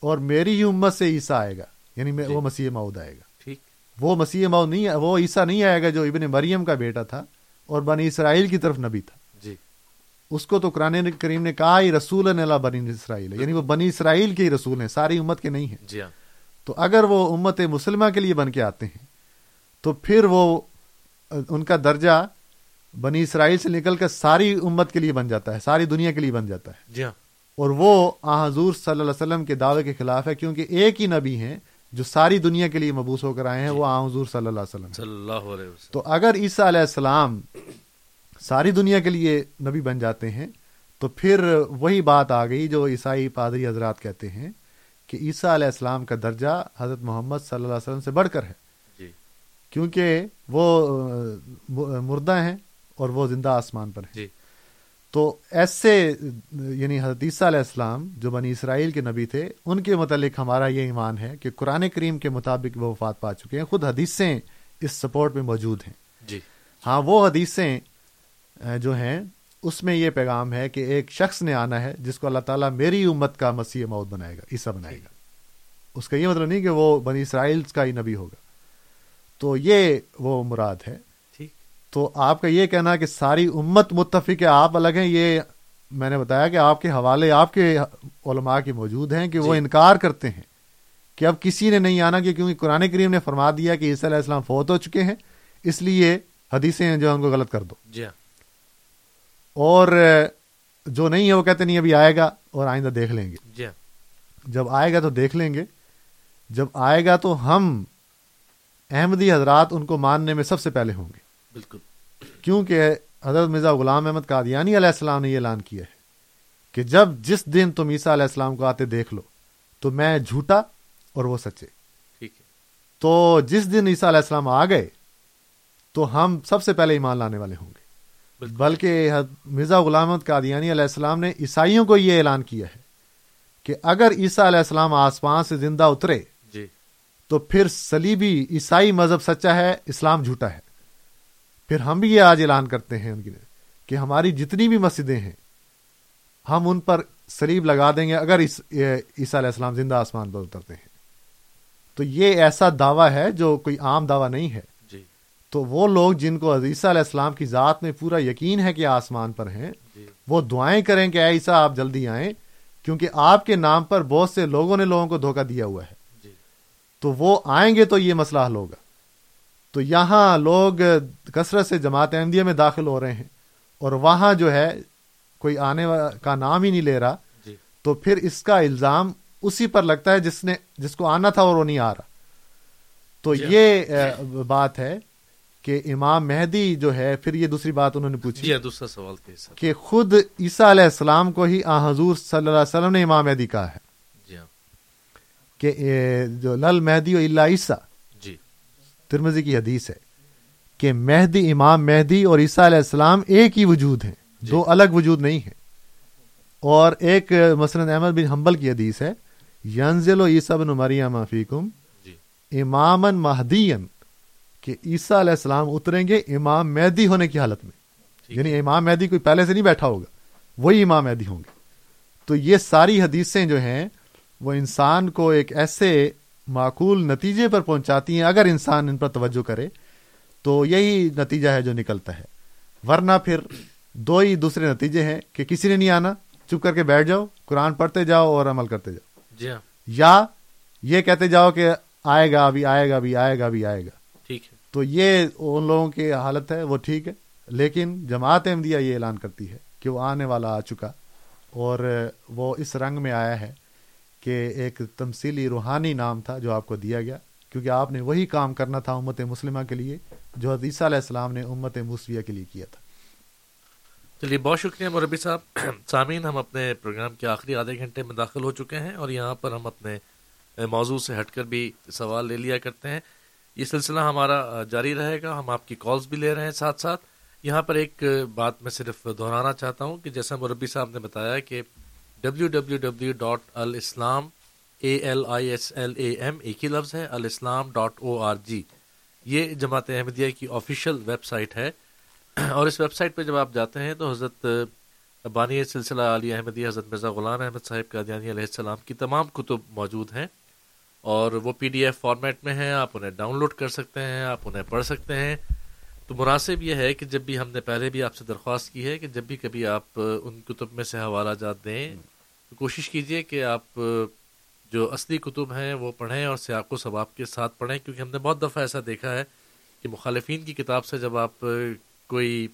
اور میری ہی امت سے عیسیٰ آئے گا یعنی جی. وہ مسیح ماؤد آئے گا۔ ٹھیک۔ وہ مسیح ماؤد نہیں وہ عیسیٰ نہیں آئے گا جو ابن مریم کا بیٹا تھا اور بنی اسرائیل کی طرف نبی تھا۔ اس کو تو قرآن کریم نے کہا ہی رسول اللہ بنی اسرائیل. ہے یعنی وہ بنی اسرائیل کے ہی رسول ہیں ساری امت کے نہیں ہیں۔ جی ہاں۔ تو اگر وہ امت مسلمہ کے لیے بن کے آتے ہیں تو پھر وہ ان کا درجہ بنی اسرائیل سے نکل کر ساری امت کے لیے بن جاتا ہے ساری دنیا کے لیے بن جاتا ہے۔ جی ہاں۔ اور وہ آ حضور صلی اللہ علیہ وسلم کے دعوے کے خلاف ہے کیونکہ ایک ہی نبی ہیں جو ساری دنیا کے لیے مبوس ہو کر آئے ہیں وہ آ حضور صلی اللہ علیہ وسلم صلی اللہ علیہ وسلم۔ تو اگر عیسیٰ علیہ السلام ساری دنیا کے لیے نبی بن جاتے ہیں تو پھر وہی بات آ گئی جو عیسائی پادری حضرات کہتے ہیں کہ عیسیٰ علیہ السلام کا درجہ حضرت محمد صلی اللہ علیہ وسلم سے بڑھ کر ہے۔ جی۔ کیونکہ وہ مردہ ہیں اور وہ زندہ آسمان پر ہیں۔ جی۔ تو ایسے یعنی حضرت عیسیٰ علیہ السلام جو بنی اسرائیل کے نبی تھے ان کے متعلق ہمارا یہ ایمان ہے کہ قرآن کریم کے مطابق وہ وفات پا چکے ہیں۔ خود حدیثیں اس سپورٹ میں موجود ہیں۔ جی۔ ہاں وہ حدیثیں جو ہیں اس میں یہ پیغام ہے کہ ایک شخص نے آنا ہے جس کو اللہ تعالیٰ میری امت کا مسیح موت بنائے گا عیسیٰ بنائے گا۔ اس کا یہ مطلب نہیں کہ وہ بنی اسرائیل کا ہی نبی ہوگا۔ تو یہ وہ مراد ہے۔ تو آپ کا یہ کہنا کہ ساری امت متفق ہے آپ الگ ہیں یہ میں نے بتایا کہ آپ کے حوالے آپ کے علماء کے موجود ہیں کہ وہ انکار کرتے ہیں کہ اب کسی نے نہیں آنا کہ کیونکہ قرآن کریم نے فرما دیا کہ عیسیٰ علیہ السلام فوت ہو چکے ہیں اس لیے حدیثیں ہیں جو ان کو غلط کر دو۔ جی ہاں۔ اور جو نہیں ہے وہ کہتے نہیں ابھی آئے گا اور آئندہ دیکھ لیں گے۔ جی ہاں۔ جب آئے گا تو دیکھ لیں گے۔ جب آئے گا تو ہم احمدی حضرات ان کو ماننے میں سب سے پہلے ہوں گے۔ بالکل۔ کیونکہ حضرت مرزا غلام احمد قادیانی علیہ السلام نے یہ اعلان کیا ہے کہ جب جس دن تم عیسیٰ علیہ السلام کو آتے دیکھ لو تو میں جھوٹا اور وہ سچے۔ ٹھیک ہے۔ تو جس دن عیسیٰ علیہ السلام آ گئے تو ہم سب سے پہلے ایمان لانے والے ہوں گے۔ بلکہ مرزا غلام احمد قادیانی علیہ السلام نے عیسائیوں کو یہ اعلان کیا ہے کہ اگر عیسیٰ علیہ السلام آسمان سے زندہ اترے جی۔ تو پھر سلیبی عیسائی مذہب سچا ہے اسلام جھوٹا ہے۔ پھر ہم بھی یہ آج اعلان کرتے ہیں ان کی کہ ہماری جتنی بھی مسجدیں ہیں ہم ان پر سلیب لگا دیں گے اگر عیسیٰ علیہ السلام زندہ آسمان پر اترتے ہیں۔ تو یہ ایسا دعویٰ ہے جو کوئی عام دعویٰ نہیں ہے۔ تو وہ لوگ جن کو عیسیٰ علیہ السلام کی ذات میں پورا یقین ہے کہ آسمان پر ہیں جی۔ وہ دعائیں کریں کہ عیسیٰ آپ جلدی آئیں کیونکہ آپ کے نام پر بہت سے لوگوں نے لوگوں کو دھوکہ دیا ہوا ہے۔ جی۔ تو وہ آئیں گے تو یہ مسئلہ حل ہوگا۔ تو یہاں لوگ کثرت سے جماعت احمدیہ میں داخل ہو رہے ہیں اور وہاں جو ہے کوئی آنے کا نام ہی نہیں لے رہا۔ جی۔ تو پھر اس کا الزام اسی پر لگتا ہے جس نے جس کو آنا تھا اور وہ نہیں آ رہا۔ تو جی۔ یہ بات ہے کہ امام مہدی جو ہے پھر یہ دوسری بات انہوں نے پوچھی جی دوسرا سوال کہ خود عیسیٰ علیہ السلام کو ہی آ حضور صلی اللہ علیہ وسلم نے امام مہدی کہا ہے۔ جی ہاں۔ کہ جو لل مہدی و اللہ عیسیٰ۔ جی۔ ترمزی کی حدیث ہے کہ مہدی امام مہدی اور عیسیٰ علیہ السلام ایک ہی وجود ہیں۔ جی۔ دو الگ وجود نہیں ہیں۔ اور ایک مسند احمد بن حنبل کی حدیث ہے ینزل و عیسیٰ بن مریم فیکم جی۔ امامن مہدین کہ عیسیٰ علیہ السلام اتریں گے امام مہدی ہونے کی حالت میں۔ یعنی امام مہدی کوئی پہلے سے نہیں بیٹھا ہوگا وہی امام مہدی ہوں گے۔ تو یہ ساری حدیثیں جو ہیں وہ انسان کو ایک ایسے معقول نتیجے پر پہنچاتی ہیں۔ اگر انسان ان پر توجہ کرے تو یہی نتیجہ ہے جو نکلتا ہے۔ ورنہ پھر دو ہی دوسرے نتیجے ہیں کہ کسی نے نہیں آنا چپ کر کے بیٹھ جاؤ قرآن پڑھتے جاؤ اور عمل کرتے جاؤ۔ جی ہاں۔ یا یہ کہتے جاؤ کہ آئے گا ابھی آئے گا ابھی آئے گا ابھی آئے گا۔ تو یہ ان لوگوں کی حالت ہے، وہ ٹھیک ہے۔ لیکن جماعت احمدیہ یہ اعلان کرتی ہے کہ وہ آنے والا آ چکا اور وہ اس رنگ میں آیا ہے کہ ایک تمثیلی روحانی نام تھا جو آپ کو دیا گیا، کیونکہ آپ نے وہی کام کرنا تھا امت مسلمہ کے لیے جو حدیثہ علیہ السلام نے امت موسویہ کے لیے کیا تھا۔ چلیے، بہت شکریہ مربی صاحب۔ [CLEARS THROAT] سامعین، ہم اپنے پروگرام کے آخری آدھے گھنٹے میں داخل ہو چکے ہیں اور یہاں پر ہم اپنے موضوع سے ہٹ کر بھی سوال لے لیا کرتے ہیں۔ یہ سلسلہ ہمارا جاری رہے گا۔ ہم آپ کی کالز بھی لے رہے ہیں ساتھ ساتھ۔ یہاں پر ایک بات میں صرف دہرانا چاہتا ہوں کہ جیسا مربی صاحب نے بتایا کہ ڈبلیو ڈبلیو ڈبلیو ڈاٹ الاسلام A L I S L A M ایک ہی لفظ ہے الاسلام ڈاٹ او آر جی یہ جماعت احمدیہ کی آفیشیل ویب سائٹ ہے۔ اور اس ویب سائٹ پہ جب آپ جاتے ہیں تو حضرت بانی سلسلہ علی احمدیہ حضرت مرزا غلام احمد صاحب قادیانی علیہ السلام کی تمام کتب موجود ہیں۔ اور وہ پی ڈی ایف فارمیٹ میں ہیں، آپ انہیں ڈاؤن لوڈ کر سکتے ہیں، آپ انہیں پڑھ سکتے ہیں۔ تو مناسب یہ ہے کہ جب بھی ہم نے پہلے بھی آپ سے درخواست کی ہے کہ جب بھی کبھی آپ ان کتب میں سے حوالہ جات دیں، تو کوشش کیجیے کہ آپ جو اصلی کتب ہیں وہ پڑھیں اور سیاق و ثواب کے ساتھ پڑھیں، کیونکہ ہم نے بہت دفعہ ایسا دیکھا ہے کہ مخالفین کی کتاب سے جب آپ کوئی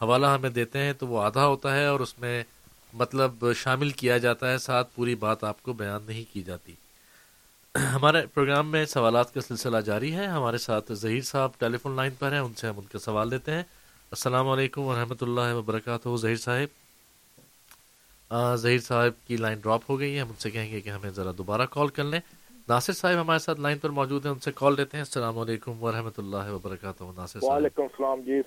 حوالہ ہمیں دیتے ہیں تو وہ آدھا ہوتا ہے اور اس میں مطلب شامل کیا جاتا ہے، ساتھ پوری بات آپ کو بیان نہیں کی جاتی۔ ہمارے پروگرام میں سوالات کا سلسلہ جاری ہے۔ ہمارے ساتھ ظہیر صاحب ٹیلی فون لائن پر ہیں ان سے ہم ان کا سوال لیتے ہیں۔ السلام علیکم ورحمۃ اللہ وبرکاتہ۔ ظہیر صاحب ظہیر صاحب کی لائن ڈراپ ہو گئی ہے۔ ہم ان سے کہیں گے کہ ہمیں ذرا دوبارہ کال کر لیں۔ ناصر صاحب ہمارے ساتھ لائن پر موجود ہیں ان سے کال لیتے ہیں۔ السلام علیکم ورحمۃ اللہ وبرکاتہ ناصر صاحب۔ وعلیکم السلام جی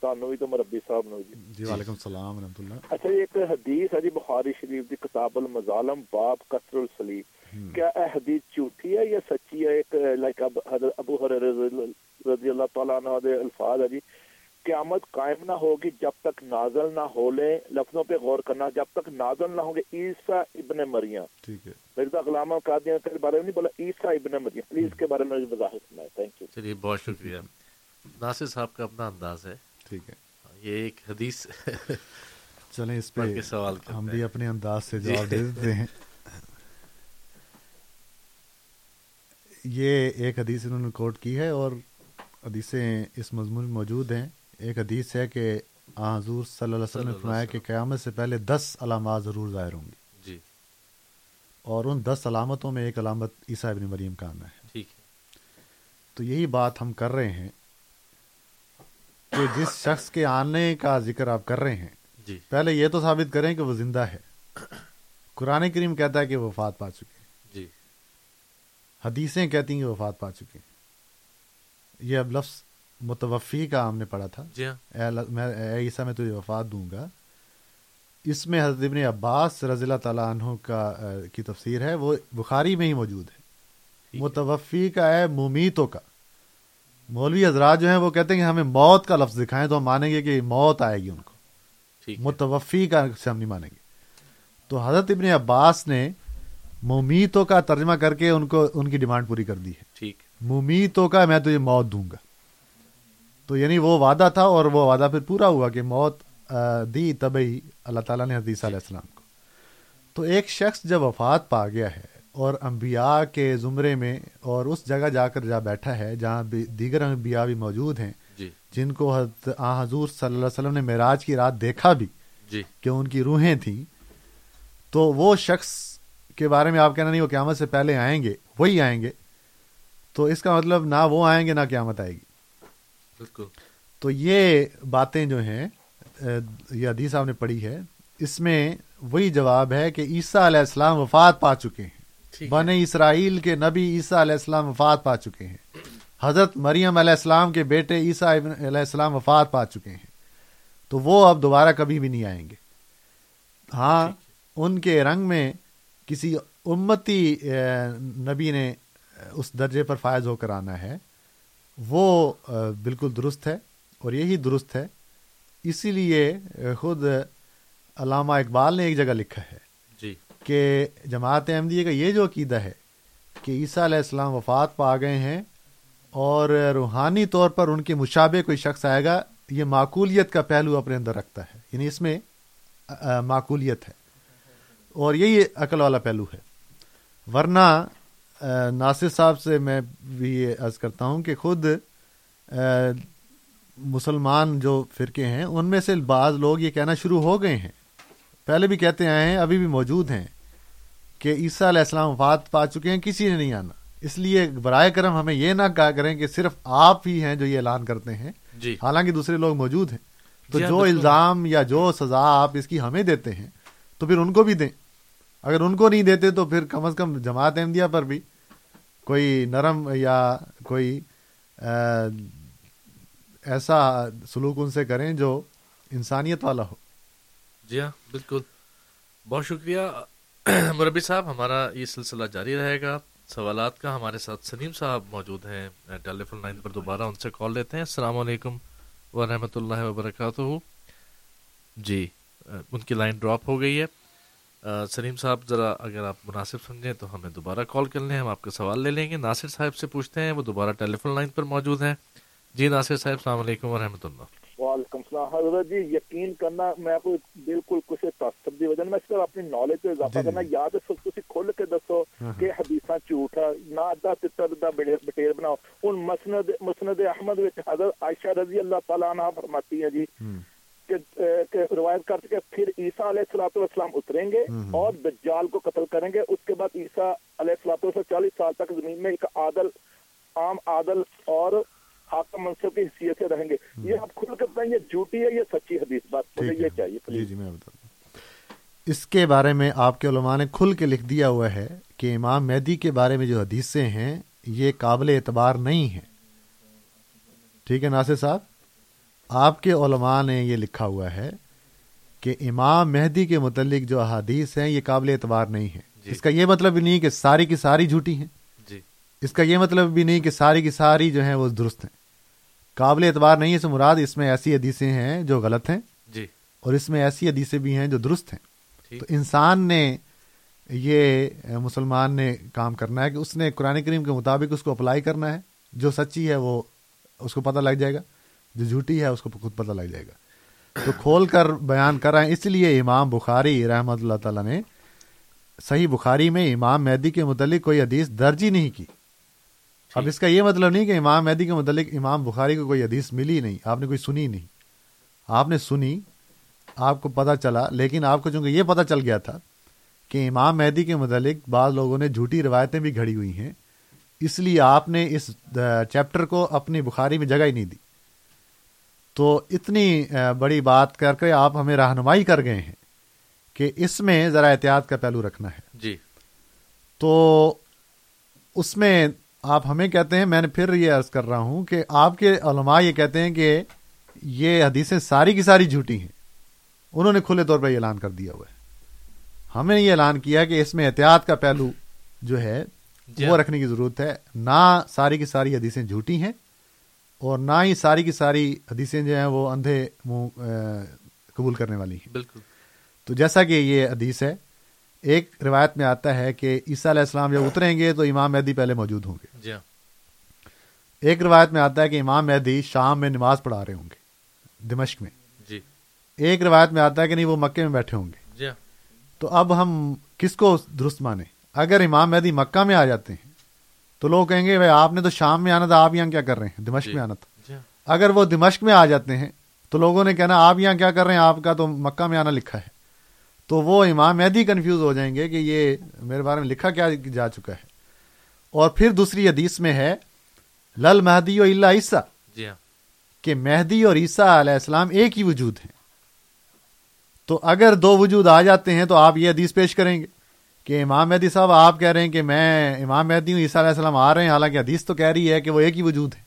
تانوی تو مربی صاحب نو جی جی وعلیکم السلام ورحمۃ اللہ۔ اچھا ایک حدیث ہے جی بخاری شریف دی کتاب المظالم باب قصر السلیب کیا اے حدیث جھوٹی ہے یا سچی ہے؟ ایک لائک ابو حریرہ رضی اللہ تعالیٰ عنہ دے الفاظ ہے جی۔ قیامت قائم نہ ہوگی جب تک نازل نہ ہو لے لفظوں پہ غور کرنا جب تک نازل نہ ہوں گے عیسیٰ ابن مریم۔ ٹھیک ہے۔ مرزا غلام قادیان کے بارے میں نہیں بولا عیسیٰ ابن مریم۔ پلیز کے بارے میں وضاحت سنائے تھینک یو چلیے بہت شکریہ۔ ناصر صاحب کا اپنا انداز ہے۔ ٹھیک ہے۔ یہ ایک حدیث چلیں اس پہ سوال ہم بھی اپنے انداز سے جواب دے دیتے ہیں۔ [LAUGHS] یہ ایک حدیث انہوں نے کوٹ کی ہے اور حدیثیں اس مضمون میں موجود ہیں۔ ایک حدیث ہے کہ حضور صلی اللہ علیہ وسلم نے فرمایا کہ قیامت سے پہلے دس علامات ضرور ظاہر ہوں گی جی۔ اور ان دس علامتوں میں ایک علامت عیسیٰ ابن مریم کا آنا ہے۔ ٹھیک تو یہی بات ہم کر رہے ہیں کہ جس شخص کے آنے کا ذکر آپ کر رہے ہیں جی۔ پہلے یہ تو ثابت کریں کہ وہ زندہ ہے۔ قرآن کریم کہتا ہے کہ وہ وفات پا جی حدیثیں کہتی ہیں کہ وفات پا چکے ہیں۔ یہ اب لفظ متوفی کا ہم نے پڑھا تھا۔ جی ہاں۔ اے اللہ- میں اے عیسیٰ میں تجھے وفات دوں گا۔ اس میں حضرت ابن عباس رضی اللہ تعالیٰ عنہ کا کی تفسیر ہے وہ بخاری میں ہی موجود ہے۔ متوفی کا ہے ممیتوں کا۔ مولوی حضرات جو ہیں وہ کہتے ہیں کہ ہمیں موت کا لفظ دکھائیں تو ہم مانیں گے کہ موت آئے گی ان کو۔ متوفی کا سے ہم نہیں مانیں گے۔ تو حضرت ابن عباس نے ممیتوں کا ترجمہ کر کے ان کو ان کی ڈیمانڈ پوری کر دی ہے۔ ٹھیک۔ ممیتوں کا میں تجھے موت دوں گا۔ تو یعنی وہ وعدہ تھا اور وہ وعدہ پھر پورا ہوا کہ موت آ، دی تبھی اللہ تعالیٰ نے حدیث علیہ السلام کو۔ تو ایک شخص جب وفات پا گیا ہے اور انبیاء کے زمرے میں اور اس جگہ جا کر جا بیٹھا ہے جہاں بھی دیگر انبیاء بھی موجود ہیں جی۔ جن کو حضرت آن حضور صلی اللہ علیہ وسلم نے معراج کی رات دیکھا بھی جی۔ کہ ان کی روحیں تھیں تو وہ شخص کے بارے میں آپ کہنا نہیں وہ قیامت سے پہلے آئیں گے وہی آئیں گے۔ تو اس کا مطلب نہ وہ آئیں گے نہ قیامت آئے گی۔ بالکل۔ تو یہ باتیں جو ہیں یہ حدیث آپ نے پڑھی ہے اس میں وہی جواب ہے کہ عیسیٰ علیہ السلام وفات پا چکے ہیں۔ بن اسرائیل کے نبی عیسیٰ علیہ السلام وفات پا چکے ہیں۔ حضرت مریم علیہ السلام کے بیٹے عیسیٰ علیہ السلام وفات پا چکے ہیں۔ تو وہ اب دوبارہ کبھی بھی نہیں آئیں گے۔ ہاں ان کے رنگ میں کسی امتی نبی نے اس درجے پر فائز ہو کر آنا ہے وہ بالکل درست ہے اور یہی درست ہے۔ اسی لیے خود علامہ اقبال نے ایک جگہ لکھا ہے جی۔ کہ جماعت احمدیہ کا یہ جو عقیدہ ہے کہ عیسیٰ علیہ السلام وفات پا گئے ہیں اور روحانی طور پر ان کے مشابہ کوئی شخص آئے گا یہ معقولیت کا پہلو اپنے اندر رکھتا ہے۔ یعنی اس میں معقولیت ہے۔ اور یہی عقل والا پہلو ہے۔ ورنہ ناصر صاحب سے میں بھی یہ عرض کرتا ہوں کہ خود مسلمان جو فرقے ہیں ان میں سے بعض لوگ یہ کہنا شروع ہو گئے ہیں۔ پہلے بھی کہتے آئے ہیں ابھی بھی موجود ہیں کہ عیسیٰ علیہ السلام وفات پا چکے ہیں کسی نے نہیں آنا۔ اس لیے برائے کرم ہمیں یہ نہ کہا کریں کہ صرف آپ ہی ہیں جو یہ اعلان کرتے ہیں۔ جی۔ حالانکہ دوسرے لوگ موجود ہیں۔ تو جی ہاں، جو۔ الزام یا جو سزا آپ اس کی ہمیں دیتے ہیں تو پھر ان کو بھی دیں۔ اگر ان کو نہیں دیتے تو پھر کم از کم جماعت احمدیہ پر بھی کوئی نرم یا کوئی ایسا سلوک ان سے کریں جو انسانیت والا ہو۔ جی ہاں بالکل۔ بہت شکریہ۔ [CLEARS THROAT] مربی صاحب، ہمارا یہ سلسلہ جاری رہے گا۔ سوالات کا ہمارے ساتھ سلیم صاحب موجود ہیں۔ ٹیلی فون لائن پر دوبارہ ان سے کال لیتے ہیں۔ السلام علیکم ورحمۃ اللہ وبرکاتہ۔ جی ان کی لائن ڈراپ ہو گئی ہے۔ سلیم صاحب ذرا اگر آپ مناسب سمجھیں تو ہمیں دوبارہ کال کر لیں ہم آپ کا سوال لے لیں گے۔ ناصر صاحب سے پوچھتے ہیں وہ دوبارہ ٹیلی فون لائن پر موجود ہیں۔ جی ناصر صاحب السلام علیکم ورحمۃ اللہ۔ وعلیکم السلام۔ حضرت جی یقین کرنا میں کو بالکل کچھ تعصب دی وجہ میں صرف اپنی نالج تو اضافہ کرنا یا تو سب تسی کھل کے دسو کہ حدیثاں جھوٹ ہے نہ ادا تتر دا بٹیر بناؤ۔ ان مسند مسند احمد وچ حضرت عائشہ رضی اللہ تعالیٰ عنہ فرماتی ہیں جی۔ کہ روایت کرتے کہ پھر عیسیٰ علیہ السلاۃ والسلام اتریں گے اور دجال کو قتل کریں گے۔ اس کے بعد عیسیٰ علیہ السلاۃ والسلام چالیس سال تک زمین میں ایک عادل عام عادل اور حاکم منصب کی حیثیت سے رہیں گے۔ یہ آپ کھل کر بتائیں یہ جھوٹی ہے یہ سچی حدیث؟ بات یہ۔ چاہیے جی جی میں بتا اس کے بارے میں آپ کے علماء نے کھل کے لکھ دیا ہوا ہے کہ امام مہدی کے بارے میں جو حدیثیں ہیں یہ قابل اعتبار نہیں ہیں۔ ٹھیک ہے ناصر صاحب؟ آپ کے علماء نے یہ لکھا ہوا ہے کہ امام مہدی کے متعلق جو احادیث ہیں یہ قابل اعتبار نہیں ہے جی۔ اس کا یہ مطلب بھی نہیں کہ ساری کی ساری جھوٹی ہیں۔ جی۔ اس کا یہ مطلب بھی نہیں کہ ساری کی ساری جو ہیں وہ درست ہیں۔ قابل اعتبار نہیں ہے سے مراد اس میں ایسی حدیثیں ہیں جو غلط ہیں۔ جی۔ اور اس میں ایسی حدیثیں بھی ہیں جو درست ہیں۔ تو انسان نے یہ مسلمان نے کام کرنا ہے کہ اس نے قرآن کریم کے مطابق اس کو اپلائی کرنا ہے۔ جو سچی ہے وہ اس کو پتہ لگ جائے گا۔ جو جھوٹی ہے اس کو خود پتہ لگ جائے گا۔ تو کھول کر بیان کر رہے ہیں اس لیے امام بخاری رحمۃ اللہ تعالیٰ نے صحیح بخاری میں امام مہدی کے متعلق کوئی حدیث درج ہی نہیں کی۔ اب اس کا یہ مطلب نہیں کہ امام مہدی کے متعلق امام بخاری کو کوئی حدیث ملی نہیں۔ آپ نے کوئی سنی نہیں۔ آپ نے سنی آپ کو پتا چلا لیکن آپ کو چونکہ یہ پتا چل گیا تھا کہ امام مہدی کے متعلق بعض لوگوں نے جھوٹی روایتیں بھی گھڑی ہوئی ہیں۔ اس لیے آپ نے اس چیپٹر کو اپنی بخاری میں جگہ ہی نہیں دی۔ تو اتنی بڑی بات کر کے آپ ہمیں رہنمائی کر گئے ہیں کہ اس میں ذرا احتیاط کا پہلو رکھنا ہے۔ جی۔ تو اس میں آپ ہمیں کہتے ہیں میں نے پھر یہ عرض کر رہا ہوں کہ آپ کے علماء یہ کہتے ہیں کہ یہ حدیثیں ساری کی ساری جھوٹی ہیں۔ انہوں نے کھلے طور پر یہ اعلان کر دیا ہوا ہے۔ ہمیں یہ اعلان کیا کہ اس میں احتیاط کا پہلو جو ہے جی۔ وہ رکھنے کی ضرورت ہے۔ نہ ساری کی ساری حدیثیں جھوٹی ہیں اور نہ ہی ساری کی ساری حدیثیں جو ہیں وہ اندھے منہ قبول کرنے والی ہیں۔ بالکل۔ تو جیسا کہ یہ حدیث ہے ایک روایت میں آتا ہے کہ عیسیٰ علیہ السلام جب اتریں گے تو امام مہدی پہلے موجود ہوں گے۔ جی ہاں۔ ایک روایت میں آتا ہے کہ امام مہدی شام میں نماز پڑھا رہے ہوں گے دمشق میں۔ جی۔ ایک روایت میں آتا ہے کہ نہیں وہ مکے میں بیٹھے ہوں گے۔ جی ہاں۔ تو اب ہم کس کو درست مانے اگر امام مہدی مکہ میں آ جاتے ہیں تو لوگ کہیں گے بھائی آپ نے تو شام میں آنا تھا آپ یہاں کیا کر رہے ہیں؟ دمشق جی۔ میں آنا تھا۔ جی۔ اگر وہ دمشق میں آ جاتے ہیں تو لوگوں نے کہنا آپ یہاں کیا کر رہے ہیں؟ آپ کا تو مکہ میں آنا لکھا ہے. تو وہ امام مہدی کنفیوز ہو جائیں گے کہ یہ میرے بارے میں لکھا کیا جا چکا ہے۔ اور پھر دوسری حدیث میں ہے لل مہدی و اللہ عیسیٰ. جی ہاں۔ کہ مہدی اور عیسیٰ علیہ السلام ایک ہی وجود ہیں۔ تو اگر دو وجود آ جاتے ہیں تو آپ یہ حدیث پیش کریں گے۔ کہ امام مہدی صاحب آپ کہہ رہے ہیں کہ میں امام مہدی ہوں عیسیٰ علیہ السلام آ رہے ہیں حالانکہ حدیث تو کہہ رہی ہے کہ وہ ایک ہی وجود ہے۔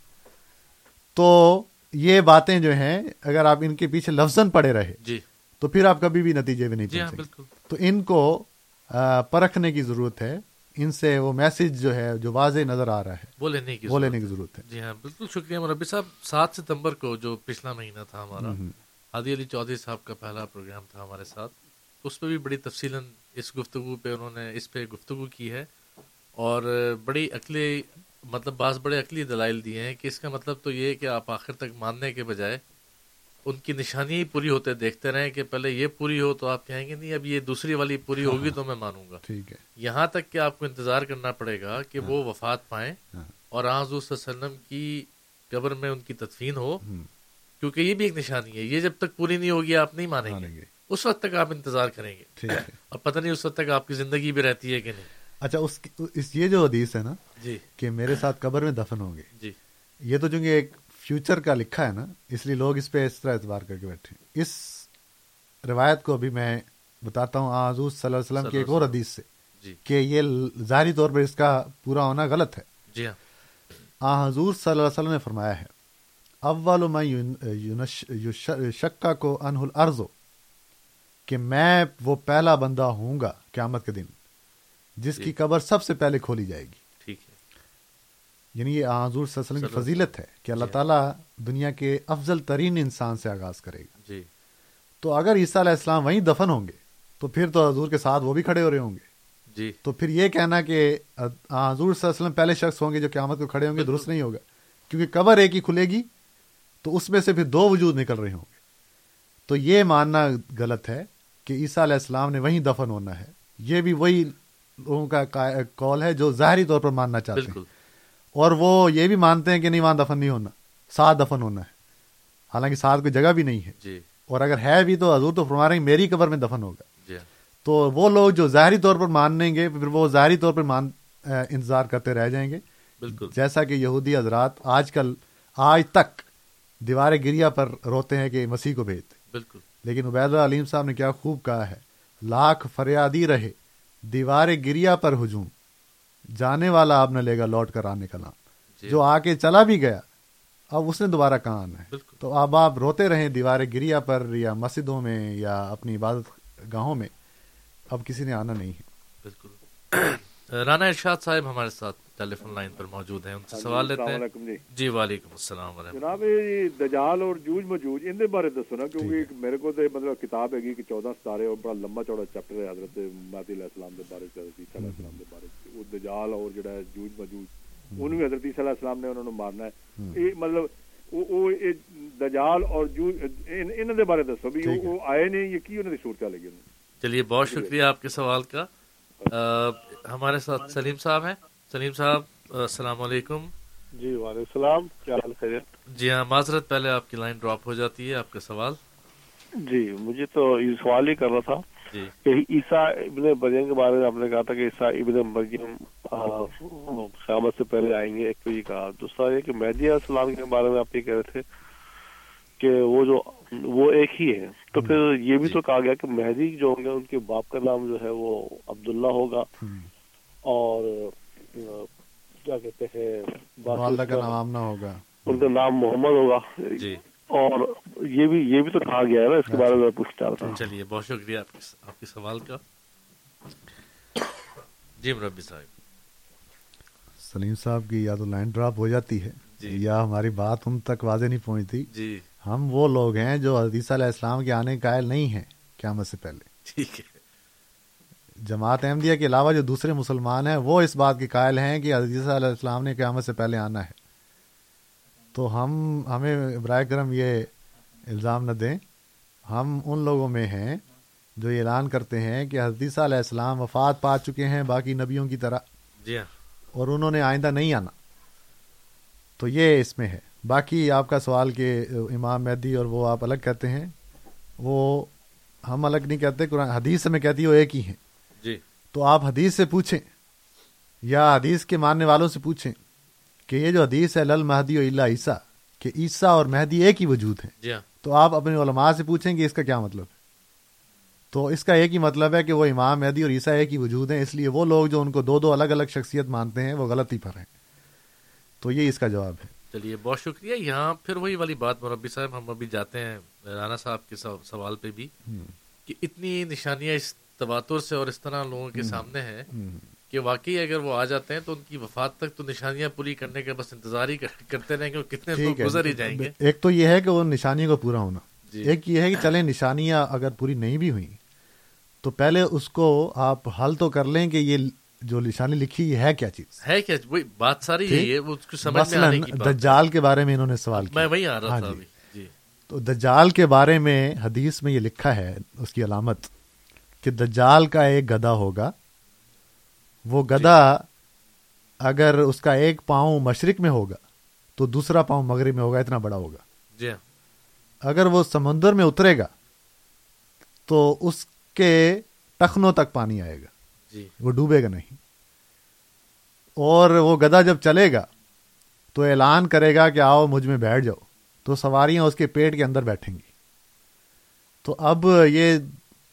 تو یہ باتیں جو ہیں اگر آپ ان کے پیچھے لفظ پڑے رہے جی۔ تو پھر آپ کبھی بھی نتیجے میں نہیں جی ہاں بالکل۔ تو ان کو پرکھنے کی ضرورت ہے۔ ان سے وہ میسج جو ہے جو واضح نظر آ رہا ہے وہ لینے کی وہ لینے کی ضرورت ہے۔ جی ہاں بالکل شکریہ۔ مربی صاحب سات ستمبر کو جو پچھلا مہینہ تھا ہمارا ہادی علی چودھری صاحب کا پہلا پروگرام تھا ہمارے ساتھ اس پہ بھی بڑی تفصیل اس گفتگو پہ انہوں نے اس پہ گفتگو کی ہے اور بڑی عقلی مطلب بعض بڑے عقلی دلائل دیے ہیں کہ اس کا مطلب تو یہ کہ آپ آخر تک ماننے کے بجائے ان کی نشانی پوری ہوتے دیکھتے رہیں کہ پہلے یہ پوری ہو تو آپ کہیں گے نہیں اب یہ دوسری والی پوری ہوگی تو میں مانوں گا۔ ٹھیک ہے۔ یہاں تک کہ آپ کو انتظار کرنا پڑے گا کہ وہ وفات پائیں اور حضور صلی اللہ علیہ وسلم کی قبر میں ان کی تدفین ہو کیونکہ یہ بھی ایک نشانی ہے یہ جب تک پوری نہیں ہوگی آپ نہیں مانیں گے۔ اس وقت تک آپ انتظار کریں گے۔ اور پتہ نہیں اس وقت تک آپ کی زندگی بھی رہتی ہے کہ نہیں۔ اچھا اس, اس یہ جو حدیث ہے نا جی۔ کہ میرے ساتھ قبر میں دفن ہوں گے۔ جی۔ یہ تو چونکہ ایک فیوچر کا لکھا ہے نا اس لیے لوگ اس پہ اس طرح اعتبار کر کے بیٹھے اس روایت کو بھی میں بتاتا ہوں حضور صلی اللہ علیہ وسلم کی ایک اور حدیث سے جی۔ کہ یہ ظاہری طور پر اس کا پورا ہونا غلط ہے۔ جی ہاں۔ آ حضور صلی اللہ علیہ وسلم نے فرمایا ہے اول میں شکا کو انہ الارض کہ میں وہ پہلا بندہ ہوں گا قیامت کے دن جس کی قبر سب سے پہلے کھولی جائے گی۔ ٹھیک ہے۔ یعنی یہ حضور صلی اللہ علیہ وسلم کی فضیلت ہے کہ اللہ تعالیٰ دنیا کے افضل ترین انسان سے آغاز کرے گا۔ جی۔ تو اگر عیسیٰ علیہ السلام وہیں دفن ہوں گے تو پھر تو حضور کے ساتھ وہ بھی کھڑے ہو رہے ہوں گے۔ جی۔ تو پھر یہ کہنا کہ حضور صلی اللہ علیہ وسلم پہلے شخص ہوں گے جو قیامت کو کھڑے ہوں گے درست نہیں ہوگا۔ کیونکہ قبر ایک ہی کھلے گی تو اس میں سے پھر دو وجود نکل رہے ہوں گے۔ تو یہ ماننا غلط ہے کہ عیسیٰ علیہ السلام نے وہیں دفن ہونا ہے۔ یہ بھی وہی لوگوں کا کال ہے جو ظاہری طور پر ماننا چاہتے ہیں۔ اور وہ یہ بھی مانتے ہیں کہ نہیں وہاں دفن نہیں ہونا۔ ساتھ دفن ہونا ہے۔ حالانکہ ساتھ کوئی جگہ بھی نہیں ہے۔ جی۔ اور اگر ہے بھی تو حضور تو فرما رہے ہیں میری قبر میں دفن ہوگا۔ جی۔ تو وہ لوگ جو ظاہری طور پر مانیں گے پھر وہ ظاہری طور پر مان انتظار کرتے رہ جائیں گے۔ بالکل۔ جیسا کہ یہودی حضرات آج کل آج تک دیوار گریا پر روتے ہیں کہ مسیح کو بھیجتے بالکل۔ لیکن عبید علیم صاحب نے کیا خوب کہا ہے لاکھ فریادی رہے دیوار گریا پر ہجوم جانے والا آپ نے لے گا لوٹ کر آنے کا نام۔ جی۔ جو آ کے چلا بھی گیا اب اس نے دوبارہ کہاں آنا ہے۔ تو اب آپ روتے رہیں دیوار گریا پر یا مسجدوں میں یا اپنی عبادت گاہوں میں اب کسی نے آنا نہیں ہے۔ بالکل۔ [CLEARS THROAT] رانا ارشاد صاحب ہمارے ساتھ۔ ٹیلی فون لائن پر موجود ہیں ان سے سوال لیتے ہیں۔ جی۔ وعلیکم السلام ورحمۃ جناب دجال اور جوج مجوج ان بارے دسو نا کیونکہ میرے کو مطلب کتاب ہے کہ چودہ ستارے اور بڑا لمبا چوڑا چیپٹر ہے حضرت مہدی علیہ السلام دے بارے عیسیٰ علیہ السلام دے بارے وہ دجال اور جڑا ہے جوج مجوج بھی حضرت عیسیٰ علیہ السلام نے انہوں نے مارنا ہے۔ یہ مطلب وہ دجال اور جوج ان دے بارے دسو بھی وہ آئے نہیں یہ کی انہوں نے صورت لگی چلیے بہت شکریہ۔ آپ کے سوال کا۔ ہمارے ساتھ سلیم صاحب ہیں۔ سلیم صاحب السلام علیکم۔ جی وعلیکم السلام کیا حال خیریت؟ جی ہاں معذرت پہلے آپ کی لائن ڈراپ ہو جاتی ہے آپ کا سوال۔ جی مجھے تو یہ سوال ہی کرنا تھا جی۔ کہ عیسیٰ ابن مریم کے بارے میں آپ نے کہا تھا کہ عیسیٰ ابن مریم قیامت سے پہلے آئیں گے ایک تو یہ کہا۔ دوسرا یہ کہ مہدی علیہ السلام کے بارے میں آپ یہ کہہ رہے تھے کہ وہ جو وہ ایک ہی ہے۔ تو پھر یہ بھی تو کہا گیا کہ مہدی جو ہوں گے ان کے باپ کا نام جو ہے وہ عبداللہ ہوگا۔ اور کیا کہتے ہیں والدہ کا نام آمنہ ہوگا۔ ان کا نام محمد ہوگا۔ جی۔ اور یہ بھی یہ بھی تو کہا گیا ہے نا اس کے بارے میں پوچھ رہا تھا۔ چلیے بہت شکریہ آپ کے آپ کے سوال کا۔ جی مربی صاحب۔ سلیم صاحب کی یا تو لائن ڈراپ ہو جاتی ہے جی۔ یا ہماری بات ان تک واضح نہیں پہنچتی۔ جی۔ ہم وہ لوگ ہیں جو حدیثہ علیہ السلام کے آنے قائل نہیں ہیں قیامت سے پہلے۔ ٹھیک ہے۔ جماعت احمدیہ کے علاوہ جو دوسرے مسلمان ہیں وہ اس بات کے قائل ہیں کہ حدیثہ علیہ السلام نے قیامت سے پہلے آنا ہے۔ تو ہم ہمیں برائے کرم یہ الزام نہ دیں۔ ہم ان لوگوں میں ہیں جو یہ اعلان کرتے ہیں کہ حدیثہ علیہ السلام وفات پا چکے ہیں باقی نبیوں کی طرح۔ جی ہاں۔ اور انہوں نے آئندہ نہیں آنا۔ تو یہ اس میں ہے۔ باقی آپ کا سوال کہ امام مہدی اور وہ آپ الگ کہتے ہیں وہ ہم الگ نہیں کہتے قرآن حدیث میں کہتی وہ ایک ہی ہیں۔ جی۔ تو آپ حدیث سے پوچھیں یا حدیث کے ماننے والوں سے پوچھیں کہ یہ جو حدیث ہے لل مہدی و اللہ عیسیٰ کہ عیسیٰ اور مہدی ایک ہی وجود ہیں۔ جی ہاں۔ تو آپ اپنے علماء سے پوچھیں کہ اس کا کیا مطلب ہے۔ تو اس کا ایک ہی مطلب ہے کہ وہ امام مہدی اور عیسیٰ ایک ہی وجود ہیں اس لیے وہ لوگ جو ان کو دو دو الگ الگ شخصیت مانتے ہیں وہ غلطی پر ہیں۔ تو یہ اس کا جواب ہے۔ چلیے بہت شکریہ۔ یہاں پھر وہی والی بات مربی صاحب ہم ابھی جاتے ہیں رانا صاحب کے سوال پہ بھی کہ اتنی نشانیاں اس تواتر سے اور اس طرح لوگوں کے سامنے ہیں کہ واقعی اگر وہ آ جاتے ہیں تو ان کی وفات تک تو نشانیاں پوری کرنے کے بس انتظار ہی کرتے رہیں گے کتنے لوگ گزر ہی جائیں گے۔ ایک تو یہ ہے کہ وہ نشانیوں کو پورا ہونا۔ ایک یہ ہے کہ چلیں نشانیاں اگر پوری نہیں بھی ہوئی تو پہلے اس کو آپ حل تو کر لیں کہ یہ جو نشانی لکھی یہ ہے کیا چیز؟ ہے کیا؟ وہی بات ساری یہی ہے وہ اس کو سمجھ میں آنے کی بات دجال کے بارے میں انہوں نے سوال کیا۔ میں وہی آ رہا تھا ابھی۔ جی۔ تو دجال کے بارے میں حدیث میں یہ لکھا ہے اس کی علامت۔ کہ دجال کا ایک گدا ہوگا۔ وہ گدا اگر اس کا ایک پاؤں مشرق میں ہوگا تو دوسرا پاؤں مغرب میں ہوگا اتنا بڑا ہوگا۔ جی ہاں۔ اگر وہ سمندر میں اترے گا تو اس کے ٹخنوں تک پانی آئے گا۔ جی۔ وہ ڈوبے گا نہیں۔ اور وہ گدا جب چلے گا تو اعلان کرے گا کہ آؤ مجھ میں بیٹھ جاؤ۔ تو سواریاں اس کے پیٹ کے اندر بیٹھیں گی۔ تو اب یہ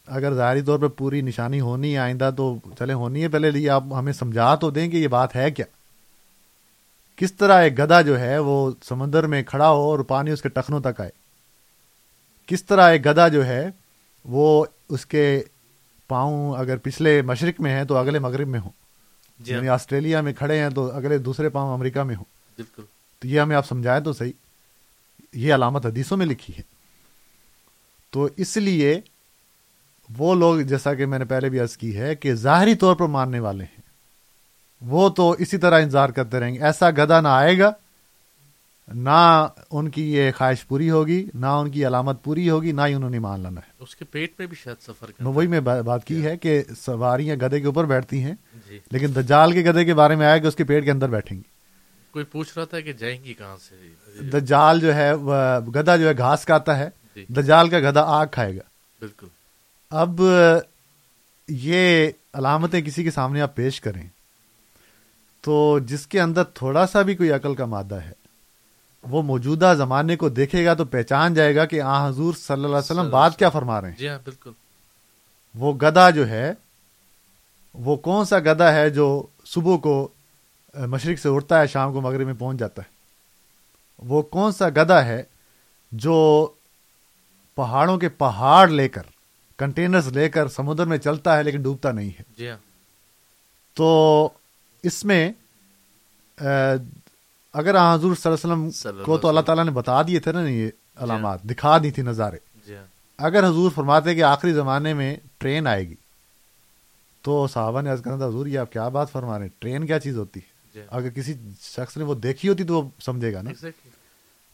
اگر ظاہری طور پہ پوری نشانی ہونی ہے آئندہ تو چلے ہونی ہے پہلے لیے آپ ہمیں سمجھا تو دیں کہ یہ بات ہے کیا؟ کس طرح ایک گدا جو ہے وہ سمندر میں کھڑا ہو اور پانی اس کے ٹخنوں تک آئے؟ کس طرح ایک گدا جو ہے وہ اس کے پاؤں اگر پچھلے مشرق میں ہیں تو اگلے مغرب میں ہوں۔ جی یعنی آسٹریلیا میں کھڑے ہیں تو اگلے دوسرے پاؤں امریکہ میں ہوں۔ بالکل۔ تو یہ ہمیں آپ سمجھائیں تو صحیح۔ یہ علامت حدیثوں میں لکھی ہے۔ تو اس لیے وہ لوگ جیسا کہ میں نے پہلے بھی عرض کی ہے کہ ظاہری طور پر ماننے والے ہیں۔ وہ تو اسی طرح انتظار کرتے رہیں گے۔ ایسا گدا نہ آئے گا نہ ان کی یہ خواہش پوری ہوگی نہ ان کی علامت پوری ہوگی نہ ہی انہوں نے مان لینا ہے۔ اس کے پیٹ میں بھی شاید سفر کرنا وہی میں بات کی ہے کہ سواریاں گدے کے اوپر بیٹھتی ہیں جی۔ لیکن دجال کے گدے کے بارے میں آیا کہ اس کے پیٹ کے اندر بیٹھیں گی۔ کوئی پوچھ رہا تھا کہ جائیں گی کہاں سے؟ دجال جو ہے گدا جو ہے گھاس کھاتا ہے جی۔ دجال کا گدا آگ کھائے گا۔ بالکل۔ اب یہ علامتیں کسی کے سامنے آپ پیش کریں تو جس کے اندر تھوڑا سا بھی کوئی عقل کا مادہ ہے وہ موجودہ زمانے کو دیکھے گا تو پہچان جائے گا کہ آ حضور صلی اللہ علیہ وسلم بات کیا فرما رہے ہیں۔ جی ہاں بالکل۔ وہ گدا جو ہے وہ کون سا گدا ہے جو صبح کو مشرق سے اٹھتا ہے شام کو مغرب میں پہنچ جاتا ہے؟ وہ کون سا گدا ہے جو پہاڑوں کے پہاڑ لے کر کنٹینرز لے کر سمندر میں چلتا ہے لیکن ڈوبتا نہیں ہے۔ جی ہاں۔ تو اس میں اگر حضور صلی اللہ علیہ وسلم کو تو اللہ تعالیٰ نے بتا دیے تھے نا یہ علامات دکھا دی تھی نظارے۔ اگر حضور فرماتے کہ آخری زمانے میں ٹرین آئے گی تو صحابہ نے عرض کرنا تھا حضور یہ آپ کیا بات فرما رہے ہیں؟ ٹرین کیا چیز ہوتی؟ ہے اگر کسی شخص نے وہ دیکھی ہوتی تو وہ سمجھے گا نا۔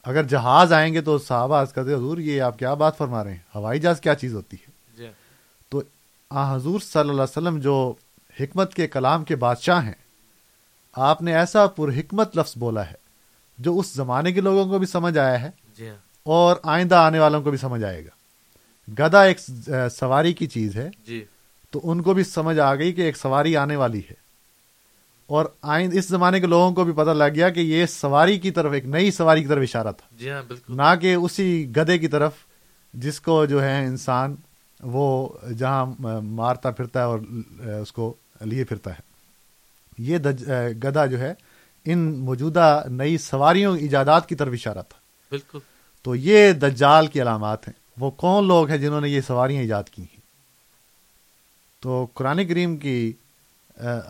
اگر جہاز آئیں گے تو صحابہ عرض کرتے حضور یہ آپ کیا بات فرما رہے ہیں؟ ہوائی جہاز کیا چیز ہوتی ہے؟ آ حضور صلی اللہ علیہ وسلم جو حکمت کے کلام کے بادشاہ ہیں آپ نے ایسا پر حکمت لفظ بولا ہے جو اس زمانے کے لوگوں کو بھی سمجھ آیا ہے جی ہاں۔ اور آئندہ آنے والوں کو بھی سمجھ آئے گا۔ گدا ایک سواری کی چیز ہے۔ جی۔ تو ان کو بھی سمجھ آ گئی کہ ایک سواری آنے والی ہے۔ اور آئند اس زمانے کے لوگوں کو بھی پتہ لگ گیا کہ یہ سواری کی طرف ایک نئی سواری کی طرف اشارہ تھا۔ جی ہاں بالکل۔ نہ کہ اسی گدے کی طرف جس کو جو ہے انسان وہ جہاں مارتا پھرتا ہے اور اس کو لیے پھرتا ہے۔ یہ گدا جو ہے ان موجودہ نئی سواریوں ایجادات کی طرف اشارہ تھا۔ بالکل۔ تو یہ دجال کی علامات ہیں۔ وہ کون لوگ ہیں جنہوں نے یہ سواریاں ایجاد کی ہیں؟ تو قرآن کریم کی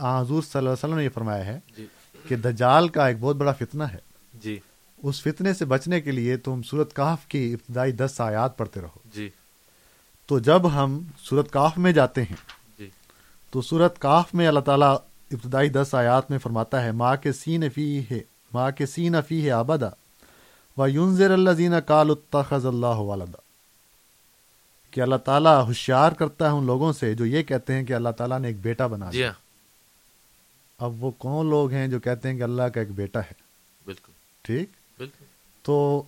حضور صلی اللہ علیہ وسلم نے یہ فرمایا ہے جی۔ کہ دجال کا ایک بہت بڑا فتنہ ہے۔ جی۔ اس فتنے سے بچنے کے لیے تم سورت کاف کی ابتدائی دس آیات پڑھتے رہو۔ جی۔ تو جب ہم سورت کاف میں جاتے ہیں جی۔ تو سورت کاف میں اللہ تعالیٰ ابتدائی دس آیات میں فرماتا ہے ماں کے سین فی ہے ماں کے سین فی ہے آبادا و یونزر اللہ زین کال التخذ اللہ والدہ کہ اللہ تعالیٰ ہوشیار کرتا ہے ان لوگوں سے جو یہ کہتے ہیں کہ اللہ تعالیٰ نے ایک بیٹا بنا دیا اب وہ کون لوگ ہیں جو کہتے ہیں کہ اللہ کا ایک بیٹا ہے؟ بالکل۔ ٹھیک؟ بالکل۔ تو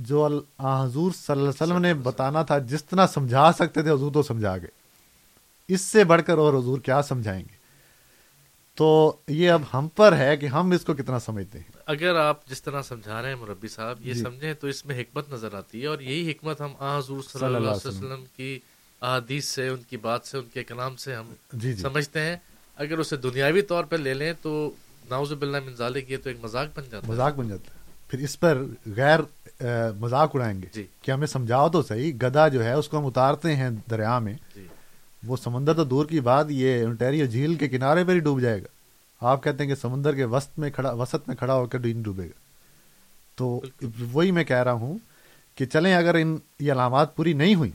جو حضور صلی اللہ علیہ وسلم نے بتانا تھا جس طرح سمجھا سکتے تھے حضور تو سمجھا گئے۔ اس سے بڑھ کر اور حضور کیا سمجھائیں گے؟ تو یہ اب ہم پر ہے کہ ہم اس کو کتنا سمجھتے ہیں۔ اگر آپ جس طرح سمجھا رہے ہیں مربی صاحب یہ جی۔ سمجھیں تو اس میں حکمت نظر آتی ہے اور یہی حکمت ہم حضور صلی اللہ علیہ وسلم کی احادیث سے ان کی بات سے ان کے کلام سے ہم جی جی۔ سمجھتے ہیں۔ اگر اسے دنیاوی طور پہ لے لیں تو ناوز باللہ من ذالک یہ تو ایک مذاق بن جاتا ہے۔ مذاق بن جاتا ہے۔ پھر اس پر غیر مذاق اڑائیں گے جی۔ کہ ہمیں سمجھاؤ تو صحیح گدا جو ہے اس کو ہم اتارتے ہیں دریا میں جی۔ وہ سمندر تو دور کی بات یہ انٹیریو جھیل کے کنارے پر ہی ڈوب جائے گا۔ آپ کہتے ہیں کہ سمندر کے وسط میں کھڑا وسط میں کھڑا ہو کر نہیں ڈوبے گا۔ تو وہی میں کہہ رہا ہوں کہ چلیں اگر ان یہ علامات پوری نہیں ہوئی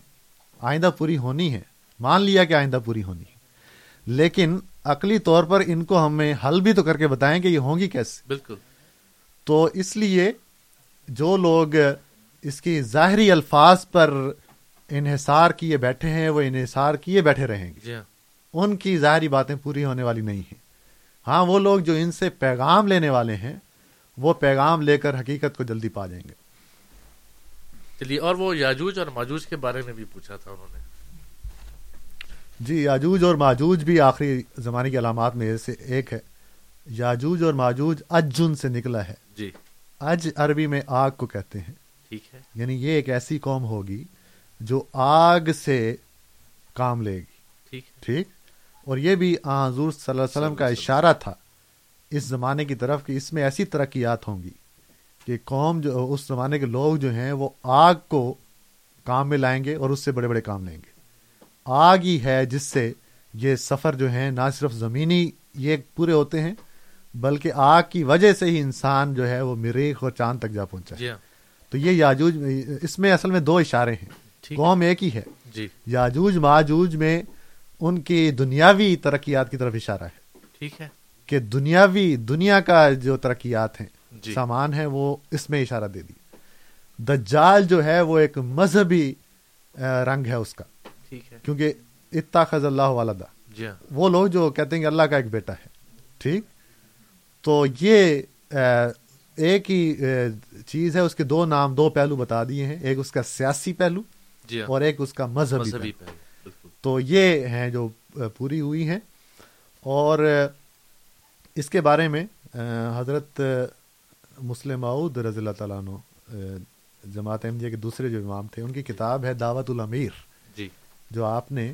آئندہ پوری ہونی ہے۔ مان لیا کہ آئندہ پوری ہونی ہے۔ لیکن عقلی طور پر ان کو ہمیں حل بھی تو کر کے بتائیں کہ یہ ہوں گی کیسے۔ بالکل۔ تو اس لیے جو لوگ اس کی ظاہری الفاظ پر انحصار کیے بیٹھے ہیں وہ انحصار کیے بیٹھے رہیں گے۔ جی ہاں۔ ان کی ظاہری باتیں پوری ہونے والی نہیں ہیں۔ ہاں وہ لوگ جو ان سے پیغام لینے والے ہیں وہ پیغام لے کر حقیقت کو جلدی پا جائیں گے۔ چلیے اور وہ یاجوج اور ماجوج کے بارے میں بھی پوچھا تھا انہوں نے۔ جی یاجوج اور ماجوج بھی آخری زمانے کی علامات میں سے ایک ہے۔ یاجوج اور ماجوج اجن سے نکلا ہے۔ جی۔ اج عربی میں آگ کو کہتے ہیں۔ ٹھیک ہے۔ یعنی یہ ایک ایسی قوم ہوگی جو آگ سے کام لے گی۔ ٹھیک ٹھیک؟ اور یہ بھی حضور صلی اللہ علیہ وسلم کا اشارہ تھا۔ اس زمانے کی طرف کہ اس میں ایسی ترقیات ہوں گی کہ قوم جو اس زمانے کے لوگ جو ہیں وہ آگ کو کام میں لائیں گے اور اس سے بڑے بڑے کام لیں گے۔ آگ ہی ہے جس سے یہ سفر جو ہیں نہ صرف زمینی یہ پورے ہوتے ہیں بلکہ آگ کی وجہ سے ہی انسان جو ہے وہ مریخ اور چاند تک جا پہنچا جی تو یہ یاجوج اس میں اصل میں دو اشارے ہیں۔ قوم ایک ہی ہے۔ جی۔ یاجوج ماجوج میں ان کی دنیاوی ترقیات کی طرف اشارہ ہے۔ ٹھیک ہے۔ کہ دنیاوی دنیا کا جو ترقیات ہیں جی۔ سامان ہے وہ اس میں اشارہ دے دی۔ دجال جو ہے وہ ایک مذہبی رنگ ہے اس کا۔ ٹھیک ہے۔ کیونکہ اتخذ اللہ والدہ جی ہاں۔ وہ لوگ جو کہتے ہیں کہ اللہ کا ایک بیٹا ہے۔ ٹھیک؟ تو یہ ایک ہی چیز ہے اس کے دو نام دو پہلو بتا دیے ہیں۔ ایک اس کا سیاسی پہلو جی ہاں۔ اور ایک اس کا مذہبی, مذہبی پہلو۔ پہلو تو یہ ہیں جو پوری ہوئی ہیں۔ اور اس کے بارے میں حضرت مسلم معود رضی اللہ تعالیٰ عنہ جماعت احمدیہ کے دوسرے جو امام تھے ان کی کتاب ہے دعوت الامیر۔ جی۔ جو آپ نے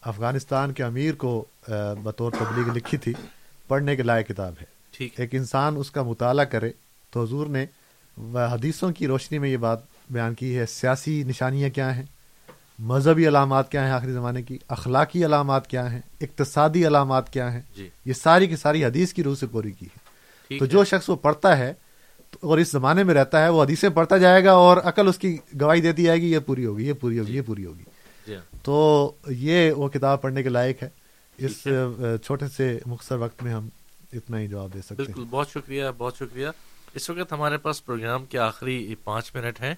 افغانستان کے امیر کو بطور تبلیغ لکھی تھی پڑھنے کے لائق کتاب ہے۔ ایک انسان اس کا مطالعہ کرے تو حضور نے حدیثوں کی روشنی میں یہ بات بیان کی ہے سیاسی نشانیاں کیا ہیں؟ مذہبی علامات کیا ہیں آخری زمانے کی؟ اخلاقی علامات کیا ہیں؟ اقتصادی علامات کیا ہیں؟ جی۔ یہ ساری کی ساری حدیث کی روح سے پوری کی ہے۔ تو جو شخص وہ پڑھتا ہے اور اس زمانے میں رہتا ہے وہ حدیثیں پڑھتا جائے گا اور عقل اس کی گواہی دیتی جائے گی یہ پوری ہوگی یہ پوری ہوگی یہ پوری ہوگی۔ جی۔ تو یہ وہ کتاب پڑھنے کے لائق ہے۔ اس چھوٹے سے مختصر وقت میں ہم اتنا ہی جواب دے سکتے بالکل بہت شکریہ بہت شکریہ۔ اس وقت ہمارے پاس پروگرام کے آخری پانچ منٹ ہیں۔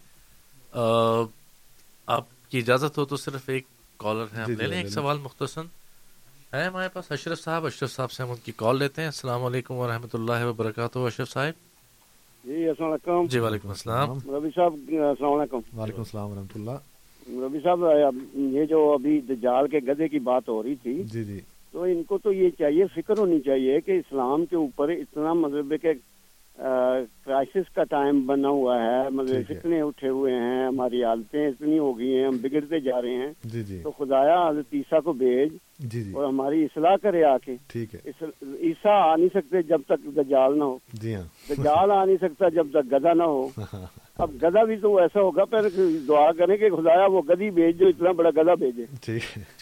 آپ کی اجازت ہو تو صرف ایک کالر ہے ہم لے لیں ایک سوال مختصر۔ ہے ہمارے پاس اشرف صاحب اشرف صاحب سے ہم ان کی کال لیتے ہیں۔ السلام علیکم ورحمۃ اللہ وبرکاتہ اشرف صاحب۔ جی السلام علیکم۔ جی وعلیکم السلام۔ ربی صاحب السلام علیکم۔ وعلیکم السلام ورحمۃ اللہ۔ ربی صاحب یہ جو ابھی دجال کے گدے کی بات ہو رہی تھی جی جی۔ تو ان کو تو یہ چاہیے فکر ہونی چاہیے کہ اسلام کے اوپر اتنا مطلب کہ کرائسس کا ٹائم بنا ہوا ہے۔ مطلب اتنے اٹھے ہوئے ہیں ہماری حالتیں اتنی ہو گئی ہیں ہم بگڑتے جا رہے ہیں۔ جی جی۔ تو خدایا حضرت عیسیٰ کو بھیج جی جی۔ اور ہماری اصلاح کرے آ کے۔ ٹھیک ہے۔ عیسیٰ آ نہیں سکتے جب تک دجال نہ ہو۔ جی ہاں۔ دجال آ نہیں سکتا جب تک گدا نہ ہو۔ [LAUGHS] اب گدا بھی تو ایسا ہوگا پہلے دعا کریں کہ خدایا وہ گدی بھیج جو اتنا بڑا گدا بھیجے۔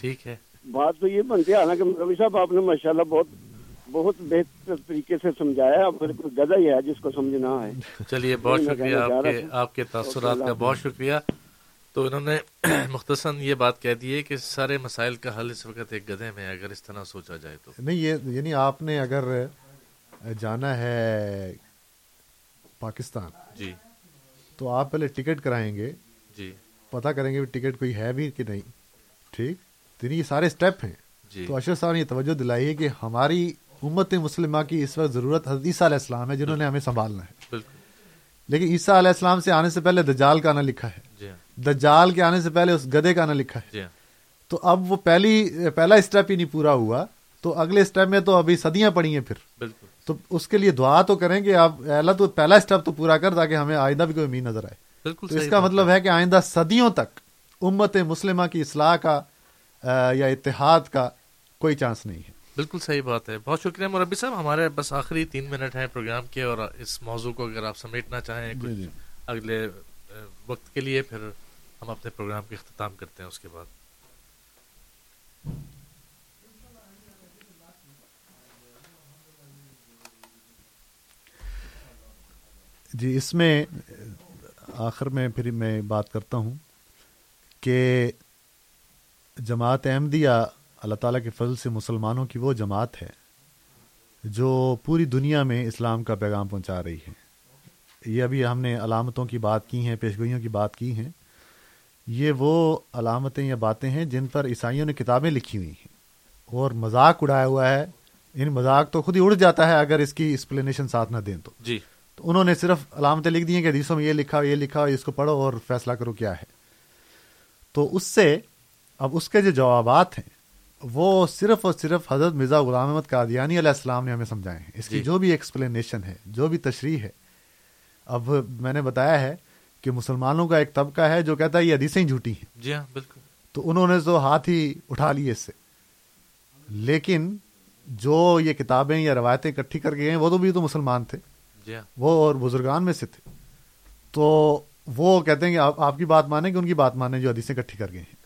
ٹھیک ہے۔ بات تو یہ بنتی ہے حالانکہ ربی صاحب آپ نے ماشاء اللہ بہت بہت بہتر طریقے سے سمجھایا کوئی گدا ہی ہے جس کو سمجھنا ہے چلیے بہت شکریہ آپ کے آپ کے تاثرات کا بہت شکریہ۔ تو انہوں نے [CLEARS THROAT] مختصراً یہ بات کہہ دی ہے کہ سارے مسائل کا حل اس وقت ایک گدھے میں اگر اس طرح سوچا جائے تو۔ نہیں یہ یعنی آپ نے اگر جانا ہے پاکستان جی۔ تو آپ پہلے ٹکٹ کرائیں گے۔ جی۔ پتا کریں گے ٹکٹ کوئی ہے بھی کہ نہیں۔ ٹھیک؟ یعنی یہ سارے اسٹیپ ہیں۔ جی۔ تو اشرف صاحب نے یہ توجہ دلائی ہے کہ ہماری امت مسلمہ کی اس وقت ضرورت حضرت عیسیٰ علیہ السلام ہے جنہوں نے ہمیں سنبھالنا ہے۔ بالکل۔ لیکن عیسیٰ علیہ السلام سے آنے سے پہلے دجال کا آنا لکھا ہے۔ جی دجال کے آنے سے پہلے اس گدے کا آنا لکھا ہے۔ جی تو اب وہ پہلی پہلا اسٹیپ ہی نہیں پورا ہوا۔ تو اگلے اسٹیپ میں تو ابھی صدیاں پڑی ہیں پھر۔ بالکل۔ تو اس کے لیے دعا تو کریں گے آپ اللہ تو پہلا اسٹیپ تو پورا کر تاکہ ہمیں آئندہ بھی کوئی امید نظر آئے۔ بالکل تو اس کا مطلب ہے کہ آئندہ صدیوں تک امت مسلمہ کی اصلاح کا یا اتحاد کا کوئی چانس نہیں ہے۔ بالکل صحیح بات ہے۔ بہت شکریہ مربی صاحب۔ ہمارے بس آخری تین منٹ ہیں پروگرام کے اور اس موضوع کو اگر آپ سمیٹنا چاہیں کچھ جی۔ اگلے وقت کے لیے پھر ہم اپنے پروگرام کے اختتام کرتے ہیں اس کے بعد۔ جی اس میں آخر میں پھر میں بات کرتا ہوں کہ جماعت احمدیہ اللہ تعالیٰ کے فضل سے مسلمانوں کی وہ جماعت ہے جو پوری دنیا میں اسلام کا پیغام پہنچا رہی ہے۔ یہ ابھی ہم نے علامتوں کی بات کی ہیں پیشگوئیوں کی بات کی ہیں۔ یہ وہ علامتیں یا باتیں ہیں جن پر عیسائیوں نے کتابیں لکھی ہوئی ہیں۔ اور مذاق اڑایا ہوا ہے۔ ان مذاق تو خود ہی اڑ جاتا ہے اگر اس کی ایکسپلینیشن ساتھ نہ دیں تو۔ جی۔ تو انہوں نے صرف علامتیں لکھ دی ہیں کہ حدیثوں میں یہ لکھا یہ لکھا اس کو پڑھو اور فیصلہ کرو کیا ہے۔ تو اس سے اب اس کے جو جوابات ہیں وہ صرف اور صرف حضرت مرزا غلام احمد قادیانی علیہ السلام نے ہمیں سمجھائے ہیں۔ اس کی جی۔ جو بھی ایکسپلینیشن ہے جو بھی تشریح ہے اب میں نے بتایا ہے کہ مسلمانوں کا ایک طبقہ ہے جو کہتا ہے یہ حدیثیں جھوٹی ہیں۔ جی ہاں بالکل۔ تو انہوں نے تو ہاتھ ہی اٹھا لیے اس سے۔ لیکن جو یہ کتابیں یا روایتیں اکٹھی کر کے گئے وہ تو بھی تو مسلمان تھے۔ جی ہاں۔ وہ اور بزرگان میں سے تھے۔ تو وہ کہتے ہیں کہ آپ کی بات مانیں کہ ان کی بات مانیں جو حدیثیں اکٹھی کر گئے ہیں۔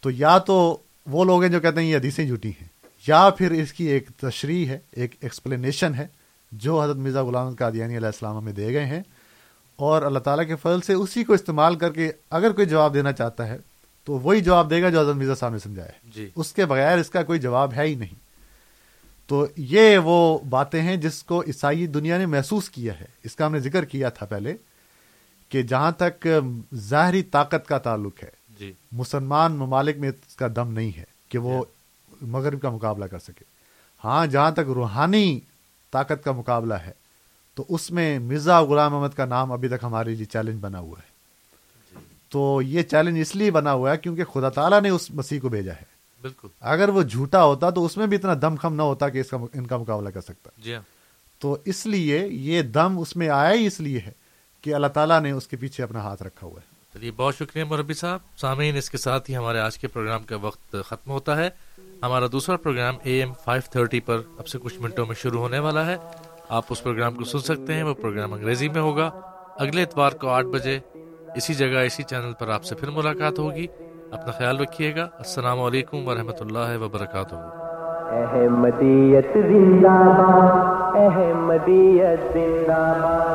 تو یا تو وہ لوگ ہیں جو کہتے ہیں یہ حدیثیں جھوٹی ہیں یا پھر اس کی ایک تشریح ہے ایک ایکسپلینیشن ہے جو حضرت مرزا غلام قادیانی علیہ السلام ہمیں دے گئے ہیں۔ اور اللہ تعالیٰ کے فضل سے اسی کو استعمال کر کے اگر کوئی جواب دینا چاہتا ہے تو وہی جواب دے گا جو حضرت مرزا صاحب نے سمجھایا ہے۔ جی۔ اس کے بغیر اس کا کوئی جواب ہے ہی نہیں۔ تو یہ وہ باتیں ہیں جس کو عیسائی دنیا نے محسوس کیا ہے۔ اس کا ہم نے ذکر کیا تھا پہلے کہ جہاں تک ظاہری طاقت کا تعلق ہے جی۔ مسلمان ممالک میں اس کا دم نہیں ہے کہ وہ مغرب کا مقابلہ کر سکے۔ ہاں جہاں تک روحانی طاقت کا مقابلہ ہے تو اس میں مرزا غلام احمد کا نام ابھی تک ہمارے لیے چیلنج بنا ہوا ہے۔ تو یہ چیلنج اس لیے بنا ہوا ہے کیونکہ خدا تعالیٰ نے اس مسیح کو بھیجا ہے۔ بالکل۔ اگر وہ جھوٹا ہوتا تو اس میں بھی اتنا دم خم نہ ہوتا کہ اس کا ان کا مقابلہ کر سکتا۔ جی ہاں۔ تو اس لیے یہ دم اس میں آیا ہی اس لیے ہے کہ اللہ تعالیٰ نے اس کے پیچھے اپنا ہاتھ رکھا ہوا ہے۔ چلیے، بہت شکریہ مربی صاحب۔ سامعین، اس کے ساتھ ہی ہمارے آج کے پروگرام کا وقت ختم ہوتا ہے۔ ہمارا دوسرا program A M five thirty پر اب سے کچھ منٹوں میں شروع ہونے والا ہے۔ آپ اس پروگرام کو سن سکتے ہیں، وہ پروگرام انگریزی میں ہوگا۔ اگلے اتوار کو آٹھ بجے اسی جگہ، اسی چینل پر آپ سے پھر ملاقات ہوگی۔ اپنا خیال رکھیے گا۔ السلام علیکم ورحمۃ اللہ وبرکاتہ۔ احمدیت زندہ باد، احمدیت زندہ باد۔